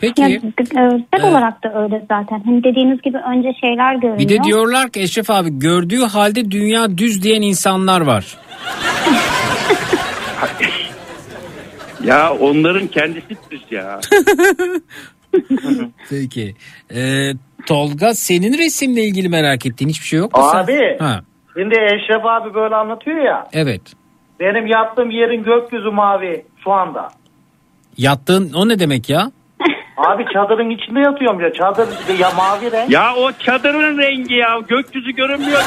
Peki. Yani, görsel olarak da öyle zaten. Hani dediğiniz gibi önce şeyler görünüyor. Bir de diyorlar ki Eşref abi gördüğü halde dünya düz diyen insanlar var. ya onların kendisi düz ya. Peki. Ee, Tolga senin resimle ilgili merak ettiğin hiçbir şey yok mu? sen? Abi. Ha, Şimdi Eşref abi böyle anlatıyor ya. evet. Benim yattığım yerin gökyüzü mavi şu anda. Yattığın o ne demek ya? Abi çadırın içinde yatıyorum ya. Çadır ya mavi renk. ya o çadırın rengi ya gökyüzü görünmüyor ki.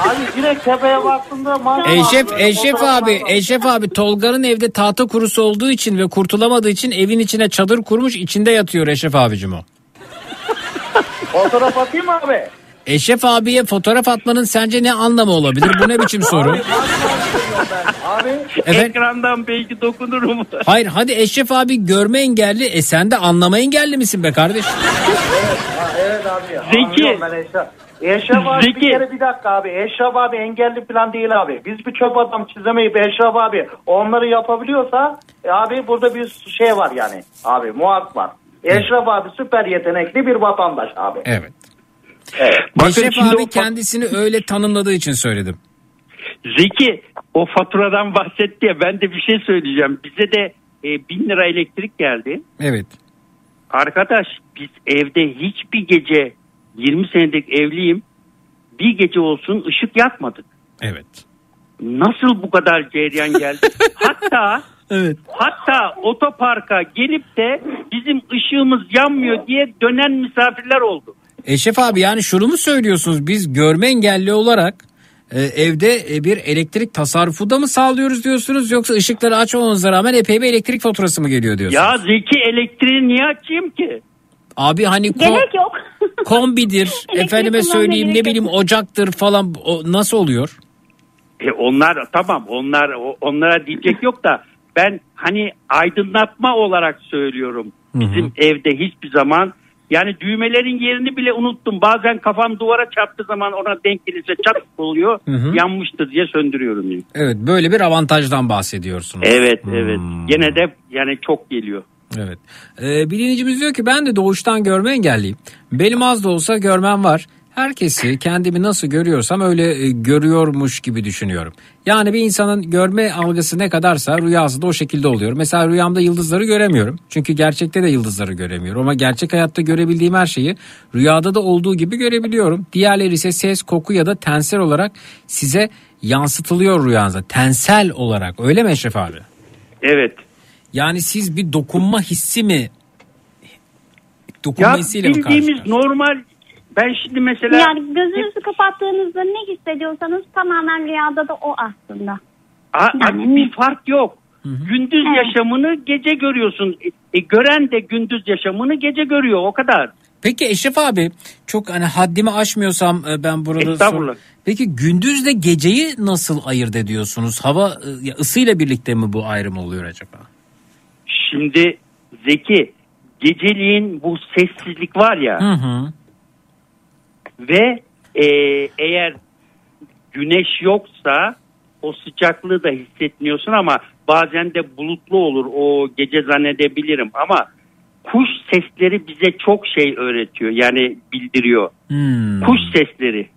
Abi direkt tepeye baktığımda mavi. Eşref. Eşref abi. Eşref abi Tolga'nın evde tahta kurusu olduğu için ve kurtulamadığı için evin içine çadır kurmuş içinde yatıyor Eşref abicim o. Fotoğraf atayım mı abi? Eşref abiye fotoğraf atmanın sence ne anlamı olabilir? Bu ne biçim soru? Abi. Ekrandan belki dokunurum. Hayır hadi Eşref abi görme engelli. E sen de anlama engelli misin be kardeş? Ha, evet abi ya. Zeki. Anlıyorum Ben Eşref. Eşref abi Zeki. bir kere bir dakika abi. Eşref abi engelli falan değil abi. Biz bir çöp adam çizemeyip Eşref abi onları yapabiliyorsa e, abi burada bir şey var yani. Abi muhak var. Eşref abi süper yetenekli bir vatandaş abi. Evet. Evet. Bakın Eşref abi o kendisini öyle tanımladığı için söyledim. Zeki o faturadan bahsetti ya ben de bir şey söyleyeceğim. Bize de e, bin lira elektrik geldi. Evet. Arkadaş biz evde hiçbir gece 20 senelik evliyim bir gece olsun ışık yakmadık. Evet. Nasıl bu kadar cereyan geldi? hatta Evet. hatta otoparka gelip de bizim ışığımız yanmıyor diye dönen misafirler oldu. Eşref abi yani şunu mu söylüyorsunuz? Biz görme engelli olarak e, evde e, bir elektrik tasarrufu da mı sağlıyoruz diyorsunuz? Yoksa ışıkları açmamamıza rağmen epey bir elektrik faturası mı geliyor diyorsunuz? Ya Zeki elektriği niye açayım ki? Abi hani ko- Gerek yok. kombidir, efendime söyleyeyim ne bileyim ocaktır falan o nasıl oluyor? E onlar tamam onlar onlara diyecek yok da ben hani aydınlatma olarak söylüyorum. Bizim evde hiçbir zaman yani düğmelerin yerini bile unuttum. Bazen kafam duvara çarptığı zaman ona denk gelirse çat oluyor. Hı hı. Yanmıştır diye söndürüyorum. yani. Evet böyle bir avantajdan bahsediyorsunuz. Evet evet. Gene de yani çok geliyor. Evet. Ee, bir diyor ki ben de doğuştan görme engelliyim. Benim az da olsa görmem var. Herkesi kendimi nasıl görüyorsam öyle e, görüyormuş gibi düşünüyorum. Yani bir insanın görme algısı ne kadarsa rüyası da o şekilde oluyor. Mesela rüyamda yıldızları göremiyorum. Çünkü gerçekte de yıldızları göremiyorum. Ama gerçek hayatta görebildiğim her şeyi rüyada da olduğu gibi görebiliyorum. Diğerleri ise ses, koku ya da tensel olarak size yansıtılıyor rüyanızda. Tensel olarak öyle mi Eşref abi? Evet. Yani siz bir dokunma hissi mi dokunma Ya hissiyle mi bildiğimiz normal ben şimdi mesela Yani gözünüzü kapattığınızda ne hissediyorsanız tamamen rüyada da o aslında. A- abi bir fark yok. Gündüz yaşamını gece görüyorsun. E, gören de gündüz yaşamını gece görüyor o kadar. Peki Eşref abi çok hani haddimi aşmıyorsam e, ben burada Estağfurullah. sor- Peki gündüzle geceyi nasıl ayırt ediyorsunuz? Hava e, ya ısıyla birlikte mi bu ayrım oluyor acaba? Şimdi Zeki geceliğin bu sessizlik var ya Hı hı. Ve e, eğer güneş yoksa o sıcaklığı da hissetmiyorsun ama bazen de bulutlu olur o gece zannedebilirim ama kuş sesleri bize çok şey öğretiyor yani bildiriyor. Hmm. Kuş sesleri.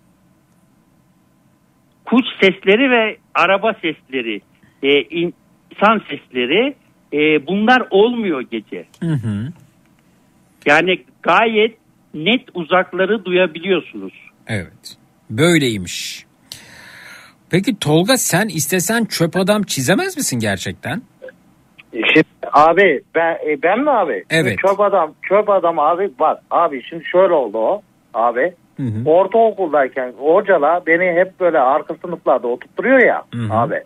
Kuş sesleri ve araba sesleri, e, insan sesleri e, bunlar olmuyor gece. Hı hı. Yani gayet net uzakları duyabiliyorsunuz. Evet. Böyleymiş. Peki Tolga sen istesen çöp adam çizemez misin gerçekten? Şimdi abi ben e, ben mi abi? Evet. Çöp adam çöp adam abi bak abi şimdi şöyle oldu o abi. Hı hı. Ortaokuldayken hocalar beni hep böyle arka sınıflarda oturtturuyor ya Hı hı. abi.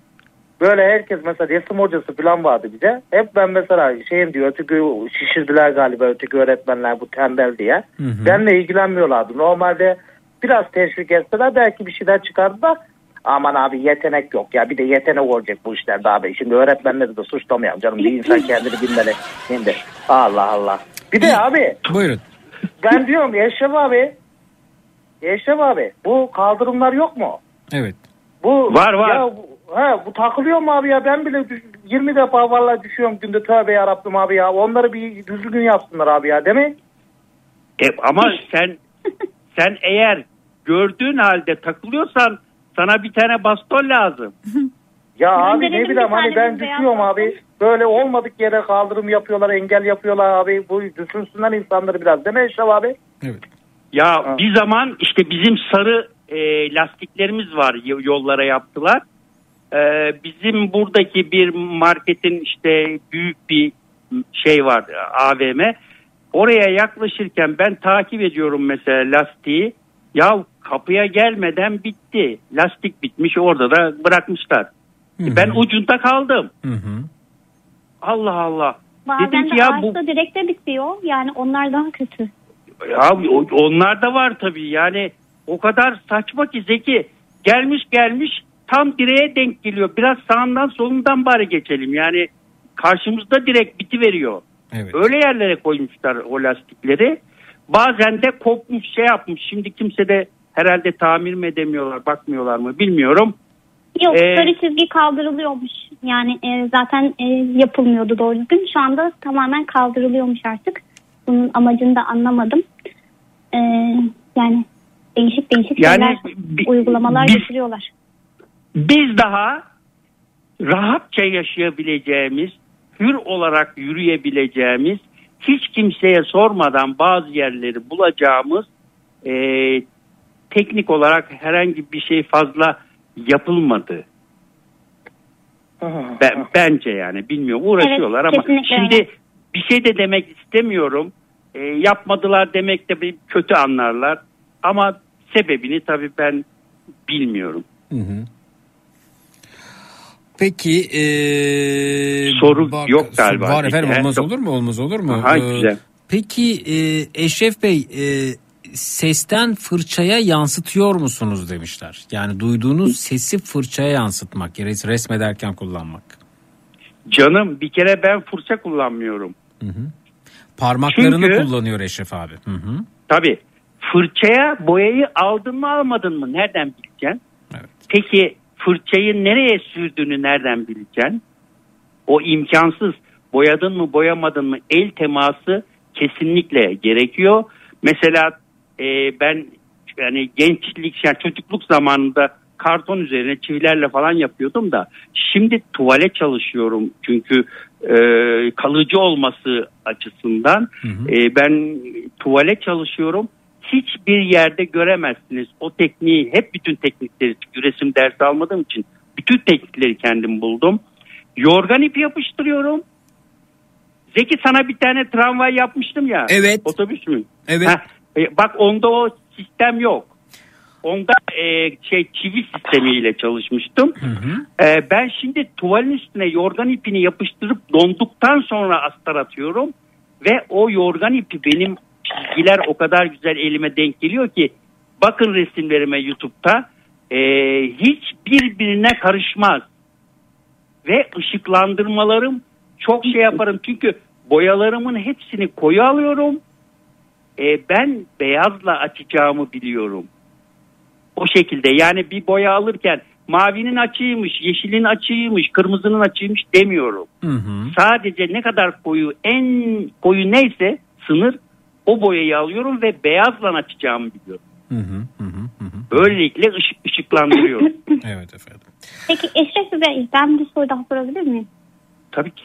Böyle herkes mesela resim hocası falan vardı bize. Hep ben mesela şeyim diyor öteki şişirdiler galiba öteki öğretmenler bu tembel diye. Hı hı. Benle ilgilenmiyorlardı. Normalde biraz teşvik etseler belki bir şeyler çıkardı da aman abi yetenek yok ya bir de yetenek olacak bu işlerde abi. Şimdi öğretmenleri de suçlamayalım canım bir insan kendini bilmeli. Şimdi Allah Allah. Bir de abi Buyurun. ben diyorum Eşref abi Eşref abi bu kaldırımlar yok mu? Evet. Bu Var, var. Ya, bu, he, bu takılıyor mu abi ya ben bile düş- 20 defa vallahi düşüyorum günde tövbe yarabbim abi ya onları bir düzgün yapsınlar abi ya değil mi? E, ama sen sen eğer gördüğün halde takılıyorsan sana bir tane baston lazım. Ya Ben abi ne bir bileyim tane hani ben düşüyorum abi. Böyle olmadık yere kaldırım yapıyorlar, engel yapıyorlar abi. Bu düşünsünler insanları biraz değil mi Eşref abi? Ya bir zaman işte bizim sarı e, lastiklerimiz var y- yollara yaptılar. E, bizim buradaki bir marketin işte büyük bir şey var AVM. Oraya yaklaşırken ben takip ediyorum mesela lastiği. Ya kapıya gelmeden bitti. Lastik bitmiş orada da bırakmışlar. E, Ben ucunda kaldım. Hı hı. Allah Allah. Bazen Dedim de ki ya bu direkte bitiyor. Yani onlar daha kötü. Ya onlar da var tabii yani o kadar saçma ki Zeki gelmiş gelmiş tam direğe denk geliyor. Biraz sağından solundan bari geçelim yani karşımızda direkt biti veriyor. Evet. Öyle yerlere koymuşlar o lastikleri. Bazen de kopmuş şey yapmış. Şimdi kimse de herhalde tamir mi edemiyorlar bakmıyorlar mı bilmiyorum. Yok Ee, sarı çizgi kaldırılıyormuş. Yani e, zaten e, yapılmıyordu doğru düzgün. Şu anda tamamen kaldırılıyormuş artık. Bunun amacını da anlamadım. E, yani değişik değişik Yani şeyler, bi- uygulamalar biz- getiriyorlar. Biz daha rahatça yaşayabileceğimiz, hür olarak yürüyebileceğimiz, hiç kimseye sormadan bazı yerleri bulacağımız e, teknik olarak herhangi bir şey fazla yapılmadı. Ben, bence yani bilmiyorum uğraşıyorlar Evet, ama şimdi öyle. bir şey de demek istemiyorum. E, yapmadılar demek de bir kötü anlarlar ama sebebini tabii ben bilmiyorum. Hı hı. Peki eee, Soru yok galiba. Var efendim olmaz he? olur mu olmaz olur mu? Aha, Ee, güzel. Peki e, Eşref Bey e, sesten fırçaya yansıtıyor musunuz demişler. Yani duyduğunuz sesi fırçaya yansıtmak, resmederken kullanmak. Canım bir kere ben fırça kullanmıyorum. Parmaklarını Çünkü- kullanıyor Eşref abi. Hı hı. Tabii fırçaya boyayı aldın mı almadın mı nereden bileceksin? Peki fırçayı nereye sürdüğünü nereden bileceksin? O imkansız. Boyadın mı boyamadın mı el teması kesinlikle gerekiyor. Mesela e, ben yani gençlik yani çocukluk zamanında karton üzerine çivilerle falan yapıyordum da şimdi tuvale çalışıyorum çünkü e, kalıcı olması açısından e, ben tuvale çalışıyorum hiçbir yerde göremezsiniz o tekniği hep bütün teknikleri çünkü resim dersi almadığım için bütün teknikleri kendim buldum yorgan ipi yapıştırıyorum Zeki sana bir tane tramvay yapmıştım ya. Evet. Otobüs mü? Evet. Heh, bak onda o sistem yok. Onda e, şey çivi sistemiyle çalışmıştım. E, ben şimdi tuvalin üstüne yorgan ipini yapıştırıp donduktan sonra astar atıyorum. Ve o yorgan ipi benim çizgiler o kadar güzel elime denk geliyor ki bakın resimlerime YouTube'da e, hiç birbirine karışmaz. Ve ışıklandırmalarım çok şey yaparım çünkü boyalarımın hepsini koyu alıyorum. E, ben beyazla açacağımı biliyorum. O şekilde yani bir boya alırken mavinin açığıymış, yeşilin açığıymış, kırmızının açığıymış demiyorum. Hı hı. Sadece ne kadar koyu en koyu neyse sınır o boyayı alıyorum ve beyazla açacağımı biliyorum. Hı hı, hı hı, hı hı. Böylelikle ışık, ışıklandırıyorum. Evet efendim. Peki Eşref Bey ben bir soru daha sorabilir miyim? Tabii ki.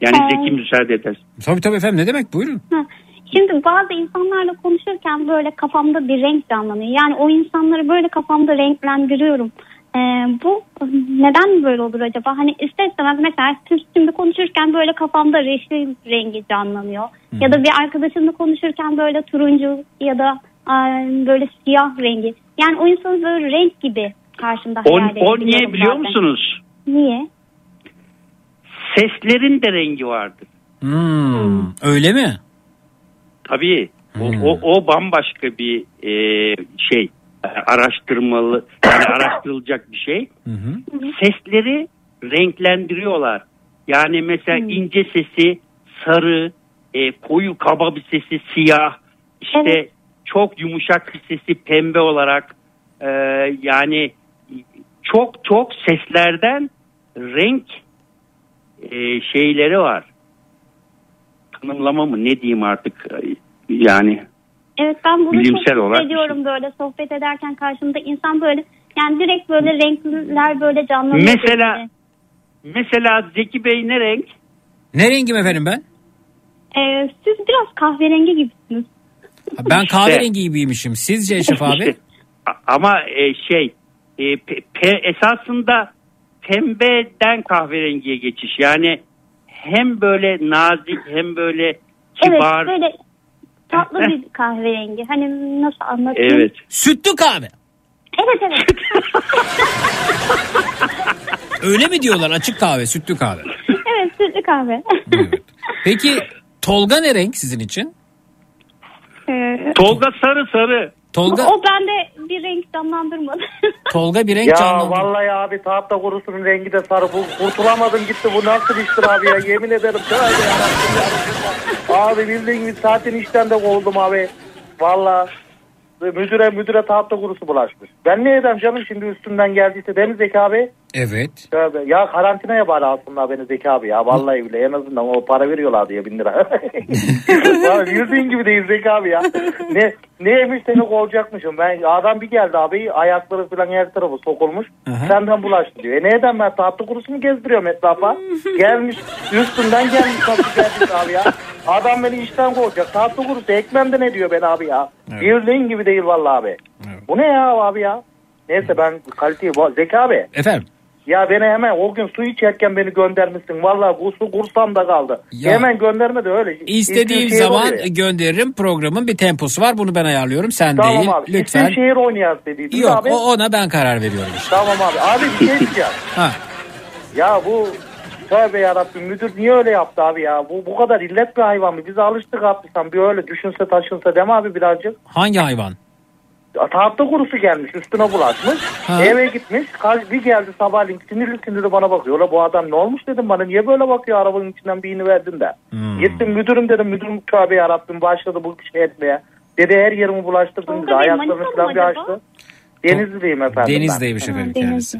Yani Ee, Zeki müsaade eder. Tabii tabii efendim ne demek buyurun. Ha, Şimdi bazı insanlarla konuşurken böyle kafamda bir renk canlanıyor. Yani o insanları böyle kafamda renklendiriyorum. Ee, bu neden böyle olur acaba? Hani ister istemez mesela siz şimdi konuşurken böyle kafamda yeşil rengi canlanıyor. Ya da bir arkadaşımla konuşurken böyle turuncu ya da e, böyle siyah rengi. Yani o insanı böyle renk gibi karşımda O, hayal o edebiliyorum niye biliyor musunuz? Niye? Seslerin de rengi vardır. Hmm, Öyle mi? Tabii. O, Hmm. o, o bambaşka bir e, şey. Yani araştırmalı, yani araştırılacak bir şey. Hı hı. Sesleri renklendiriyorlar. Yani mesela ince sesi sarı, e, koyu kaba bir sesi siyah, işte çok yumuşak bir sesi pembe olarak e, yani çok çok seslerden renk e, şeyleri var. Tanımlama mı ne diyeyim artık yani Evet ben bunu Bilimsel çok olarak hissediyorum böyle sohbet ederken karşımda insan böyle yani direkt böyle renkler böyle canlanıyor. Mesela- gözümde. mesela Zeki Bey ne renk? Ne rengim efendim ben? Ee, siz biraz kahverengi gibisiniz. Ben kahverengi gibiymişim. Sizce Eşref abi? Ama e, şey e, pe- pe- esasında pembeden kahverengiye geçiş yani hem böyle nazik hem böyle kibar. Evet böyle tatlı bir kahverengi. Hani nasıl anlatayım? Evet. Sütlü kahve. Evet evet. Öyle mi diyorlar açık kahve, sütlü kahve? evet sütlü kahve. Peki Tolga ne renk sizin için? Ee, Tolga sarı sarı. Tolga O bende bir renk canlandırmadı. Tolga bir renk ya canlandı. vallahi abi tahta kurusunun rengi de sarı. Bu kurtulamadım gitti. Bu nasıl iştir abi ya? Yemin ederim. Tövbe yarabbim ya. Abi bildiğin gibi zaten işten de kovuldum abi. Vallahi müdüre müdüre tahta kurusu bulaşmış. Ben ne edeyim canım şimdi üstümden geldiyse değil mi Zeki abi? Evet. Tövbe. Ya karantinaya bari alsınlar beni Zeki abi ya. Vallahi bile en azından o para veriyorlar diye bin lira. ya, yüzdüğün gibi değil Zeki abi ya. Ne, neymiş seni kovacakmışım. Ben, adam bir geldi abi ayakları falan her tarafı sokulmuş. Senden bulaştı diyor. E neden ben tatlı kurusunu gezdiriyorum etrafa. gelmiş üstünden gelmiş nasıl gelmiş abi ya. Adam beni işten kovacak. Tatlı kurusu ekmemde ne diyor ben abi ya. Evet. Bildiğin gibi değil vallahi abi. Bu ne ya abi ya? Neyse ben kaliteyi... Zeki abi. Efendim? Ya beni hemen o gün su içerken beni göndermişsin. Vallahi kursu kursam da kaldı. Ya. Hemen gönderme de öyle. İstediğim şehir zaman oluyor. gönderirim. Programın bir temposu var. Bunu ben ayarlıyorum. Sen Tamam değil. abi. Lütfen. İsim şehir oynayacağız dediydin Yok abi. o ona ben karar veriyorum işte. Tamam abi. Abi bir şey diyeceğim. Ha. ya bu tövbe yarabbim müdür niye öyle yaptı abi ya? Bu bu kadar illet bir hayvan mı? Biz alıştık abi sen bir öyle düşünse taşınsa mi abi birazcık? Hangi hayvan? Tahta kurusu gelmiş üstüne bulaşmış. Ha. Eve gitmiş. Kal- Bir geldi sabahleyin sinirli sinirli bana bakıyor. Ola bu adam ne olmuş dedim bana niye böyle bakıyor arabanın içinden birini verdin de. Hmm. Gittim müdürüm dedim müdürüm tövbe yarabbim başladı bu şey etmeye. Dedi her yerimi bulaştırdın dedi. Bey, Ayaklarını falan bir açtı. Denizliyim efendim ben. Deniz'deymiş efendim kendisi.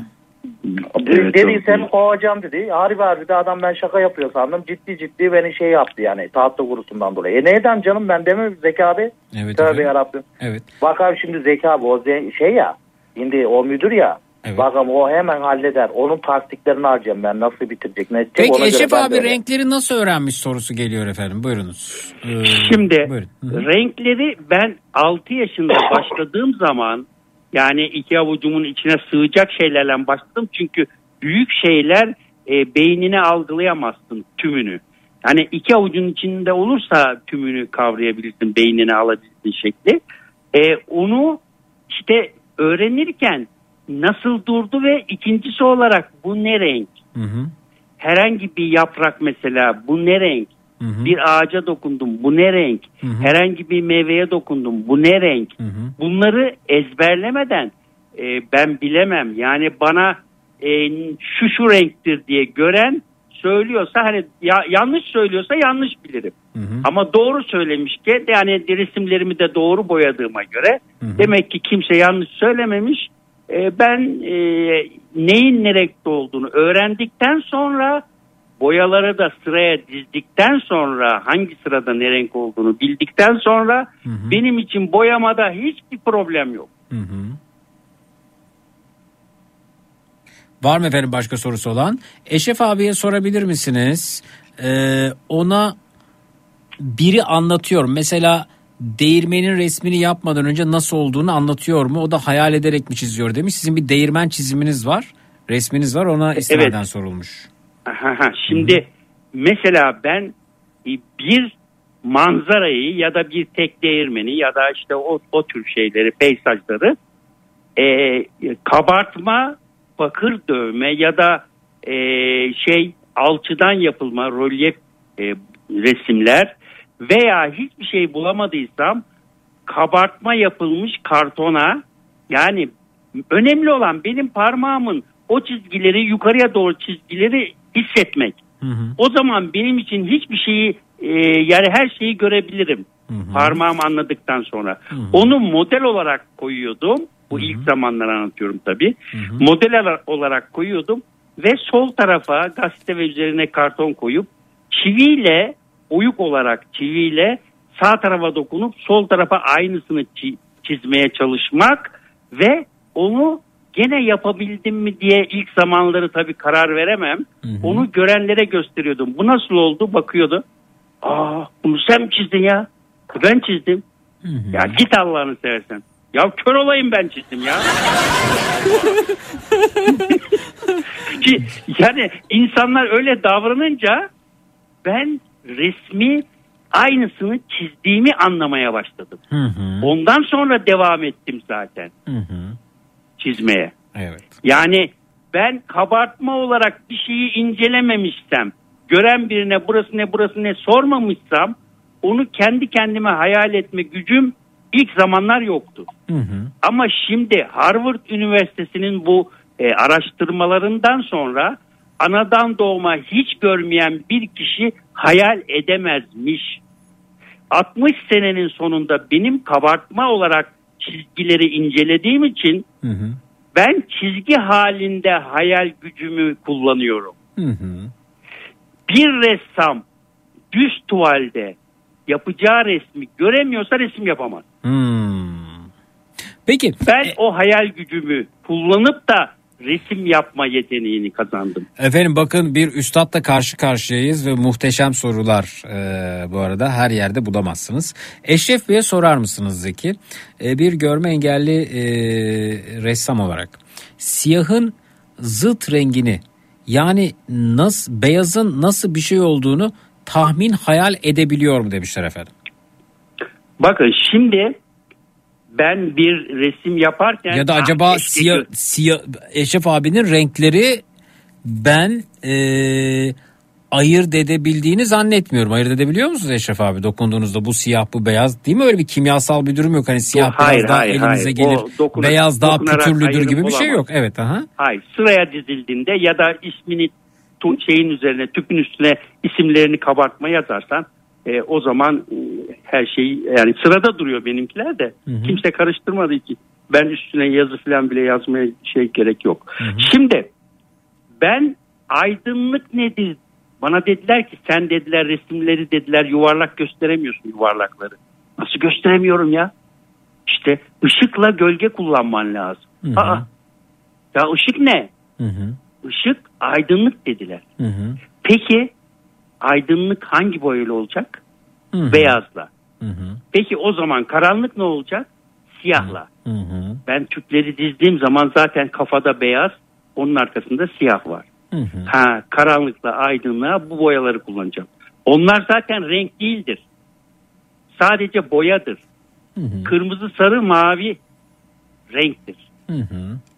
Dedi seni kovacağım dedi. Harbi harbi de adam ben şaka yapıyor sandım. Ciddi ciddi beni şey yaptı yani tahtlı kurusundan dolayı. E neden canım ben demem Zeki abi? Evet Tövbe efendim. yarabbim. Evet. Bak abi şimdi Zeki abi o ze- şey ya. Şimdi o müdür ya. Evet. Bakalım o hemen halleder. Onun taktiklerini harcayacağım ben. Nasıl bitirecek ne Peki ona Eşref abi de öyle. renkleri nasıl öğrenmiş sorusu geliyor efendim. Buyurunuz. Ee, Şimdi buyurun. Renkleri ben 6 yaşında başladığım zaman yani iki avucumun içine sığacak şeylerle başladım. Çünkü büyük şeyler e, beynine algılayamazsın tümünü. Yani iki avucun içinde olursa tümünü kavrayabilirsin, beynine alabilirsin şekli. E, onu işte öğrenirken nasıl durdu ve ikincisi olarak bu ne renk? Hı hı. Herhangi bir yaprak mesela bu ne renk? Hı hı. Bir ağaca dokundum bu ne renk? Hı hı. Herhangi bir meyveye dokundum bu ne renk? Hı hı. Bunları ezberlemeden e, ben bilemem. Yani bana e, şu şu renktir diye gören söylüyorsa hani ya, yanlış söylüyorsa yanlış bilirim. Ama doğru söylemiş ki yani resimlerimi de doğru boyadığıma göre demek ki kimse yanlış söylememiş. E, ben e, neyin ne renkte olduğunu öğrendikten sonra boyaları da sıraya dizdikten sonra hangi sırada ne renk olduğunu bildikten sonra benim için boyamada hiçbir problem yok. Var mı efendim başka sorusu olan? Eşref abiye sorabilir misiniz? Ee, ona biri anlatıyor. Mesela değirmenin resmini yapmadan önce nasıl olduğunu anlatıyor mu? O da hayal ederek mi çiziyor demiş. Sizin bir değirmen çiziminiz var. Resminiz var ona istinaden Evet. sorulmuş. Şimdi mesela ben e, bir manzarayı ya da bir tek değirmeni ya da işte o, o tür şeyleri, peyzajları e, kabartma, bakır dövme ya da e, şey alçıdan yapılma rolyef e, resimler veya hiçbir şey bulamadıysam kabartma yapılmış kartona yani önemli olan benim parmağımın o çizgileri yukarıya doğru çizgileri hissetmek. O zaman benim için hiçbir şeyi e, yani her şeyi görebilirim. Parmağımı anladıktan sonra. Onu model olarak koyuyordum. Bu ilk zamanlar anlatıyorum tabii. Model ala- olarak koyuyordum ve sol tarafa gazete ve üzerine karton koyup çiviyle oyuk olarak çiviyle sağ tarafa dokunup sol tarafa aynısını çi- çizmeye çalışmak ve onu gene yapabildim mi diye ilk zamanları tabii karar veremem. Onu görenlere gösteriyordum. Bu nasıl oldu? Bakıyordu. Aa bunu sen mi çizdin ya? Ben çizdim. Ya git Allah'ını seversen. Ya kör olayım ben çizdim ya. Ki yani insanlar öyle davranınca ben resmi aynısını çizdiğimi anlamaya başladım. Ondan sonra devam ettim zaten çizmeye. Evet. Yani ben kabartma olarak bir şeyi incelememişsem, gören birine burası ne burası ne sormamışsam onu kendi kendime hayal etme gücüm ilk zamanlar yoktu. Ama şimdi Harvard Üniversitesi'nin bu e, araştırmalarından sonra anadan doğma hiç görmeyen bir kişi hayal edemezmiş. 60 senenin sonunda benim kabartma olarak çizgileri incelediğim için ben çizgi halinde hayal gücümü kullanıyorum. Bir ressam düz tuvalde yapacağı resmi göremiyorsa resim yapamaz. Peki. Ben o hayal gücümü kullanıp da resim yapma yeteneğini kazandım. Efendim bakın bir üstadla karşı karşıyayız ve muhteşem sorular e, bu arada her yerde bulamazsınız. Eşref Bey'e sorar mısınız Zeki? E, bir görme engelli e, ressam olarak siyahın zıt rengini yani nasıl beyazın nasıl bir şey olduğunu tahmin hayal edebiliyor mu demişler efendim. Bakın şimdi ben bir resim yaparken Ya da Ah, acaba keşke siyah, siyah Eşref abinin renkleri ben e, ayırt edebildiğini zannetmiyorum. Ayırt edebiliyor musunuz Eşref abi dokunduğunuzda bu siyah bu beyaz değil mi? Öyle bir kimyasal bir durum yok. Hani siyah hayır, biraz daha hayır, elinize gelir. O dokuna- beyaz daha pütürlüdür gibi bir şey olamaz. yok. Evet aha. Hayır sıraya dizildiğinde ya da ismini şeyin üzerine tüpün üstüne isimlerini kabartma yazarsan e, o zaman e, her şey yani sırada duruyor benimkiler de kimse karıştırmadığı için ben üstüne yazı falan bile yazmaya şey gerek yok. Şimdi ben aydınlık nedir? Bana dediler ki sen dediler resimleri dediler yuvarlak gösteremiyorsun yuvarlakları. Nasıl gösteremiyorum ya? İşte ışıkla gölge kullanman lazım. Aa, ya ışık ne? Işık aydınlık dediler. Peki aydınlık hangi boyayla olacak? Beyazla. Peki o zaman karanlık ne olacak? Siyahla. Ben tüpleri dizdiğim zaman zaten kafada beyaz, onun arkasında siyah var. Ha, karanlıkla aydınlığa bu boyaları kullanacağım. Onlar zaten renk değildir. Sadece boyadır. Kırmızı, sarı, mavi renktir.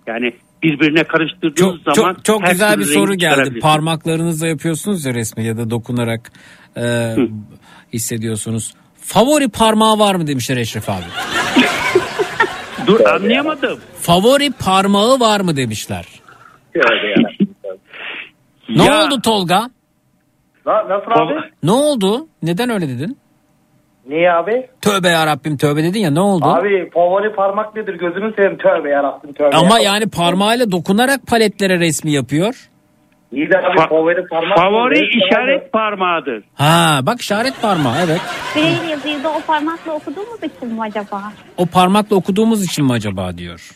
Yani birbirine karıştırdığınız Çok, zaman çok, çok güzel bir soru geldi. Parmaklarınızla yapıyorsunuz ya resmi ya da dokunarak e, hissediyorsunuz. Favori parmağı var mı demişler Eşref abi. Dur anlayamadım. Favori parmağı var mı demişler. Ne Ya- oldu Tolga? Na- nasıl abi? Ne oldu? Neden öyle dedin? Niye abi? Tövbe yarabbim tövbe dedin ya ne oldu? Abi favori parmak nedir gözünü seveyim tövbe yarabbim tövbe. Ama yarabbim. yani parmağıyla dokunarak paletlere resmi yapıyor. İyi de abi favori parmak Favori nedir? işaret parmağıdır. Ha bak işaret parmağı evet. Braille yazıyı da o parmakla okuduğumuz için mi acaba? O parmakla okuduğumuz için mi acaba diyor.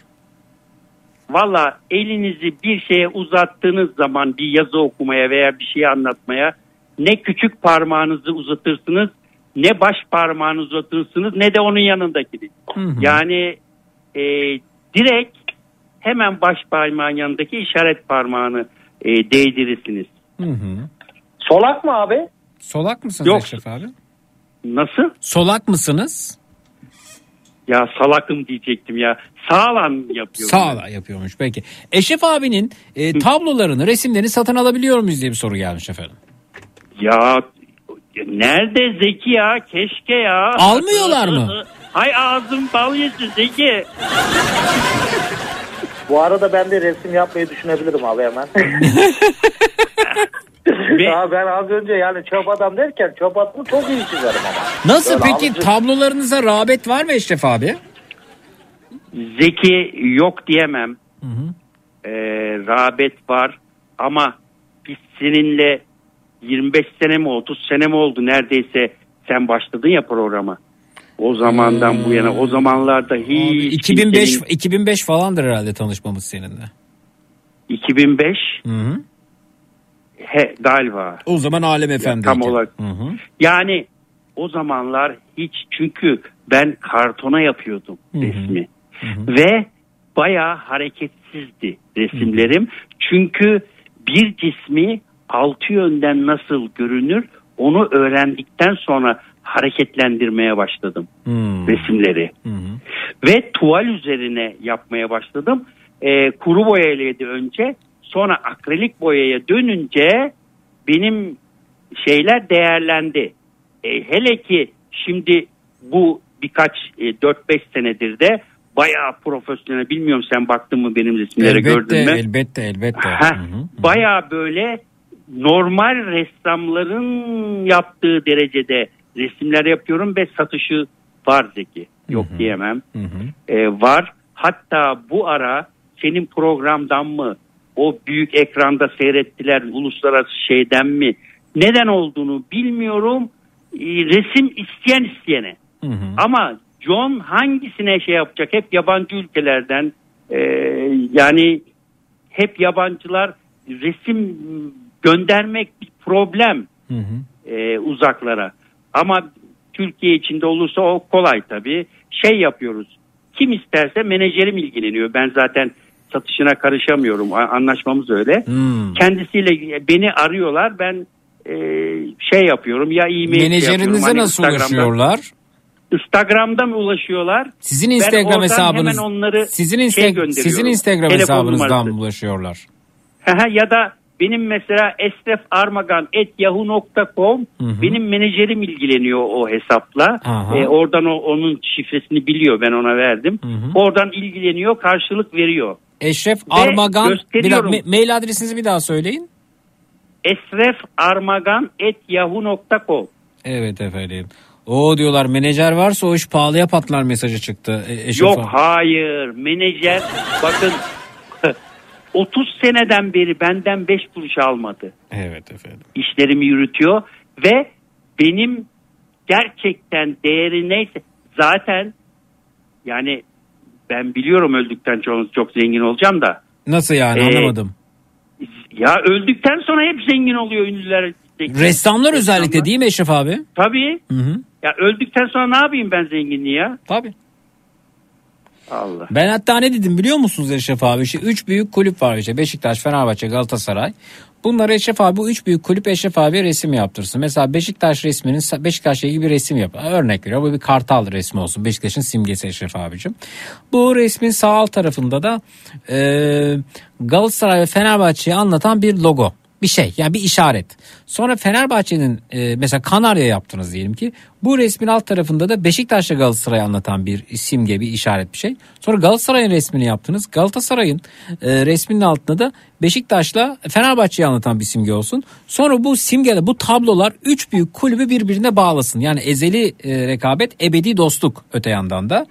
Valla elinizi bir şeye uzattığınız zaman bir yazı okumaya veya bir şey anlatmaya ne küçük parmağınızı uzatırsınız ne baş parmağınızı uzatırsınız ne de onun yanındakini. Yani e, direkt hemen baş parmağın yanındaki işaret parmağını e, değdirirsiniz. Hı hı. Solak mı abi? Solak mısınız Yok. Eşref abi? Nasıl? Solak mısınız? Ya salakım diyecektim ya. Sağlam yapıyorum. Sağla yapıyormuş peki. Eşref abinin e, tablolarını, resimlerini satın alabiliyor muyuz diye bir soru gelmiş efendim. Ya nerede Zeki ya? Keşke ya. Almıyorlar mı? Hay ağzım bal yesin Zeki. Bu arada ben de resim yapmayı düşünebilirim abi hemen. ya ben az önce yani çöp adam derken çöp adamı çok iyi çizerim ama. Nasıl Böyle peki alıcı- tablolarınıza rağbet var mı Eşref abi? Zeki yok diyemem. Ee, rağbet var ama biz seninle 25 sene mi 30 sene mi oldu neredeyse sen başladın ya programa. O zamandan bu yana o zamanlarda hiç 2005 kimsenin- 2005 falandır herhalde tanışmamız seninle. 2005 Hı hı. he, galiba. O zaman Alem Efendi. tam olarak. Yani o zamanlar hiç çünkü ben kartona yapıyordum resmi. Ve bayağı hareketsizdi resimlerim. Çünkü bir cismi altı yönden nasıl görünür onu öğrendikten sonra hareketlendirmeye başladım resimleri. Ve tuval üzerine yapmaya başladım. Ee, kuru boyaydı önce sonra akrilik boyaya dönünce benim şeyler değerlendi. E, hele ki şimdi bu birkaç e, 4-5 senedir de bayağı profesyonel bilmiyorum sen baktın mı benim resimlere Elbette, gördün mü? elbette, elbette. Heh, bayağı böyle normal ressamların yaptığı derecede resimler yapıyorum ve satışı var Zeki. Yok diyemem. E, var. Hatta bu ara senin programdan mı o büyük ekranda seyrettiler uluslararası şeyden mi neden olduğunu bilmiyorum. E, resim isteyen isteyene. Ama John hangisine şey yapacak? Hep yabancı ülkelerden e, yani hep yabancılar resim göndermek bir problem e, uzaklara. Ama Türkiye içinde olursa o kolay tabii. Şey yapıyoruz. Kim isterse menajerim ilgileniyor. Ben zaten satışına karışamıyorum. Anlaşmamız öyle. Kendisiyle beni arıyorlar. Ben e, şey yapıyorum. Ya e-mail yapıyorum. Menajerinize Hani nasıl Instagram'da- ulaşıyorlar? Instagram'da mı ulaşıyorlar? Sizin Instagram hesabınız hemen onları sizin şey Insta- gönderiyorum. sizin Instagram Telefon hesabınızdan mı ulaşıyorlar? Ya da benim mesela esrefarmagan.yahoo.com benim menajerim ilgileniyor o hesapla. Aha. Ee, oradan o, onun şifresini biliyor ben ona verdim. Oradan ilgileniyor karşılık veriyor. Eşref Ve Armagan bir gösteriyorum. ma- mail adresinizi bir daha söyleyin. esrefarmagan.yahoo.com Evet efendim. O diyorlar menajer varsa o iş pahalıya patlar mesajı çıktı. E, Eşref Yok hayır menajer bakın 30 seneden beri benden 5 kuruş almadı. Evet efendim. işlerimi yürütüyor ve benim gerçekten değeri neyse zaten yani ben biliyorum öldükten çok, çok zengin olacağım da Nasıl yani Ee, anlamadım. ya öldükten sonra hep zengin oluyor ünlüler. Ressamlar özellikle değil mi Eşref abi? Tabii. Hı hı. Ya öldükten sonra ne yapayım ben zenginliği ya? Tabii. Allah. Ben hatta ne dedim biliyor musunuz Eşref abi? İşte üç büyük kulüp var işte Beşiktaş, Fenerbahçe, Galatasaray. Bunlar Eşref abi bu üç büyük kulüp Eşref abi resim yaptırsın. Mesela Beşiktaş resminin Beşiktaş'la ilgili bir resim yap. Örnek veriyor bu bir kartal resmi olsun. Beşiktaş'ın simgesi Eşref abicim. Bu resmin sağ alt tarafında da e, Galatasaray ve Fenerbahçe'yi anlatan bir logo bir şey yani bir işaret. Sonra Fenerbahçe'nin e, mesela Kanarya yaptınız diyelim ki bu resmin alt tarafında da Beşiktaş'la Galatasaray'ı anlatan bir simge bir işaret bir şey. Sonra Galatasaray'ın resmini yaptınız. Galatasaray'ın e, resminin altında da Beşiktaş'la Fenerbahçe'yi anlatan bir simge olsun. Sonra bu simgeler bu tablolar üç büyük kulübü birbirine bağlasın. Yani ezeli e, rekabet ebedi dostluk öte yandan da.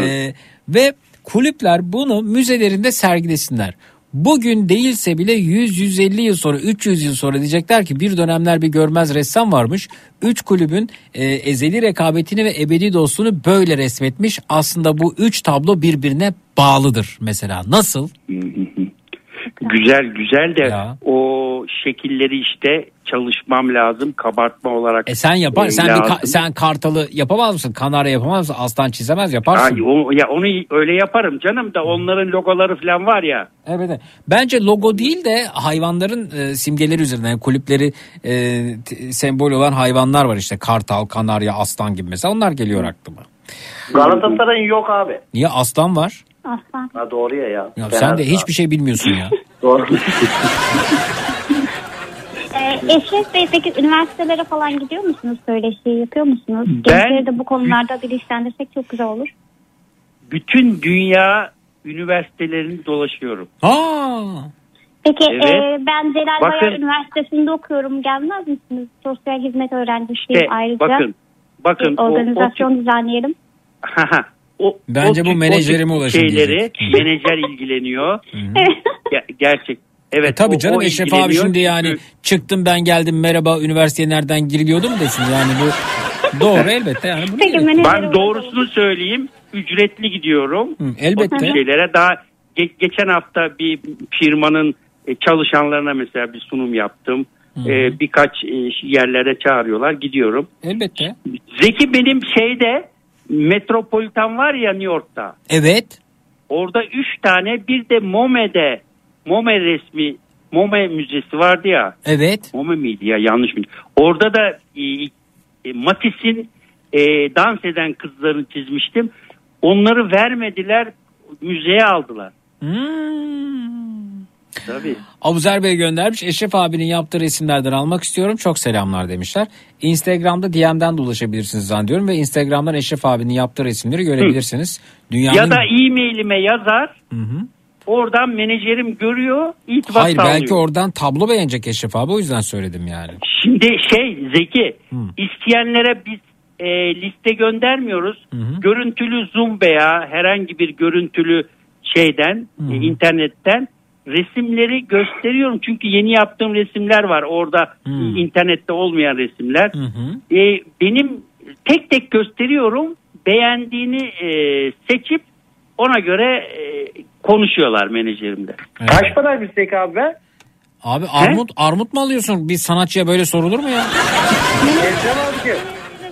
E, ve kulüpler bunu müzelerinde sergilesinler. Bugün değilse bile 100-150 yıl sonra 300 yıl sonra diyecekler ki bir dönemler bir görmez ressam varmış. Üç kulübün e, ezeli rekabetini ve ebedi dostluğunu böyle resmetmiş. Aslında bu üç tablo birbirine bağlıdır mesela. Nasıl? Güzel güzel de o şekilleri işte çalışmam lazım kabartma olarak. E sen yapar e, sen bir ka- sen kartalı yapamaz mısın? Kanarya yapamaz mısın? Aslan çizemez yaparsın. Ay, o- ya onu öyle yaparım canım da onların logoları falan var ya. Evet. evet. Bence logo değil de hayvanların e, simgeleri üzerinden yani kulüpleri e, t- sembol olan hayvanlar var işte kartal, kanarya, aslan gibi mesela onlar geliyor aklıma. Galatasaray'ın yok abi. Niye aslan var? Aslan. Ha doğru ya ya. Ya sen de hiçbir şey bilmiyorsun ya. Doğru. Ee, Eşref Bey peki üniversitelere falan gidiyor musunuz? Söyleşi yapıyor musunuz? Ben- Gençleri de bu konularda bilinçlendirsek çok güzel olur. Bütün dünya üniversitelerini dolaşıyorum. Aa. Peki Evet. e, ben Celal Bakın. Bayar Üniversitesi'nde okuyorum. Gelmez misiniz? Sosyal hizmet öğrencisiyim İşte ayrıca. bakın bakın Bir o- o organizasyon düzenleyelim. O, Bence o bu tip- menajerime ulaşın şeyleri diyecek. menajer ilgileniyor. Ge- gerçek. Evet. E tabii o- canım o Eşref abi şimdi yani çıktım ben geldim merhaba üniversiteye nereden giriliyordu mu desin yani bu doğru elbette yani. bunu gerek- Ben doğrusunu söyleyeyim. Ücretli gidiyorum. elbette. O şeylere daha ge- geçen hafta bir firmanın e, çalışanlarına mesela bir sunum yaptım. Hı. E, birkaç e, yerlere çağırıyorlar. Gidiyorum. Elbette. Zeki benim şeyde Metropolitan var ya New York'ta. Evet. Orada üç tane bir de MoME'de MoME resmi MoME müzesi vardı ya. Evet. MoME miydi ya yanlış mı? Orada da e, e, Matisse'in e, dans eden kızlarını çizmiştim. Onları vermediler müzeye aldılar. Tabii. Abuzer Bey göndermiş. Eşref abinin yaptığı resimlerden almak istiyorum. Çok selamlar demişler. Instagram'da DM'den de ulaşabilirsiniz zannediyorum. Ve Instagram'dan Eşref abinin yaptığı resimleri görebilirsiniz. Dünyanın... Ya da e-mailime yazar. Oradan menajerim görüyor. İtibat Hayır sağlıyor. belki oradan tablo beğenecek Eşref abi o yüzden söyledim yani. Şimdi şey Zeki isteyenlere biz e, liste göndermiyoruz. Görüntülü zoom veya herhangi bir görüntülü şeyden e, internetten resimleri gösteriyorum. Çünkü yeni yaptığım resimler var orada internette olmayan resimler. E, benim tek tek gösteriyorum. Beğendiğini e, seçip ona göre e, konuşuyorlar menajerimle. Kaç paraymış Zeki abi be? Abi armut armut mu alıyorsun? Bir sanatçıya böyle sorulur mu ya?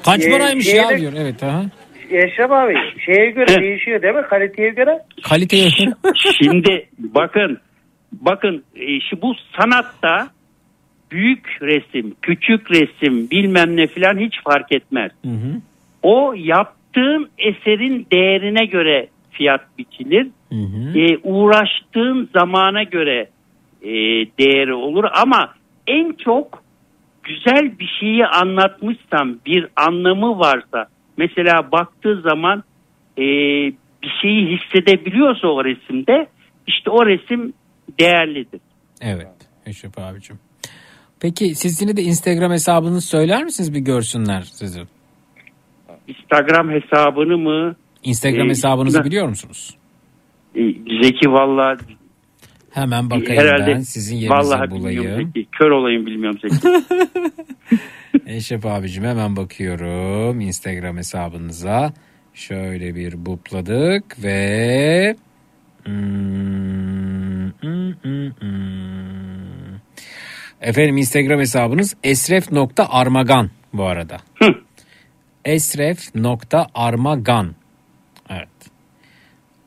Kaç Ee, paraymış şeyde- ya diyor. Evet aha. Eşref abi şeye göre değişiyor değil mi? Kaliteye göre. Kaliteye Şimdi bakın bakın e, şu bu sanatta büyük resim, küçük resim bilmem ne filan hiç fark etmez. O yaptığın eserin değerine göre fiyat biçilir. E, uğraştığın zamana göre e, değeri olur ama en çok güzel bir şeyi anlatmışsam bir anlamı varsa mesela baktığı zaman e, bir şeyi hissedebiliyorsa o resimde işte o resim değerlidir. Evet Eşref abicim. Peki siz yine de Instagram hesabınızı söyler misiniz bir görsünler sizi? Instagram hesabını mı? Instagram Ee, hesabınızı ben- biliyor musunuz? E, Zeki valla Hemen bakayım herhalde ben sizin bilmiyorum bulayım. Zeki. Kör olayım bilmiyorum Zeki. Eşref abicim hemen bakıyorum Instagram hesabınıza. Şöyle bir bupladık ve Efendim Instagram hesabınız esref.armagan bu arada. Esref.armagan. Evet.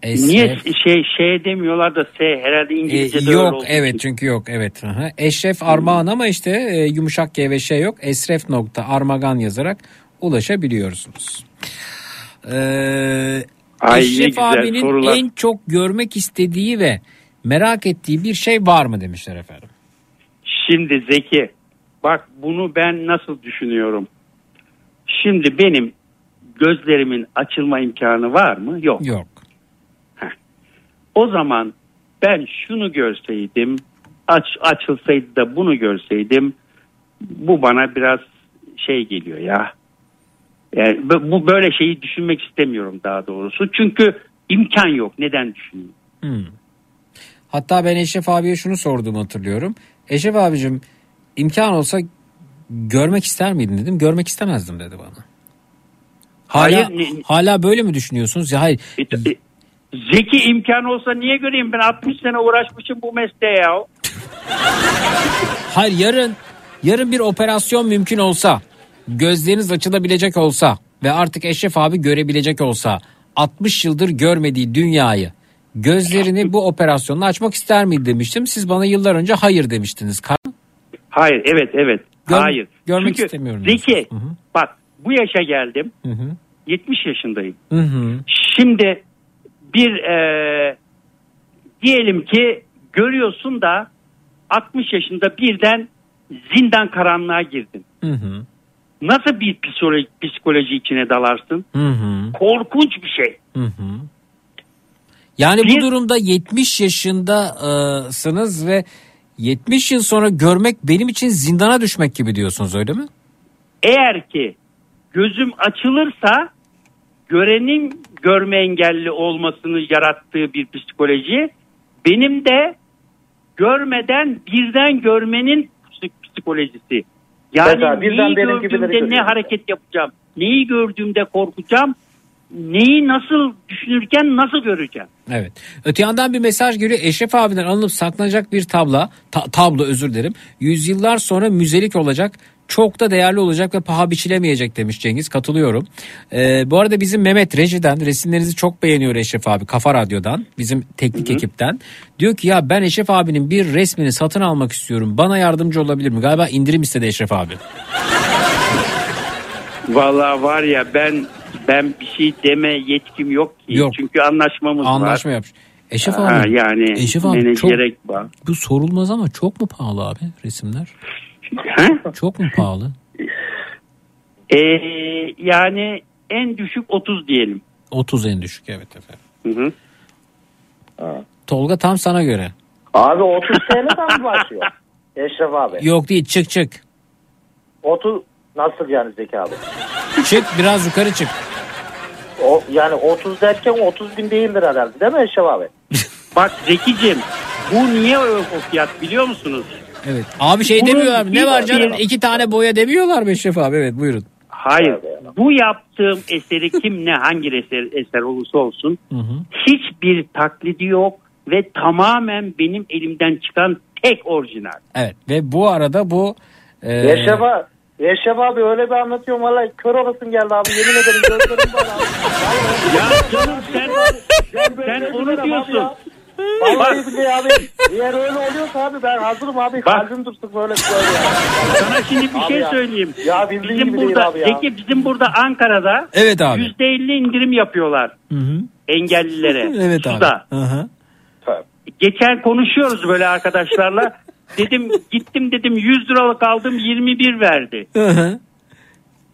Niye şey şey demiyorlar da S herhalde E, İngilizce'de öyle yok evet çünkü yok evet. Aha. Eşref Armağan ama işte e, yumuşak G ve şey yok. Esref nokta Armagan yazarak ulaşabiliyorsunuz. Ee, Ay, Eşref abinin sorular. en çok görmek istediği ve merak ettiği bir şey var mı demişler efendim. Şimdi Zeki bak bunu ben nasıl düşünüyorum. Şimdi benim gözlerimin açılma imkanı var mı? Yok. Yok. O zaman ben şunu görseydim aç açılsaydı da bunu görseydim bu bana biraz şey geliyor ya. Yani bu böyle şeyi düşünmek istemiyorum daha doğrusu. Çünkü imkan yok. Neden düşüneyim? Hmm. Hatta ben Eşref abiye şunu sorduğumu hatırlıyorum. Eşref abicim imkan olsa görmek ister miydin dedim. Görmek istemezdim dedi bana. Hala, Hayır, hala böyle mi düşünüyorsunuz? Ya hayır. Zeki imkan olsa niye göreyim? Ben 60 sene uğraşmışım bu mesleğe ya. Hayır yarın yarın bir operasyon mümkün olsa, gözleriniz açılabilecek olsa ve artık Eşref abi görebilecek olsa 60 yıldır görmediği dünyayı gözlerini bu operasyonla açmak ister miydi demiştim. Siz bana yıllar önce hayır demiştiniz. Hayır evet evet. Gör- Hayır. görmek Çünkü istemiyorum Zeki bak bu yaşa geldim. Hı hı. 70 yaşındayım. Hı hı. Şimdi bir e, diyelim ki görüyorsun da 60 yaşında birden zindan karanlığa girdin. Hı hı. Nasıl bir psikoloji, psikoloji içine dalarsın? Hı hı. Korkunç bir şey. Hı hı. Yani bu durumda 70 yaşındasınız ve 70 yıl sonra görmek benim için zindana düşmek gibi diyorsunuz öyle mi? Eğer ki gözüm açılırsa görenin görme engelli olmasını yarattığı bir psikoloji benim de görmeden birden görmenin psik- psikolojisi. Yani Mesela neyi gördüğümde ne hareket yapacağım, neyi gördüğümde korkacağım, neyi nasıl düşünürken nasıl göreceğim. Evet. Öte yandan bir mesaj geliyor. Eşref abiden alınıp saklanacak bir tabla, ta- tablo özür dilerim. Yüzyıllar sonra müzelik olacak. Çok da değerli olacak ve paha biçilemeyecek demiş Cengiz. Katılıyorum. Ee, bu arada bizim Mehmet Reji'den resimlerinizi çok beğeniyor Eşref abi. Kafa Radyo'dan. Bizim teknik ekipten. Diyor ki ya ben Eşref abinin bir resmini satın almak istiyorum. Bana yardımcı olabilir mi? Galiba indirim istedi Eşref abi. Vallahi var ya ben ben bir şey deme yetkim yok ki. Yok. Çünkü anlaşmamız var. Anlaşma yapmış. Eşref Ha, abi. yani Eşref abi çok, gerek var? bu sorulmaz ama çok mu pahalı abi resimler? Çok mu pahalı? Ee, yani en düşük 30 diyelim. 30 en düşük evet efendim. Hı hı. Tolga tam sana göre. Abi 30 TL'den mi başlıyor? Eşref abi. Yok değil çık çık. 30 nasıl yani Zeki abi? Çık biraz yukarı çık. O, yani 30 derken 30 bin değildir herhalde değil mi Eşref abi? Bak Zeki'cim bu niye o fiyat biliyor musunuz? Evet. Abi şey Bunun demiyorlar mı? Ne var canım? bir- İki tane boya demiyorlar mı Eşref abi? Evet buyurun. Hayır. Bu yaptığım eseri kim ne hangi eser, eser olursa olsun Hı hı. hiçbir taklidi yok ve tamamen benim elimden çıkan tek orijinal. Evet ve bu arada bu e, Eşref abi. Eşref abi öyle bir anlatıyorum valla kör olasın geldi abi yemin ederim gözlerim var abi. Ya canım sen sen onu diyorsun. Vallahi billahi abi eğer öyle oluyorsa abi ben hazırım abi kalbim dursun böyle söyle ya. Sana şimdi bir Abi şey ya. söyleyeyim. Ya bizim gibi değil burada abi ya. Zeki bizim burada Ankara'da Evet abi. %50 indirim yapıyorlar Hı hı. engellilere. Evet abi. Suda. Hı hı. Geçen konuşuyoruz böyle arkadaşlarla. Dedim gittim dedim 100 liralık aldım 21 verdi. Hı hı.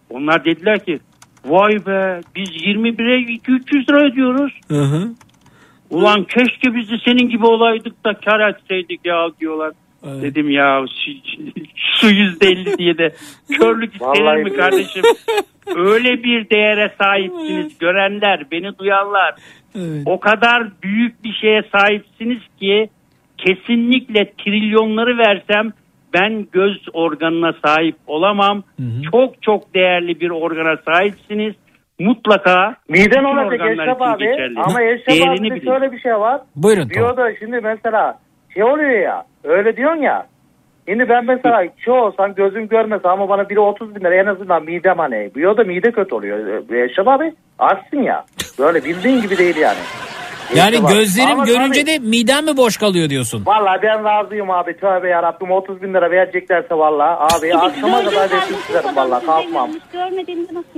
Onlar dediler ki vay be biz 21'e 200 lira ödüyoruz. Hı hı. Ulan keşke biz de senin gibi olaydık da kar etseydik ya diyorlar. Dedim ya şu yüzde elli diye de körlük istenir mi kardeşim? Öyle bir değere sahipsiniz görenler beni duyanlar. O kadar büyük bir şeye sahipsiniz ki kesinlikle trilyonları versem ben göz organına sahip olamam. Çok çok değerli bir organa sahipsiniz. Mutlaka Miden bütün olacak Eşref abi geçerli. ama Eşref abi şöyle bir şey var. Buyurun Diyor da şimdi mesela şey oluyor ya öyle diyorsun ya. Şimdi ben mesela şu olsam gözüm görmese ama bana biri 30 bin lira en azından midem hani. Diyor da mide kötü oluyor. Eşref abi açsın ya. Böyle bildiğin gibi değil yani. Yani gözlerim Ama görünce tabii- de midem mi boş kalıyor diyorsun? Vallahi ben razıyım abi. Tövbe yarabbim 30 bin lira vereceklerse vallahi abi akşama kadar resim çizerim vallahi kalkmam.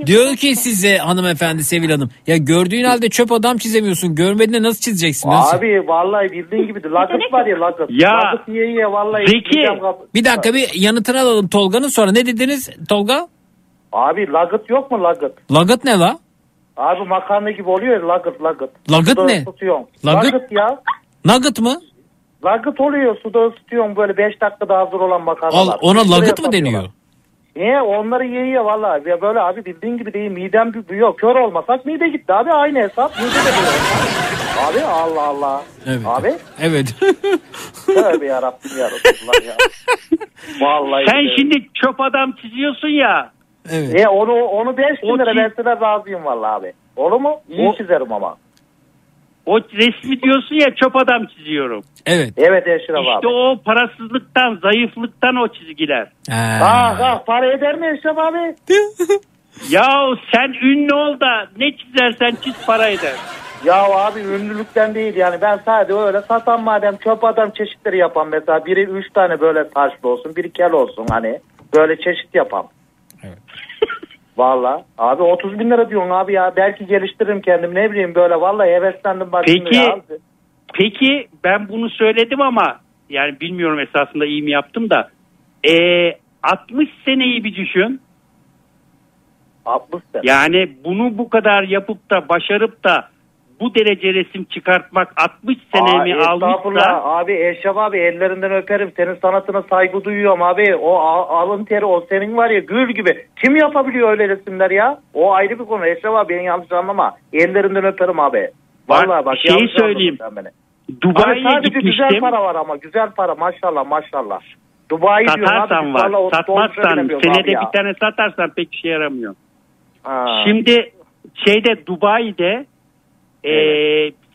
Diyor ki size hanımefendi Sevil Hanım. Ya gördüğün halde çöp adam çizemiyorsun. Görmediğinde nasıl çizeceksin? Nasıl? Abi vallahi bildiğin gibi lakıt var ya lakıt. Ya, Lakıt yiye yiye vallahi. Zeki. Bir dakika bir yanıtını alalım Tolga'nın sonra. Ne dediniz Tolga? Abi lakıt yok mu lakıt? Lagıt ne la? Abi makarna gibi oluyor ya lakıt lakıt. Lagıt Suda ne? ısıtıyorsun. Lagıt? Ya. Nugget mı? Lakıt oluyor suda ısıtıyorsun böyle 5 dakikada hazır olan makarnalar. Al, ona lagıt mı deniyor? Niye? Onları yiye valla. Ya böyle abi bildiğin gibi değil. Midem bü- büyüyor. Kör olmasak mide gitti abi. Aynı hesap. Mide de büyüyor. Abi Allah Allah. Evet. Abi. Evet. Tövbe yarabbim ya Resulullah ya. Vallahi. Sen billahi. şimdi çöp adam çiziyorsun ya. Evet. E onu onu 5 bin lira çiz- verseler razıyım valla abi. Olur mu? İyi O- çizerim ama. O resmi diyorsun ya çöp adam çiziyorum. Evet. Evet Eşref İşte abi. o parasızlıktan, zayıflıktan o çizgiler. Ah ah para eder mi Eşref abi? Ya sen ünlü ol da ne çizersen çiz para eder. Ya abi ünlülükten değil yani ben sadece öyle satan madem çöp adam çeşitleri yapan mesela biri üç tane böyle taşlı olsun biri kel olsun hani böyle çeşit yapan. Valla abi 30 bin lira diyorsun abi ya belki geliştiririm kendimi ne bileyim böyle vallahi heveslendim bak Peki, ya. peki ben bunu söyledim ama yani bilmiyorum esasında iyi mi yaptım da e, 60 seneyi bir düşün. 60 sene. Yani bunu bu kadar yapıp da başarıp da bu derece resim çıkartmak 60 senemi Aa, almışsa. Abi Eşref abi ellerinden öperim. Senin sanatına saygı duyuyorum abi. O alın teri o senin var ya gül gibi. Kim yapabiliyor öyle resimler ya? O ayrı bir konu. Eşref abi beni yanlış anlama. Ellerinden öperim abi. Vallahi bak. şeyi söyleyeyim. Dubai'ye Abi sadece güzel gitmiştim. para var ama güzel para maşallah maşallah. Dubai abi. Satarsan biz var. Satmazsan abi senede bir tane satarsan pek işe yaramıyor. Ha. Şimdi şeyde Dubai'de e,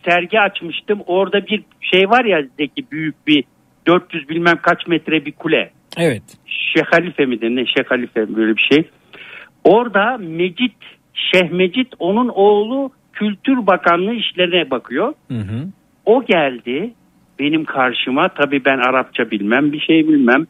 sergi açmıştım. Orada bir şey var ya Zeki büyük bir 400 bilmem kaç metre bir kule. Evet. Şeyh Halife midir ne Şeyh Halife mi böyle bir şey. Orada Mecit Şeyh Mecit onun oğlu Kültür Bakanlığı işlerine bakıyor. Hı hı. O geldi benim karşıma tabii ben Arapça bilmem bir şey bilmem.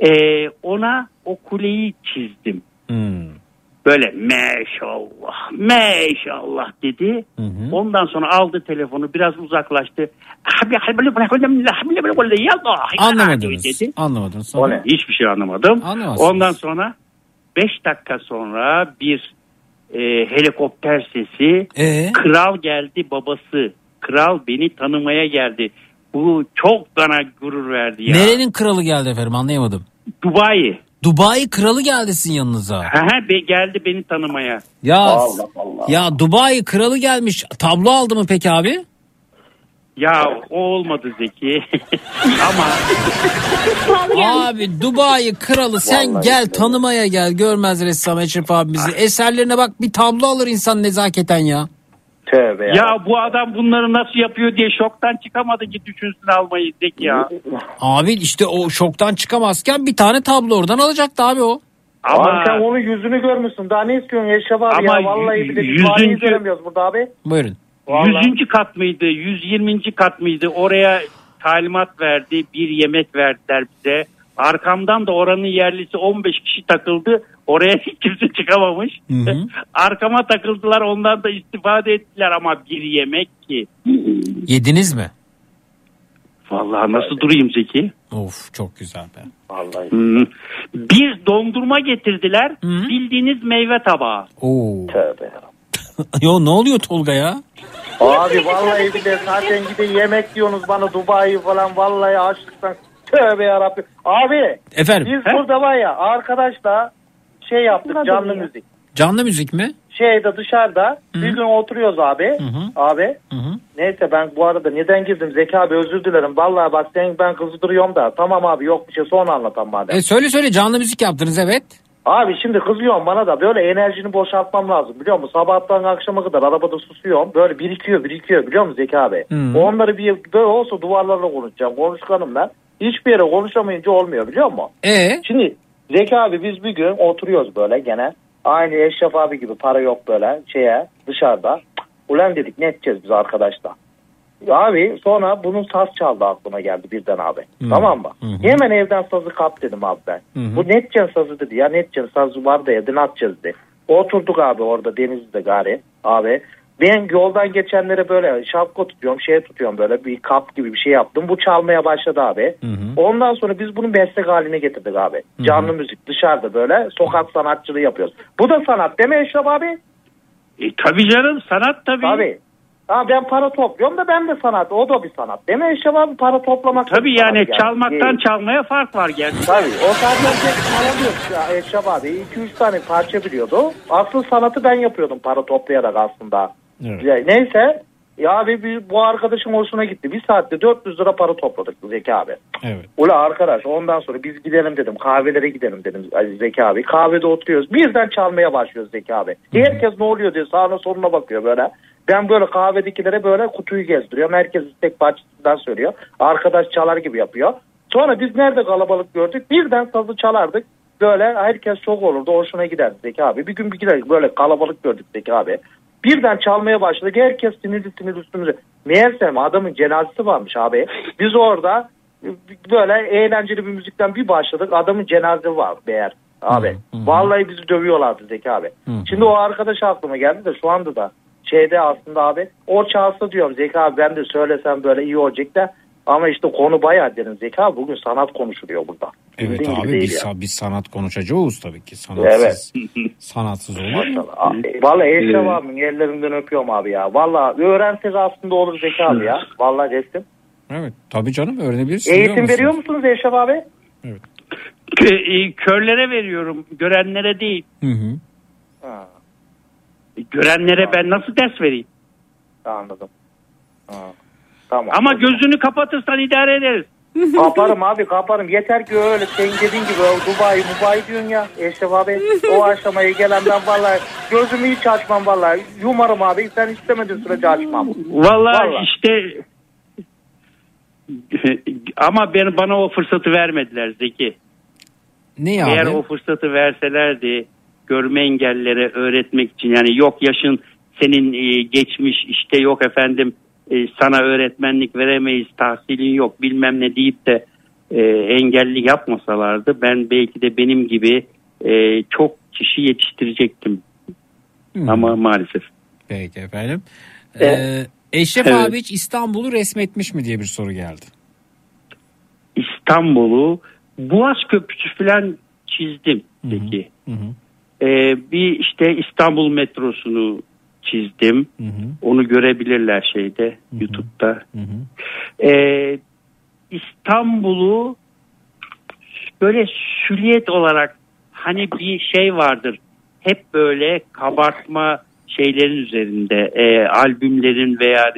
Ee, ona o kuleyi çizdim. Hmm. Böyle maşallah maşallah dedi. Ondan sonra aldı telefonu biraz uzaklaştı. Anlamadınız. Dedi. Anlamadınız. Sonra... Hiçbir şey anlamadım. Ondan sonra 5 dakika sonra bir e, helikopter sesi Ee? kral geldi babası. Kral beni tanımaya geldi. Bu çok bana gurur verdi ya. Nerenin kralı geldi efendim anlayamadım. Dubai. Dubai kralı geldi sizin yanınıza. Hehe, be- geldi beni tanımaya. Ya Allah Allah. ya Dubai kralı gelmiş. Tablo aldı mı peki abi? Ya o olmadı Zeki. Ama Abi Dubai kralı sen Vallahi gel tanımaya gel görmez ressam Eşref abimizi. Eserlerine bak bir tablo alır insan nezaketen ya. Tövbe ya bu adam bunları nasıl yapıyor diye şoktan çıkamadı ki düşünsün almayı Zeki ya. Abi işte o şoktan çıkamazken bir tane tablo oradan alacaktı abi o. Ama- Abi sen onun yüzünü görmüşsün. Daha ne istiyorsun Eşref abi Ama ya? Vallahi bir de yüzüncü- göremiyoruz burada abi. Buyurun. Vallahi. 100. kat mıydı? 120. kat mıydı? Oraya talimat verdi. Bir yemek verdiler bize. Arkamdan da oranın yerlisi 15 kişi takıldı. Oraya hiç kimse çıkamamış. Arkama takıldılar. Ondan da istifade ettiler ama bir yemek ki. Yediniz mi? Vallahi nasıl durayım Zeki? Of çok güzel be. Vallahi. Hmm. Bir dondurma getirdiler. Bildiğiniz meyve tabağı. Oo. Tövbe Yo ne oluyor Tolga ya? Abi vallahi bir de zaten gide yemek diyorsunuz bana Dubai falan vallahi açlıktan. Tövbe yarabbim. Abi. Efendim? Biz burada var ya arkadaşla şey yaptık canlı müzik. Canlı müzik mi? Şeyde dışarıda bir gün oturuyoruz abi. Abi. Neyse ben bu arada neden girdim Zeki abi özür dilerim. Vallahi bak sen ben kızdırıyorum da. Tamam abi yok bir şey sonra anlatan madem. E söyle söyle canlı müzik yaptınız evet. Abi şimdi kızıyorum bana da böyle enerjini boşaltmam lazım biliyor musun? Sabahtan akşama kadar arabada susuyorum. Böyle birikiyor birikiyor biliyor musun Zeki abi? Hmm. Onları bir böyle olsa duvarlarla konuşacağım. Konuşkanım ben. Hiçbir yere konuşamayınca olmuyor biliyor musun? E Şimdi Zeki abi biz bir gün oturuyoruz böyle gene. Aynı Eşref abi gibi para yok böyle şeye dışarıda. Ulan dedik ne edeceğiz biz arkadaşlar? Abi sonra bunun saz çaldı aklıma geldi birden abi. Hı. Tamam mı? Hı hı. Hemen evden sazı kap dedim abi ben. Hı hı. Bu netcan sazı dedi ya netcan sazı var da evde ne yapacağız dedi. Oturduk abi orada denizde gari abi. Ben yoldan geçenlere böyle şapka tutuyorum şey tutuyorum böyle bir kap gibi bir şey yaptım. Bu çalmaya başladı abi. Ondan sonra biz bunu meslek haline getirdik abi. Canlı müzik dışarıda böyle sokak sanatçılığı yapıyoruz. Bu da sanat değil mi Eşref abi? E, tabii canım sanat tabii. Tabii. Ha, ben para topluyorum da ben de sanat. O da bir sanat. Değil mi Eşref abi? Para toplamak Tabii sanat yani çalmaktan Değil. çalmaya fark var gerçekten. Tabii. O tek çalamıyor ya Eşref abi. 2-3 tane parça biliyordu. Asıl sanatı ben yapıyordum para toplayarak aslında. Ya, neyse. Ya abi bir- bu arkadaşın hoşuna gitti. Bir saatte 400 lira para topladık Zeki abi. Evet. Ula arkadaş ondan sonra biz gidelim dedim. Kahvelere gidelim dedim Zeki abi. Kahvede oturuyoruz. Birden çalmaya başlıyoruz Zeki abi. Herkes ne oluyor diye sağına soluna bakıyor böyle. Ben böyle kahvedekilere böyle kutuyu gezdiriyorum. Herkes istek bahçesinden söylüyor. Arkadaş çalar gibi yapıyor. Sonra biz nerede kalabalık gördük? Birden sazı çalardık. Böyle herkes çok olurdu. Hoşuna giderdi Zeki abi. Bir gün bir giderdik böyle kalabalık gördük Zeki abi. Birden çalmaya başladık. Herkes sinirli sinirli üstümüze. Meğersem adamın cenazesi varmış abi. Biz orada böyle eğlenceli bir müzikten bir başladık. Adamın cenazesi var meğer abi. Vallahi bizi dövüyorlardı Zeki abi. Şimdi o arkadaş aklıma geldi de şu anda da şeyde aslında abi o çalsa diyorum Zeki abi ben de söylesem böyle iyi olacak da ama işte konu bayağı derin Zeki abi bugün sanat konuşuluyor burada. Evet Bildiğin gibi abi biz, ya. biz sanat konuşacağız tabii ki. Sanatsız, sanatsız olur. Vallahi Eşref abimin ellerinden öpüyorum abi ya. Vallahi öğrensek aslında olur Zeki abi ya. Vallahi resim. Evet tabii canım öğrenebilirsin. Eğitim veriyor musunuz Eşref abi? Kö- e, körlere veriyorum. Görenlere değil. Hı hı. Ha, E, Görenlere ben nasıl ders vereyim? anladım. Ha, tamam. Ama gözünü kapatırsan idare ederiz. Kaparım abi kaparım. Yeter ki öyle sen dediğin gibi o Dubai Mubai diyorsun ya Eşref abi. O aşamaya gelen ben vallahi gözümü hiç açmam vallahi. Yumarım abi sen istemediğin sürece açmam. Vallahi, Vallahi. işte ama ben bana o fırsatı vermediler Zeki. Ne Eğer abi? o fırsatı verselerdi görme engellilere öğretmek için yani yok yaşın senin e, geçmiş işte yok efendim e, sana öğretmenlik veremeyiz tahsilin yok bilmem ne deyip de e, engelli yapmasalardı ben belki de benim gibi e, çok kişi yetiştirecektim. Hmm. Ama maalesef. Peki efendim. E, Ee, Eşref evet. abi hiç İstanbul'u resmetmiş mi diye bir soru geldi. İstanbul'u Boğaz Köprüsü falan çizdim peki. Ee, bir işte İstanbul metrosunu çizdim. Onu görebilirler şeyde YouTube'da. Ee, İstanbul'u böyle süliyet olarak hani bir şey vardır. Hep böyle kabartma şeylerin üzerinde e, albümlerin veya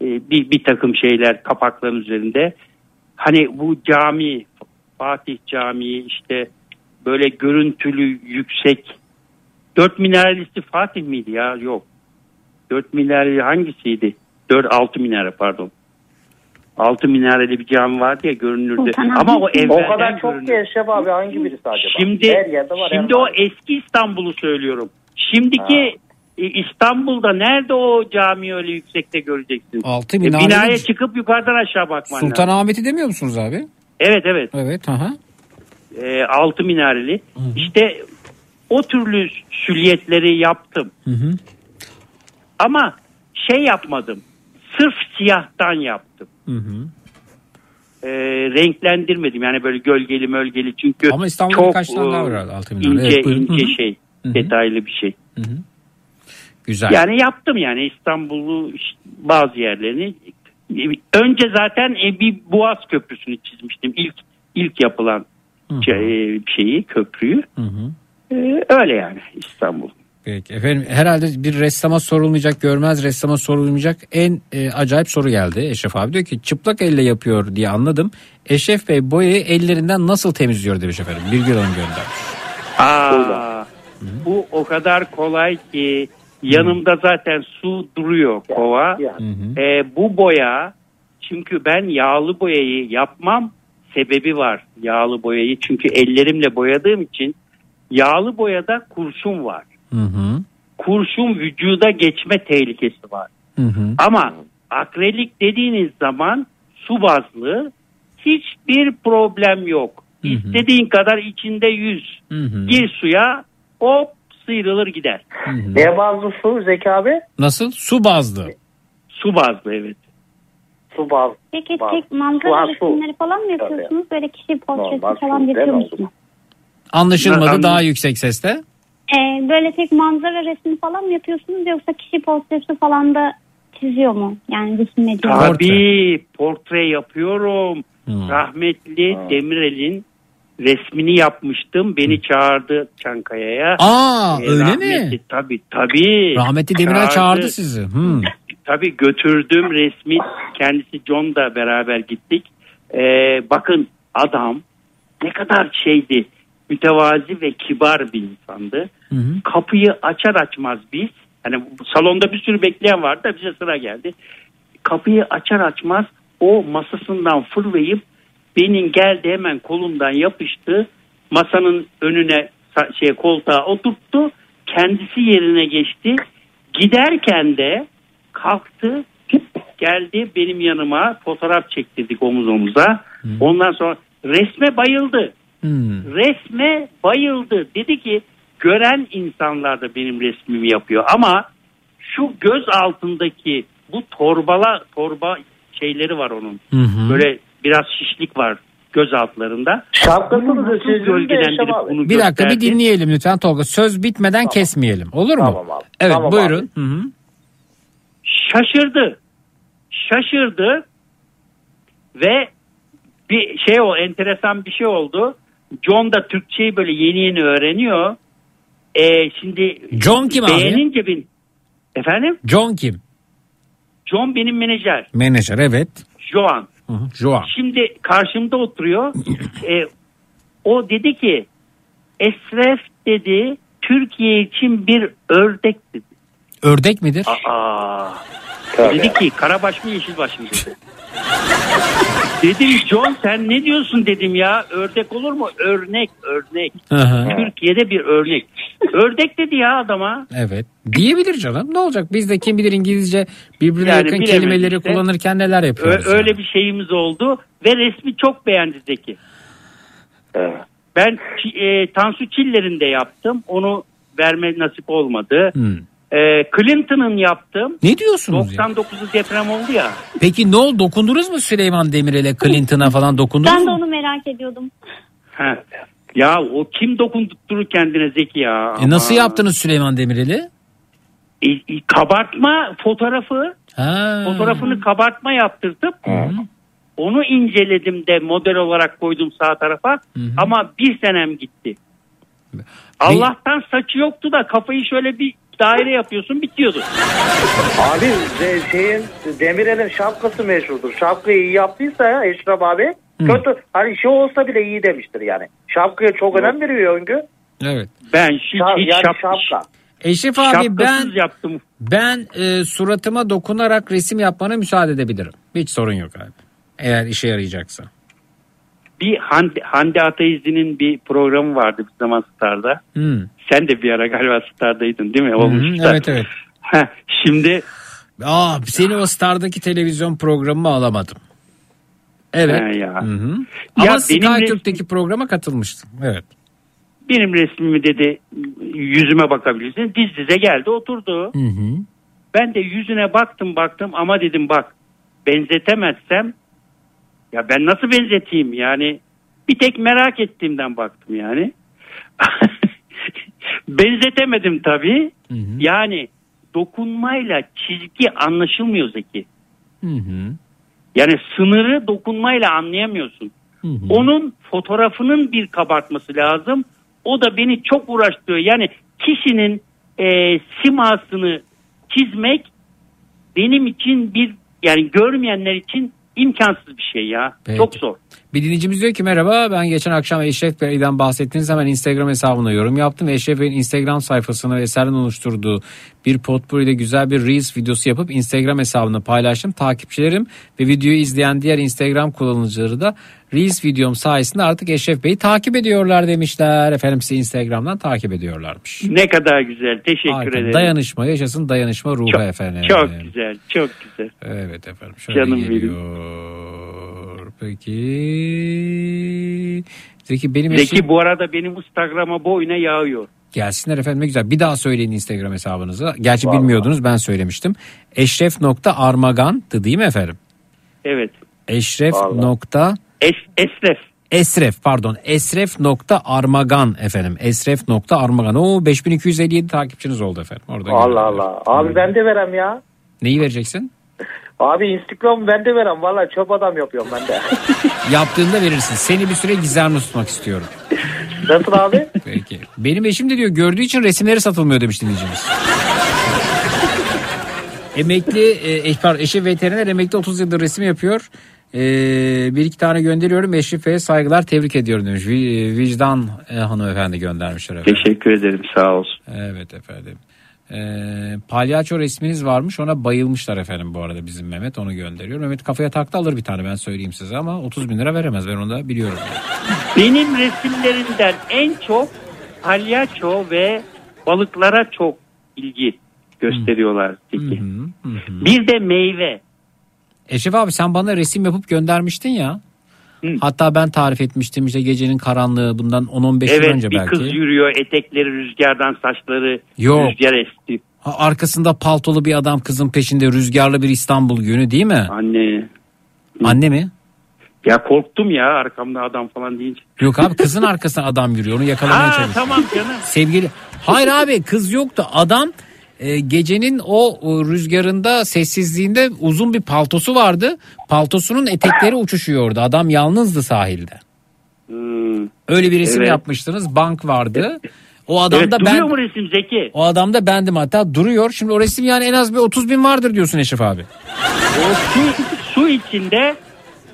e, bir, bir takım şeyler kapakların üzerinde. Hani bu cami Fatih Camii işte böyle görüntülü yüksek dört minarelisti Fatih miydi ya yok dört minareli hangisiydi dört altı minare pardon altı minareli bir cami vardı ya görünürde ama o evvelden o kadar çok görünür. ki Eşref abi hangi birisi acaba? Şimdi var. şimdi o var. eski İstanbul'u söylüyorum. Şimdiki e, İstanbul'da nerede o cami öyle yüksekte göreceksin? Altı E, minareli- binaya çıkıp yukarıdan aşağı bakman lazım. Sultanahmet'i demiyor musunuz abi? Evet evet. Evet. Aha. E, altı minareli. İşte o türlü süliyetleri yaptım. Hı hı. Ama şey yapmadım. Sırf siyahtan yaptım. Hı hı. E, renklendirmedim. Yani böyle gölgeli mölgeli çünkü Ama İstanbul'da çok birkaç tane daha e, var ince, Evet, buyurun. ince Hı hı. şey. Hı hı. Detaylı bir şey. Güzel. Yani yaptım yani İstanbul'u bazı yerlerini. Önce zaten e, bir Boğaz Köprüsü'nü çizmiştim. İlk ilk yapılan şey- şeyi köprüyü. Hı hı. Ee, öyle yani İstanbul. Peki efendim herhalde bir ressama sorulmayacak görmez ressama sorulmayacak en e, acayip soru geldi Eşref abi diyor ki çıplak elle yapıyor diye anladım. Eşref Bey boyayı ellerinden nasıl temizliyor demiş efendim Birgül Hanım göndermiş. Aa, bu o kadar kolay ki yanımda zaten su duruyor kova. Ee, bu boya çünkü ben yağlı boyayı yapmam sebebi var yağlı boyayı çünkü ellerimle boyadığım için yağlı boyada kurşun var. Hı hı. Kurşun vücuda geçme tehlikesi var. Hı hı. Ama akrelik dediğiniz zaman su bazlı hiçbir problem yok. İstediğin kadar içinde yüz. Gir suya hop sıyrılır gider. Ne bazlı su Zeki abi? Nasıl? Su bazlı. Su bazlı evet. Su bazlı. Peki Bak, tek manzara resimleri falan mı yapıyorsunuz? Böyle kişi portresi Normal falan yapıyor musunuz? Anlaşılmadı daha yüksek sesle. Ee, böyle tek manzara resmi falan mı yapıyorsunuz yoksa kişi portresi falan da çiziyor mu? Yani resim ediyor mu? Tabii portre yapıyorum. Rahmetli Demirel'in resmini yapmıştım. Beni çağırdı Çankaya'ya. Aa, Ee, öyle rahmetli- mi? Tabii tabii. Rahmetli Demirel çağırdı sizi. Hmm. Tabii götürdüm resmi. Kendisi John da beraber gittik. Ee, bakın adam ne kadar şeydi. Mütevazi ve kibar bir insandı. Kapıyı açar açmaz biz. Hani salonda bir sürü bekleyen vardı da bize sıra geldi. Kapıyı açar açmaz o masasından fırlayıp benim geldi hemen kolumdan yapıştı. Masanın önüne şey koltuğa oturttu. Kendisi yerine geçti. Giderken de kalktı geldi benim yanıma fotoğraf çektirdik omuz omuza. Ondan sonra resme bayıldı. Resme bayıldı. Dedi ki gören insanlar da benim resmimi yapıyor ama şu göz altındaki bu torbala torba şeyleri var onun. Böyle biraz şişlik var göz altlarında. Şapkasını da gölgelendirip abi. bunu Bir dakika bir dinleyelim lütfen Tolga. Söz bitmeden kesmeyelim. Olur mu? Tamam abi. Evet Tamam buyurun. Hı hı. şaşırdı. Şaşırdı ve bir şey o enteresan bir şey oldu. John da Türkçeyi böyle yeni yeni öğreniyor. Ee, şimdi John kim abi? beğenince bin efendim John kim? John benim menajer. Menajer evet. Joan. Hı hı. Joan. Şimdi karşımda oturuyor. Ee, o dedi ki Esref dedi Türkiye için bir ördek dedi. Ördek midir? Aa. Dedi ki karabaş mı yeşilbaş mı dedi. dedim John sen ne diyorsun dedim ya ördek olur mu? Örnek örnek. Hı. Türkiye'de bir örnek. Ördek dedi ya adama. Evet. Diyebilir canım. Ne olacak? Biz de kim bilir İngilizce birbirine Yani yakın kelimeleri işte. kullanırken neler Ö- yapıyoruz. öyle bir şeyimiz oldu ve resmi çok beğendi Zeki. Ben e, Tansu Çiller'in de yaptım. Onu verme nasip olmadı. Hmm. E, Clinton'ın yaptım. Ne diyorsunuz ya? 99'u deprem oldu ya. Peki ne oldu? Dokundunuz mu Süleyman Demirel'e, Clinton'a falan dokundunuz Ben de mu? onu merak ediyordum. Ha. Ya o kim dokundurur kendine Zeki ya. E nasıl yaptınız Süleyman Demirel'i? E, e, kabartma fotoğrafı. Ha. Fotoğrafını kabartma yaptırdım. Onu inceledim de model olarak koydum sağ tarafa. Ama bir senem gitti. Allah'tan saçı yoktu da kafayı şöyle bir daire yapıyorsun bitiyordu. Abi de- şeyin Demirel'in şapkası meşhurdur. Şapkayı iyi yaptıysa ya Eşref abi kötü hani şey olsa bile iyi demiştir yani. Şapkaya çok önem veriyor Öngü. Evet. Ben hiç, Şa- hiç yani şap- şapka. Eşref abi ben şapkasız yaptım. ben e, suratıma dokunarak resim yapmana müsaade edebilirim. Hiç sorun yok abi. Eğer işe yarayacaksa. Bir Hande, Hande Ateizli'nin bir programı vardı bir zaman Star'da. Hmm. Sen de bir ara galiba Star'daydın değil mi? Olmuş da. evet evet. Heh, Şimdi Aa, seni o Star'daki televizyon programıma alamadım. Evet. He ya. Hı hı. Ya Ama benim SkyTürk'teki programa katılmıştım. Evet. benim resmimi dedi yüzüme bakabilirsin. Diz dize geldi oturdu. Hı hı. Ben de yüzüne baktım baktım ama dedim bak benzetemezsem ya ben nasıl benzeteyim yani bir tek merak ettiğimden baktım yani. Benzetemedim tabii. Yani dokunmayla çizgi anlaşılmıyor Zeki. Hı hı. Yani sınırı dokunmayla anlayamıyorsun. Onun fotoğrafının bir kabartması lazım. O da beni çok uğraştırıyor. Yani kişinin e, simasını çizmek benim için bir yani görmeyenler için imkansız bir şey ya. Peki. Çok zor. Bir dinleyicimiz diyor ki merhaba ben geçen akşam Eşref Bey'den bahsettiniz hemen Instagram hesabına yorum yaptım. Eşref Bey'in Instagram sayfasını ve eserden oluşturduğu bir potpourri'de güzel bir Reels videosu yapıp Instagram hesabına paylaştım. Takipçilerim ve videoyu izleyen diğer Instagram kullanıcıları da Reels videom sayesinde artık Eşref Bey'i takip ediyorlar demişler. Efendim sizi Instagram'dan takip ediyorlarmış. Ne kadar güzel. Teşekkür Harika. ederim. Dayanışma yaşasın dayanışma ruhu Çok- efendim. Çok güzel. Çok güzel. Evet efendim. Şöyle Canım geliyor. Peki. Zeki benim Zeki eşim- bu arada benim Instagram'a boyuna yağıyor. Gelsinler efendim ne güzel. Bir daha söyleyin Instagram hesabınızı. Gerçi Vallahi. bilmiyordunuz ben söylemiştim. Eşref.armagan'dı değil mi efendim? Evet. Eşref Vallahi. nokta Es, Esref. Esref pardon Esref nokta Armagan efendim. Esref nokta Armagan. O 5257 takipçiniz oldu efendim. Orada Allah. Allah. Abi ben de verem ya. Neyi vereceksin? Abi Instagram ben de verem. Valla çöp adam yapıyorum ben de. Yaptığında verirsin. Seni bir süre gizemli tutmak istiyorum. Nasıl abi? Peki. Benim eşim de diyor gördüğü için resimleri satılmıyor demiş dinleyicimiz. emekli e, eş- pardon, eşi veteriner emekli 30 yıldır resim yapıyor. E, bir iki tane gönderiyorum. Bey'e saygılar tebrik ediyorum demiş. Vi- vicdan e, hanımefendi göndermişler efendim. Teşekkür ederim sağ olsun. Evet efendim. E, palyaço resminiz varmış ona bayılmışlar efendim bu arada bizim Mehmet onu gönderiyor. Mehmet kafaya taktı alır bir tane ben söyleyeyim size ama 30 bin lira veremez ben onu da biliyorum. Benim resimlerimden en çok palyaço ve balıklara çok ilgi gösteriyorlar Zeki. Bir de meyve. Eşref abi sen bana resim yapıp göndermiştin ya. Hatta ben tarif etmiştim işte gecenin karanlığı bundan 10-15 yıl evet önce bir belki. kız yürüyor etekleri rüzgardan saçları Yok. rüzgar esti. Ha, arkasında paltolu bir adam kızın peşinde rüzgarlı bir İstanbul günü değil mi? Anne. Anne mi? Ya korktum ya arkamda adam falan deyince. Yok abi kızın arkasına adam yürüyor onu yakalamaya Ha çalışıyor. tamam canım. Sevgili Hayır abi kız yoktu adam e, gecenin o, rüzgarında sessizliğinde uzun bir paltosu vardı. Paltosunun etekleri uçuşuyordu. Adam yalnızdı sahilde. Hmm. Öyle bir resim Evet. yapmıştınız. Bank vardı. O adam evet, da duruyor ben mu resim Zeki? o adam da bendim hatta duruyor. Şimdi o resim yani en az bir 30 bin vardır diyorsun Eşref abi. O su, su içinde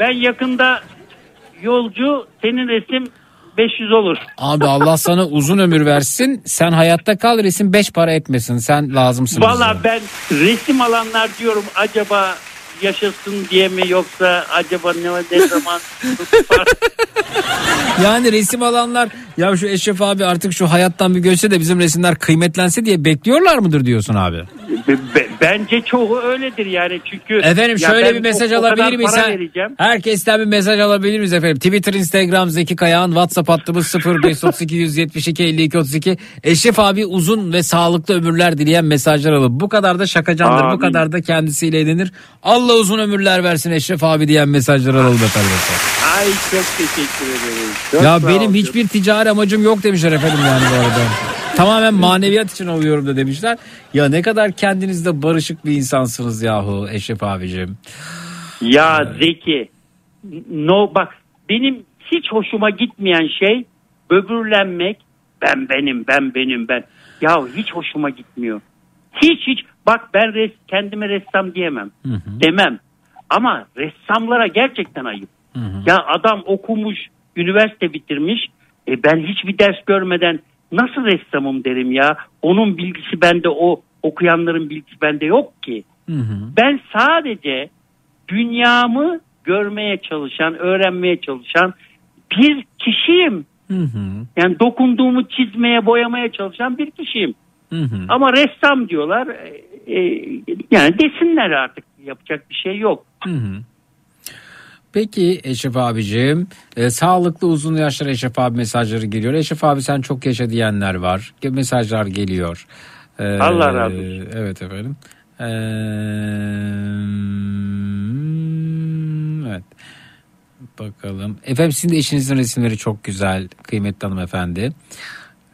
ben yakında yolcu senin resim 500 olur. Abi Allah sana uzun ömür versin. Sen hayatta kal resim 5 para etmesin. Sen lazımsın. Valla ben resim alanlar diyorum acaba yaşasın diye mi yoksa acaba ne, ne zaman Yani resim alanlar ya şu Eşref abi artık şu hayattan bir göçse de bizim resimler kıymetlense diye bekliyorlar mıdır diyorsun abi? Be- be- bence çoğu öyledir yani çünkü. Efendim şöyle bir mesaj o- alabilir miyiz? Herkesten bir mesaj alabilir miyiz efendim? Twitter, Instagram Zeki Kayağan, WhatsApp hattımız 0532 172 52 32. Eşref abi uzun ve sağlıklı ömürler dileyen mesajlar alıp bu kadar da şakacandır, bu Amin. kadar da kendisiyle eğlenir. Allah uzun ömürler versin Eşref abi diyen mesajlar alalım efendim. Ay çok teşekkür ederim. Çok ya benim ol. hiçbir ticari amacım yok demişler efendim yani bu arada. Tamamen maneviyat için oluyorum da demişler. Ya ne kadar kendinizde barışık bir insansınız yahu Eşref abicim. Ya Zeki no bak benim hiç hoşuma gitmeyen şey böbürlenmek. Ben benim ben benim ben. Ya hiç hoşuma gitmiyor. Hiç hiç. Bak ben res, kendime ressam diyemem. Demem. Ama ressamlara gerçekten ayıp. Ya adam okumuş üniversite bitirmiş. E ben hiçbir ders görmeden nasıl ressamım derim ya onun bilgisi bende o okuyanların bilgisi bende yok ki ben sadece dünyamı görmeye çalışan, öğrenmeye çalışan bir kişiyim. Yani dokunduğumu çizmeye, boyamaya çalışan bir kişiyim. Ama ressam diyorlar. e, e, yani desinler artık yapacak bir şey yok. Peki Eşref abicim e, sağlıklı uzun yaşlar Eşref abi mesajları geliyor. Eşref abi sen çok yaşa diyenler var. Mesajlar geliyor. E, Allah razı olsun. Evet efendim. E, evet. Bakalım. Efendim sizin de eşinizin resimleri çok güzel. Kıymetli hanımefendi.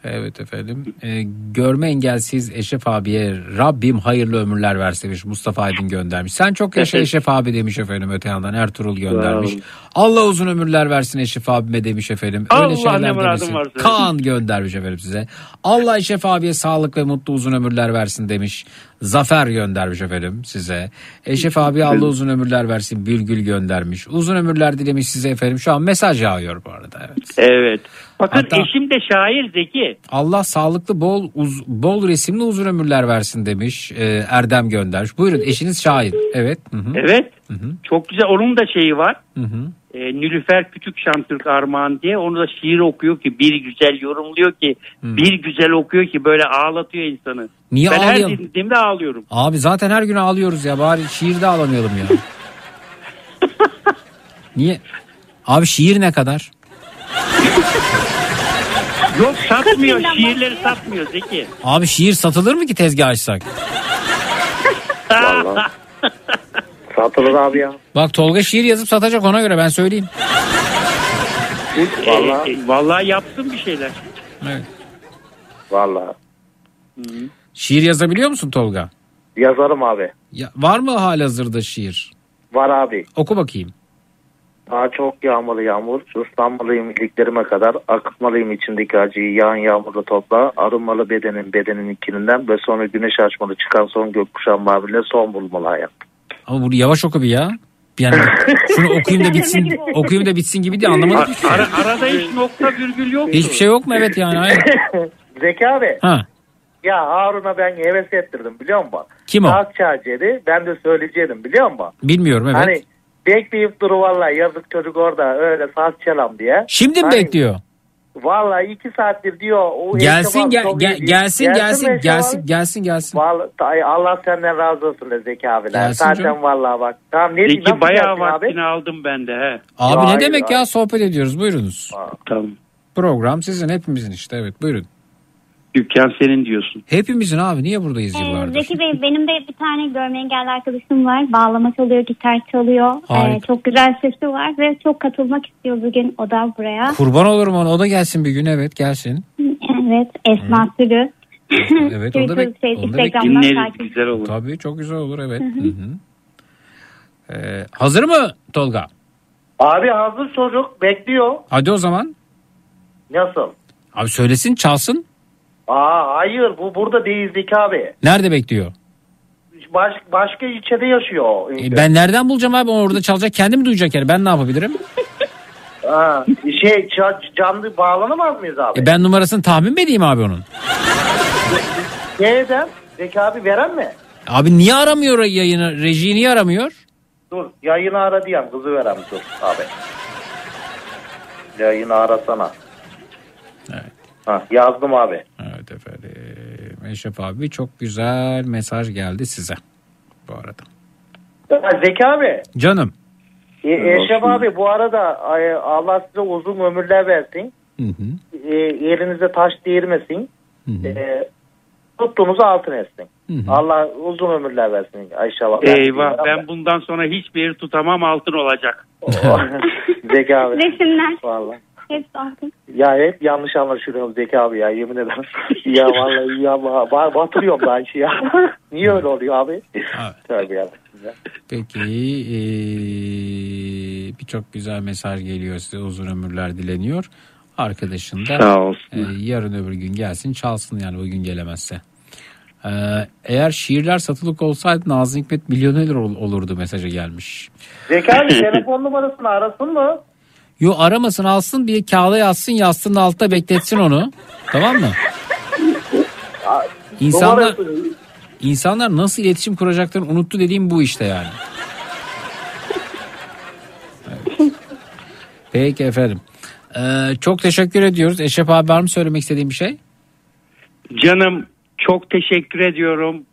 Evet efendim. Ee, görme engelsiz Eşref abiye Rabbim hayırlı ömürler versin demiş. Mustafa Aydın göndermiş. Sen çok yaşa Eşref abi demiş efendim öte yandan. Ertuğrul göndermiş. Allah uzun ömürler versin Eşref abime demiş efendim. Öyle Allah şeyler varsa. Kaan göndermiş efendim size. Allah Eşref abiye sağlık ve mutlu uzun ömürler versin demiş. Zafer göndermiş efendim size. Eşref abi Allah uzun ömürler versin. Bülgül göndermiş. Uzun ömürler dilemiş size efendim. Şu an mesaj yağıyor bu arada. Evet. Evet. Bakın Hatta- eşim de şair Zeki. Allah sağlıklı bol uz- bol resimli uzun ömürler versin demiş. Ee, Erdem göndermiş. Buyurun eşiniz şair. Evet. Hı hı. Evet. Çok güzel. Onun da şeyi var. Hı hı. E, Nilüfer Küçük Şamtürk Armağan diye onu da şiir okuyor ki bir güzel yorumluyor ki bir güzel okuyor ki böyle ağlatıyor insanı. Niye ben her ağlayalım? dinlediğimde ağlıyorum. Abi zaten her gün ağlıyoruz ya bari şiirde ağlamayalım ya. Niye? Abi şiir ne kadar? Yok satmıyor şiirleri satmıyor Zeki. Abi şiir satılır mı ki tezgah açsak? Vallahi. Satılır abi ya. Bak Tolga şiir yazıp satacak ona göre ben söyleyeyim. Vallahi. E, vallahi yapsın bir şeyler. Evet. Vallahi. Şiir yazabiliyor musun Tolga? Yazarım abi. Ya, var mı halihazırda şiir? Var abi. Oku bakayım. Daha çok yağmalı yağmur, ıslanmalıyım iliklerime kadar, akıtmalıyım içindeki acıyı yağan yağmurla topla, arınmalı bedenin bedenin ikininden ve sonra güneş açmalı çıkan son gökkuşağı maviyle son bulmalı hayat. Ama bunu yavaş oku bir ya. Yani şunu okuyayım da bitsin, okuyayım da bitsin gibi diye anlamadım. hiçbir şey. Ara, arada hiç nokta virgül yok. Hiçbir şey yok mu? Evet yani. Aynen. Zeki abi, Ha. ya Harun'a ben heves ettirdim biliyor musun? Kim o? Saat çağcıydı, ben de söyleyecektim biliyor musun? Bilmiyorum evet. Hani bekleyip duru vallahi yazık çocuk orada öyle saat çalam diye. Şimdi mi Hani, bekliyor? Vallahi iki saattir diyor. O Gelsin abi gel, gel- gelsin gelsin gelsin abi? gelsin gelsin. Vallahi, Allah senden razı olsun de Zeki abiler. Gelsin Zaten canım. vallahi bak. Tamam ne Zeki bayağı gelsin abi? vaktini aldım ben de he. Abi Ya ne hayır, demek ya hayır. sohbet ediyoruz buyurunuz. Tamam. Program sizin hepimizin işte evet buyurun. Dükkan senin diyorsun. Hepimizin abi niye buradayız Ee, yıllardır? Zeki Bey benim de bir tane görme engelli arkadaşım var. Bağlama çalıyor, gitar çalıyor. Harika. Ee, çok güzel sesi var ve çok katılmak istiyor bugün o da buraya. Kurban olurum ona o da gelsin bir gün evet gelsin. Evet Esma Sürü. Evet onu da, bek- Twitter, onu da Instagram'dan güzel olur. Tabii çok güzel olur evet. Hı hı. Ee, hazır mı Tolga? Abi hazır çocuk bekliyor. Hadi o zaman. Nasıl? Abi söylesin çalsın. Aa hayır bu burada değil Zeki abi. Nerede bekliyor? Baş, başka ilçede yaşıyor. E, ben nereden bulacağım abi orada çalacak kendi mi duyacak yani ben ne yapabilirim? Ha, şey canlı bağlanamaz mıyız abi? E, ben numarasını tahmin mi edeyim abi onun? Neyden? Zeki abi veren mi? Abi niye aramıyor yayını? Rejiyi niye aramıyor? Dur yayını ara diyen kızı verem dur abi. Yayını arasana. Evet. Ha, yazdım abi. Evet efendim. Eşref abi çok güzel mesaj geldi size bu arada. Zeki abi. Canım. E, Eşref abi bu arada Allah size uzun ömürler versin. Hı hı. E, elinize taş değirmesin. E, tuttuğunuzu altın etsin. hı. Allah uzun ömürler versin Ayşe abi. Eyvah ben bundan sonra hiçbir yeri tutamam altın olacak. Zeki abi. Resimler. Vallahi. Altın. Ya hep yanlış anlaşılıyorum Zeki abi ya yemin ederim. ya vallahi ya ba- batırıyorum ben işi ya. Niye öyle oluyor abi? Tövbe ya. Peki eee, birçok güzel mesaj geliyor size uzun ömürler dileniyor. Arkadaşın da Sağ olsun. eee, yarın öbür gün gelsin çalsın yani bugün gelemezse. Eee, eğer şiirler satılık olsaydı Nazım Hikmet milyoner ol- olurdu mesajı gelmiş. Zeki abi telefon numarasını arasın mı? Yo aramasın alsın bir kağıda yazsın yastığının altta bekletsin onu. tamam mı? İnsanlar, insanlar nasıl iletişim kuracaklarını unuttu dediğim bu işte yani. Evet. Peki efendim. Ee, çok teşekkür ediyoruz. Eşref abi var mı söylemek istediğim bir şey? Canım çok teşekkür ediyorum.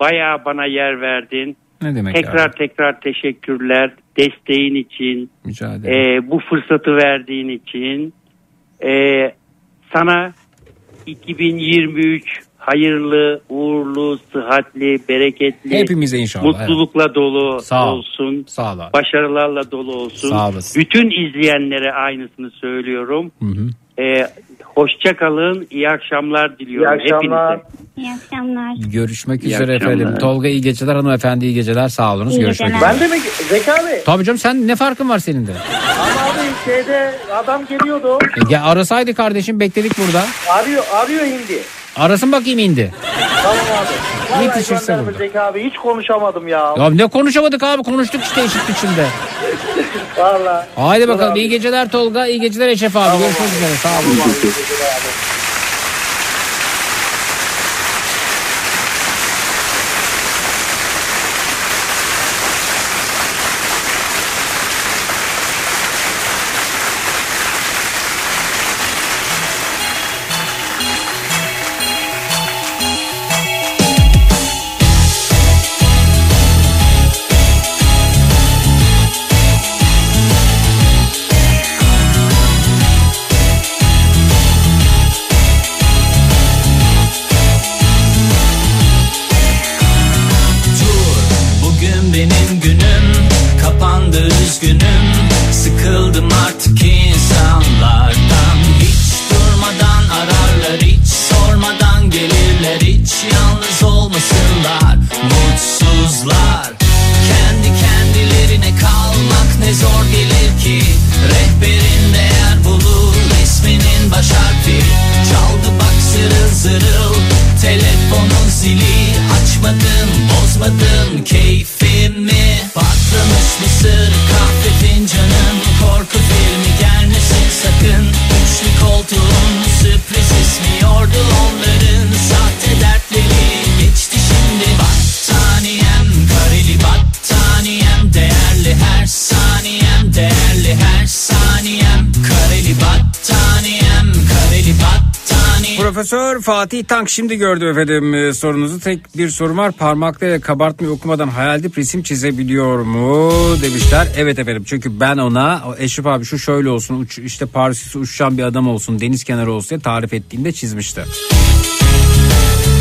Bayağı bana yer verdin. Ne demek tekrar abi? tekrar teşekkürler desteğin için. Ee, bu fırsatı verdiğin için. Ee, sana 2023 hayırlı, uğurlu, sıhhatli, bereketli, Hepimize inşallah, mutlulukla dolu Sağ ol. olsun. Sağ ol abi. Başarılarla dolu olsun. Sağ olasın. Bütün izleyenlere aynısını söylüyorum. Hı hı. Ee, hoşça kalın. İyi akşamlar diliyorum İyi akşamlar. hepinize. İyi akşamlar. Görüşmek İyi üzere akşamlar. efendim. Tolga iyi geceler hanımefendi iyi geceler sağ olunuz. İyi Görüşmek geceler. üzere. Ben de mi Zeki abi? Tabii canım sen ne farkın var senin de? Ama abi şeyde adam geliyordu. E, gel arasaydı kardeşim bekledik burada. Arıyor arıyor hindi. Arasın bakayım indi. Tamam abi. Yetişirse burada. Zeki abi hiç konuşamadım ya. Ya ne konuşamadık abi konuştuk işte eşit biçimde. Vallahi. Haydi bakalım abi. iyi geceler Tolga iyi geceler Eşref abi görüşmek üzere sağ olun. Profesör Fatih Tank şimdi gördüm efendim e, sorunuzu. Tek bir sorum var. Parmaklarıyla kabartmayı okumadan hayalde resim çizebiliyor mu demişler. Evet efendim çünkü ben ona Eşref abi şu şöyle olsun uç, işte Paris'te uçuşan bir adam olsun deniz kenarı olsun diye tarif ettiğimde çizmişti.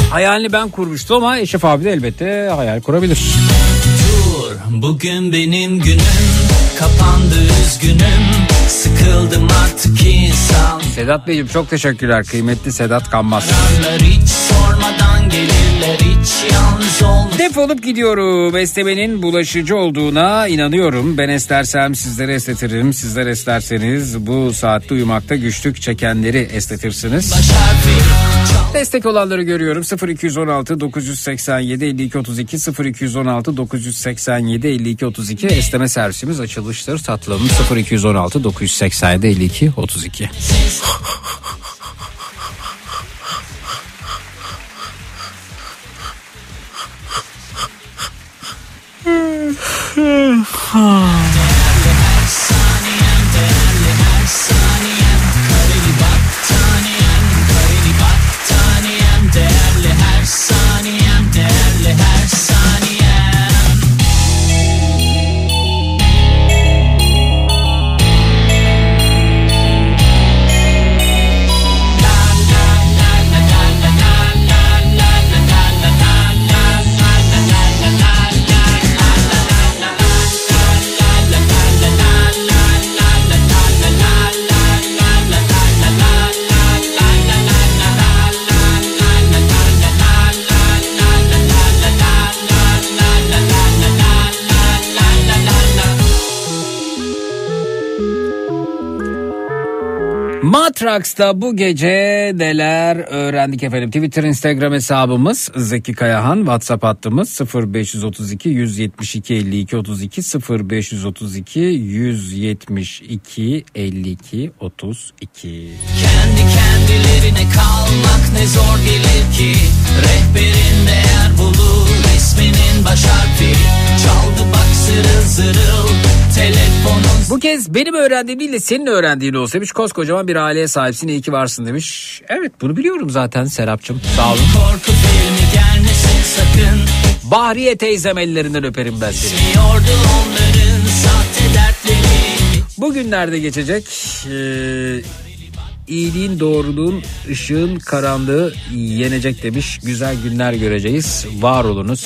Hayalini ben kurmuştum ama Eşref abi de elbette hayal kurabilir. Dur bugün benim günüm Kapandı üzgünüm Sıkıldım artık insan Sedat Beyciğim çok teşekkürler kıymetli Sedat Kanmaz. Hiç sormadan gelirler hiç yalnız olma Defolup gidiyorum. Esnemenin bulaşıcı olduğuna inanıyorum. Ben esnersem sizleri esnetirim. Sizler esnerseniz bu saatte uyumakta güçlük çekenleri esnetirsiniz. Destek olanları görüyorum. 0216 987 52 32 0216 987 52 32 esneme servisimiz açılıştır. Tatlım 0216 987 52 32. Değerli Matrax'ta bu gece neler öğrendik efendim? Twitter, Instagram hesabımız Zeki Kayahan, WhatsApp hattımız 0532 172 52 32 0532 172 52 32. Kendi kendilerine kalmak ne zor gelir ki Rehberin değer bulur resminin baş harfi Çaldı bak zırıl zırıl telefonun Bu kez benim öğrendiğim değil de senin öğrendiğin olsa demiş. Koskocaman bir aileye sahipsin iyi ki varsın demiş. Evet bunu biliyorum zaten Serapcığım. Sağ olun. Korku filmi gelmesin sakın Bahriye teyzem ellerinden öperim ben seni. Bugünlerde geçecek. Ee, iyiliğin, doğruluğun, ışığın, karanlığı yenecek demiş. Güzel günler göreceğiz. Var olunuz.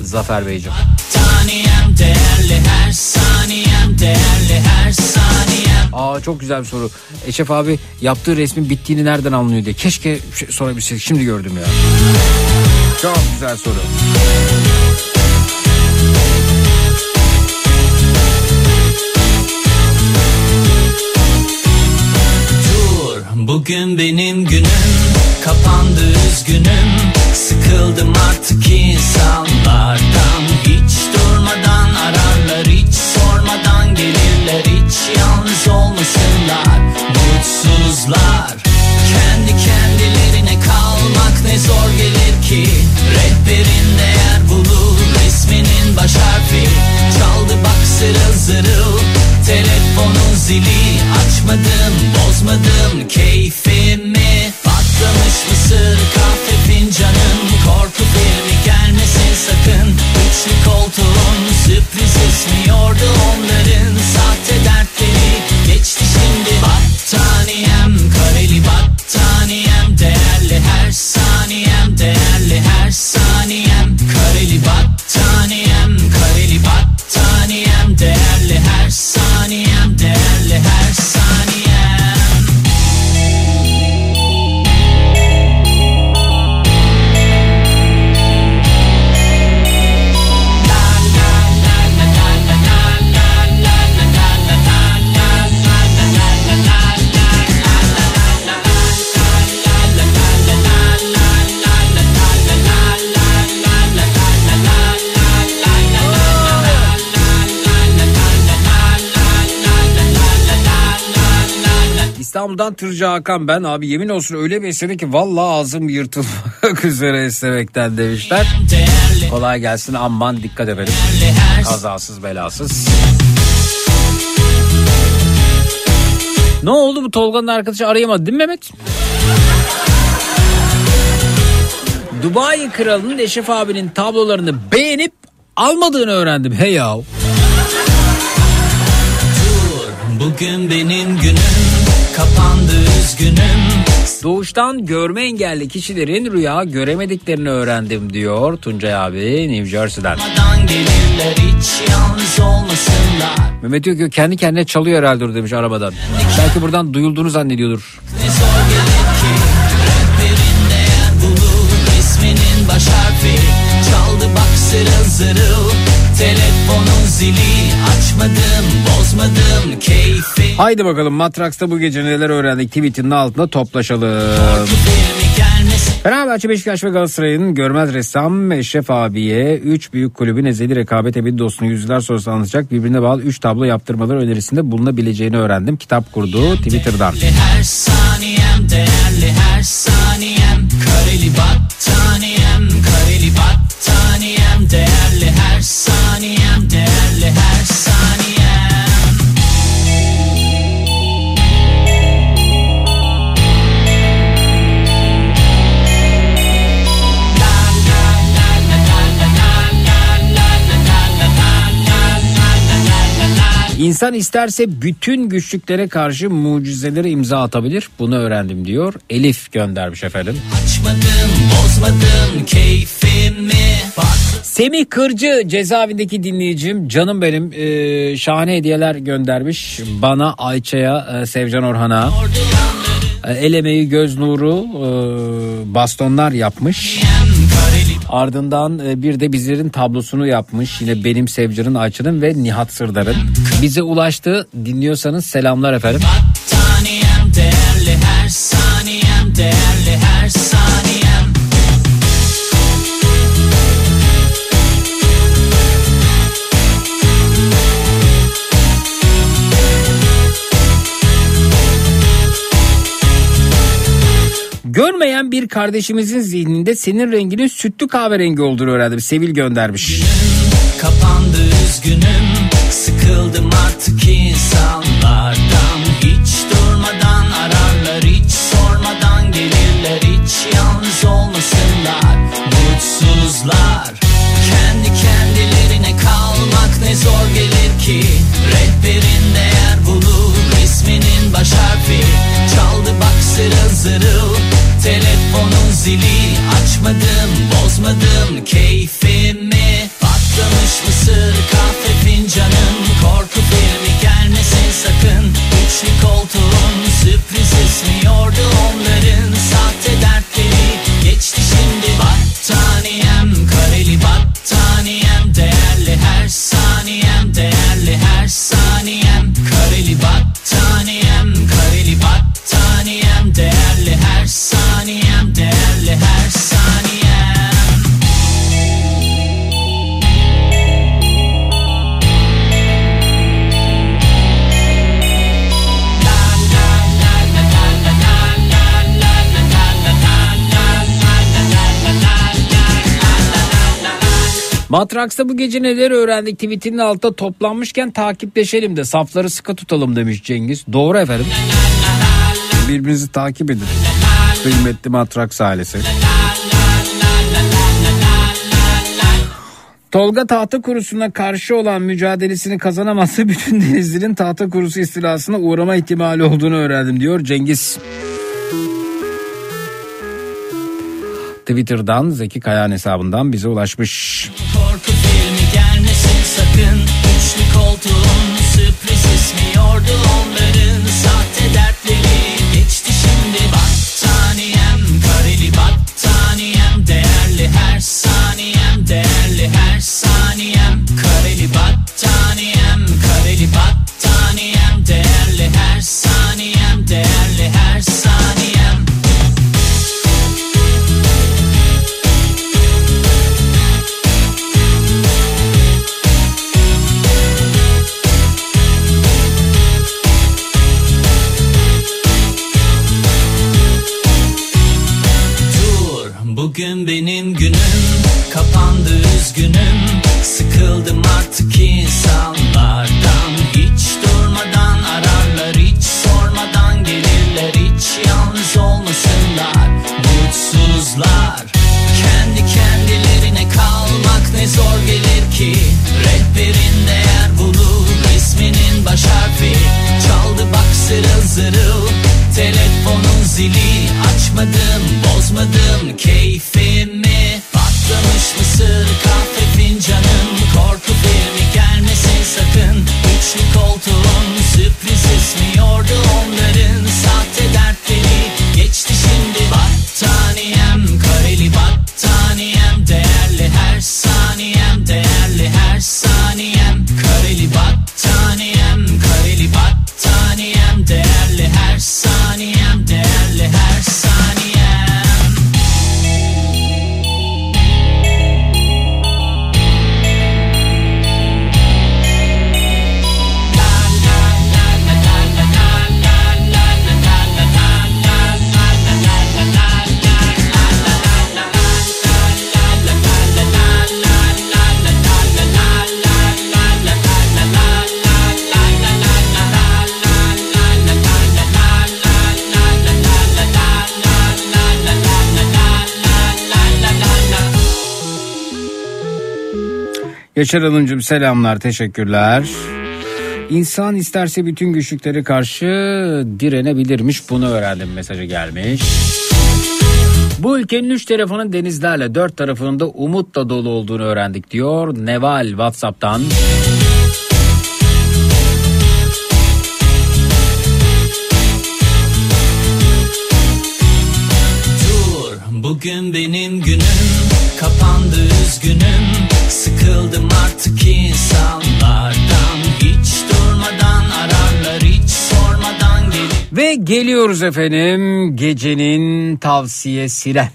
Zafer Beyciğim. Değerli her saniyem değerli her saniyem Aa çok güzel bir soru. Eşref abi yaptığı resmin bittiğini nereden anlıyor diye. Keşke sorabilsek. Şimdi gördüm ya. Çok güzel soru. Bugün benim günüm Kapandı üzgünüm. Sıkıldım artık insanlardan. Hiç durmadan ararlar Hiç sormadan gelirler. Hiç yalnız olmasınlar Mutsuzlar. Kendi kendilerine kalmak ne zor gelir ki. Rehberin değer bulur Resminin baş harfi. Çaldı bak zırıl zırıl Telefonun zili açmadım bozmadım keyfimi. Patlamış mısır kahve fincanım. Korku filmi gelmesin sakın. Üçlü koltuğun sürpriz ismiyordu onların İstanbul'dan Tırcı Hakan ben abi yemin olsun öyle bir eseri ki vallahi ağzım yırtılmak üzere esnemekten demişler. Kolay gelsin aman dikkat edelim. Kazasız belasız. Ne oldu bu Tolga'nın arkadaşı arayamadı değil mi Mehmet? Dubai kralının Eşref abinin tablolarını beğenip almadığını öğrendim. Hey yav. Bugün benim günüm kapandı üzgünüm Doğuştan görme engelli kişilerin rüya göremediklerini öğrendim diyor Tuncay abi New Jersey'den. Gelirler Mehmet diyor ki kendi kendine çalıyor herhalde demiş arabadan. Belki buradan duyulduğunu zannediyordur. Ne zor gelir ki rehberinde yer bulur isminin baş harfi Çaldı bak zırıl zırıl telefonun zili açmadım bozmadım keyfi Haydi bakalım Matraks'ta bu gece neler öğrendik tweetinin altında toplaşalım. Fenerbahçe, Beşiktaş ve Galatasaray'ın görmez ressam Eşref abiye 3 büyük kulübün ezeli rekabet ebedi dostunu yüzyıllar sonrası anlatacak birbirine bağlı 3 tablo yaptırmaları önerisinde bulunabileceğini öğrendim. Kitap kurdu Twitter'dan. her saniyem değerli her saniyem İnsan isterse bütün güçlüklere karşı mucizelere imza atabilir. Bunu öğrendim diyor. Elif göndermiş efendim. Açmadım bozmadım keyfimi Semih Kırcı cezaevindeki dinleyicim canım benim e, şahane hediyeler göndermiş bana Ayça'ya e, Sevcan Orhan'a e, el emeği göz nuru e, bastonlar yapmış ardından e, bir de bizlerin tablosunu yapmış. Yine benim Sevcan'ın Ayça'nın ve Nihat Sırdar'ın. Bize ulaştı. Dinliyorsanız selamlar efendim. Battaniyem değerli her saniyem değerli her saniyem görmeyen bir kardeşimizin zihninde senin renginin sütlü kahverengi olduğunu öğrendim Sevil göndermiş. Kapandı üzgünüm Sıkıldım artık zili açmadım bozmadım keyfimi. Patlamış mısır kahve fincanım. Korku filmi gelmesin sakın. Üçlü koltuğun sürpriz esmiyordu onların. Sahte dertleri geçti şimdi Battaniyem. Kareli battaniyem Değerli her saniyem değerli her saniyem Matraks'ta bu gece neler öğrendik tweetinin altında toplanmışken takipleşelim de safları sıkı tutalım demiş Cengiz. Doğru efendim. Birbirinizi takip edin. Kıymetli Matraks ailesi. Tolga tahta kurusuna karşı olan mücadelesini kazanamazsa bütün denizlerin tahta kurusu istilasına uğrama ihtimali olduğunu öğrendim diyor Cengiz. Twitter'dan Zeki Kayan hesabından bize ulaşmış. Korku filmi gelmesin sakın. Üçlü koltuğun sürpriz ismiyordu onların Sahte dertleri. Geçti şimdi Battaniyem kapandı üzgünüm. Sıkıldım artık insanlardan. Hiç durmadan ararlar hiç sormadan gelirler. Hiç yalnız olmasınlar mutsuzlar. Kendi kendilerine kalmak ne zor gelir ki. Rehberin değer bulur resminin baş harfi. Çaldı bak zırıl zırıl Telefonun zili açmadım bozmadım. Keyfimi Patlamış mısır kahve fincanım. Korku filmi gelmesin sakın. Üçlü koltuğun sürpriz esmiyordu onların. Sahte dertleri geçti şimdi Battaniyem Yaşar Hanımcığım selamlar teşekkürler. İnsan isterse bütün güçlüklere karşı direnebilirmiş bunu öğrendim mesajı gelmiş. Bu ülkenin üç tarafının denizlerle dört tarafının da umutla dolu olduğunu öğrendik diyor Neval Whatsapp'tan. Dur bugün benim günüm kapandı üzgünüm Sıkıldım artık insanlardan Hiç durmadan ararlar hiç sormadan gelir Ve geliyoruz efendim gecenin tavsiyesine.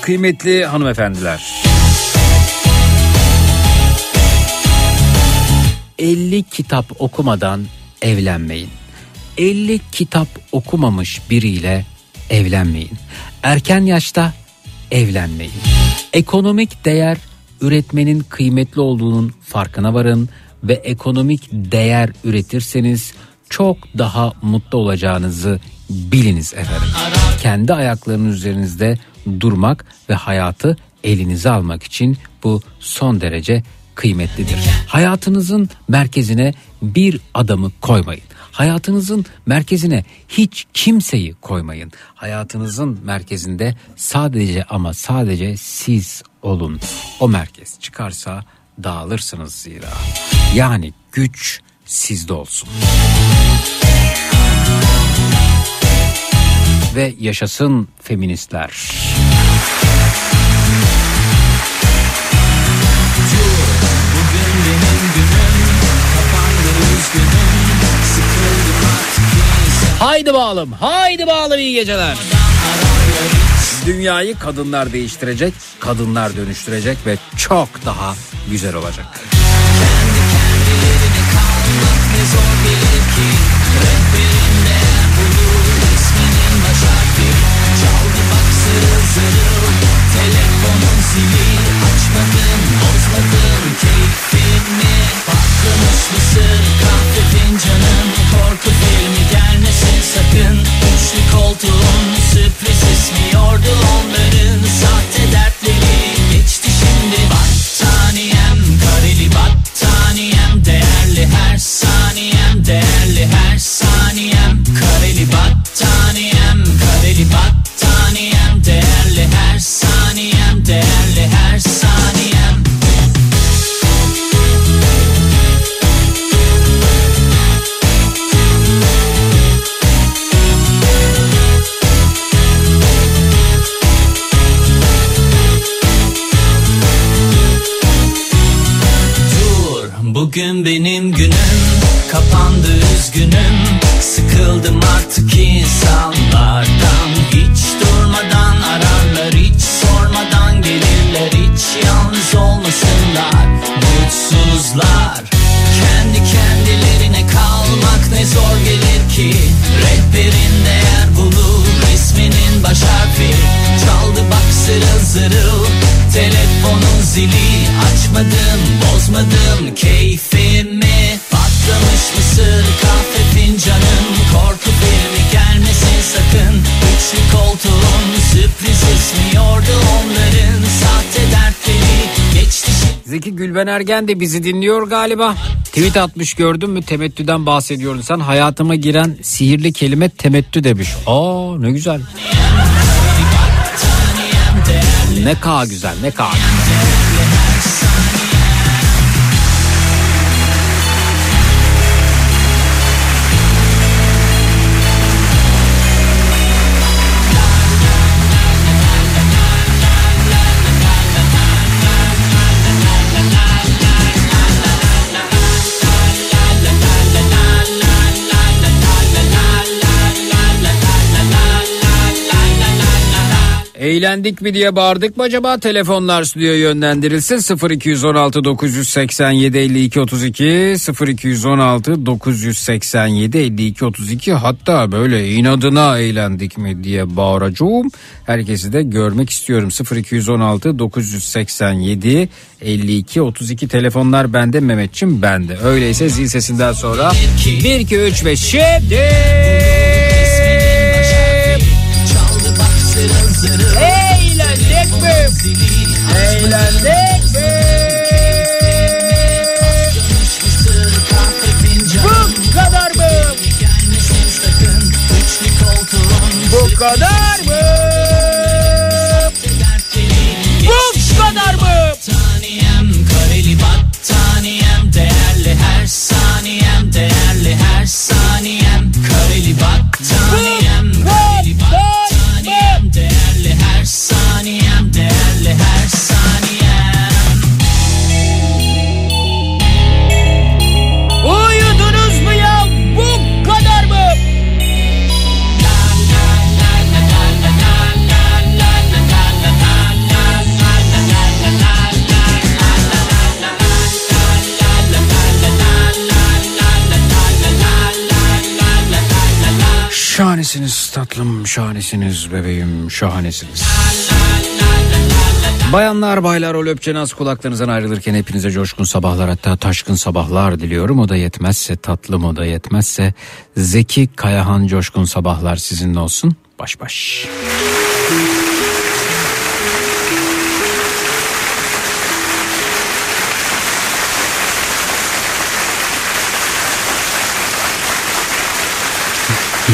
Kıymetli hanımefendiler. 50 kitap okumadan evlenmeyin. 50 kitap okumamış biriyle evlenmeyin. Erken yaşta evlenmeyin. Ekonomik değer üretmenin kıymetli olduğunun farkına varın ve ekonomik değer üretirseniz çok daha mutlu olacağınızı biliniz efendim. Kendi ayaklarının üzerinizde durmak ve hayatı elinize almak için bu son derece kıymetlidir. Hayatınızın merkezine bir adamı koymayın. Hayatınızın merkezine hiç kimseyi koymayın. Hayatınızın merkezinde sadece ama sadece siz olun. O merkez çıkarsa dağılırsınız zira. Yani güç sizde olsun. Ve yaşasın feministler. Bugün benim günüm kapandı üzgünüm Haydi bağlım, haydi bağlım iyi geceler. Dünyayı kadınlar değiştirecek, kadınlar dönüştürecek ve çok daha güzel olacak. Ne zor gelir ki Rehberin değer bulur isminin baş harfi Çaldı bak zırıl zırıl Telefonun zili Açmadım bozmadım keyfimi Patlamış mısır kahve gelmesin sakın Üçlü koltuğun sürpriz esmiyordu onların Sahte dertleri. Geçti şimdi Battaniyem kareli battaniyem Değerli her saniyem değerli her saniyem. Kareli battaniyem benim günüm. Kapandı üzgünüm. Sıkıldım artık insanlardan. Hiç durmadan ararlar hiç sormadan Gelirler. Hiç yalnız olmasınlar. Mutsuzlar. Kendi kendilerine kalmak ne zor gelir ki. Rehberinde yer bulur isminin baş harfi. Çaldı bak zırıl zırıl zili açmadım bozmadım keyfimi Patlamış mısır kahve fincanım Korku filmi gelmesin sakın Üçlü koltuğum sürpriz ismiyordu onların Sahte dertleri geçti Zeki Gülben Ergen de bizi dinliyor galiba. Tweet atmış gördün mü temettüden bahsediyordun. Sen hayatıma giren sihirli kelime temettü demiş. Aa ne güzel. Ne kadar güzel ne kadar. Eğlendik mi diye bağırdık mı acaba? Telefonlar stüdyoya yönlendirilsin. 0216 987 52 32 0216 987 52 32 hatta böyle inadına eğlendik mi diye bağıracağım. Herkesi de görmek istiyorum. 0216 987 52 32 telefonlar bende Mehmetçim bende. Öyleyse zil sesinden sonra 1 2 3 ve şimdi Eğlendik mi? Bu kadar mı? Bu kadar mı? Bu kadar mı? Battaniyem kareli battaniyem değerli her saniyem değerli her saniyem kareli battaniyem kareli battaniyem değerli Şahanesiniz tatlım, şahanesiniz bebeğim, şahanesiniz. Bayanlar baylar o löpçenaz kulaklarınızdan ayrılırken hepinize coşkun sabahlar hatta taşkın sabahlar diliyorum. O da yetmezse tatlım o da yetmezse Zeki Kayahan coşkun sabahlar sizinle olsun. Baş baş.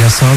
Yasal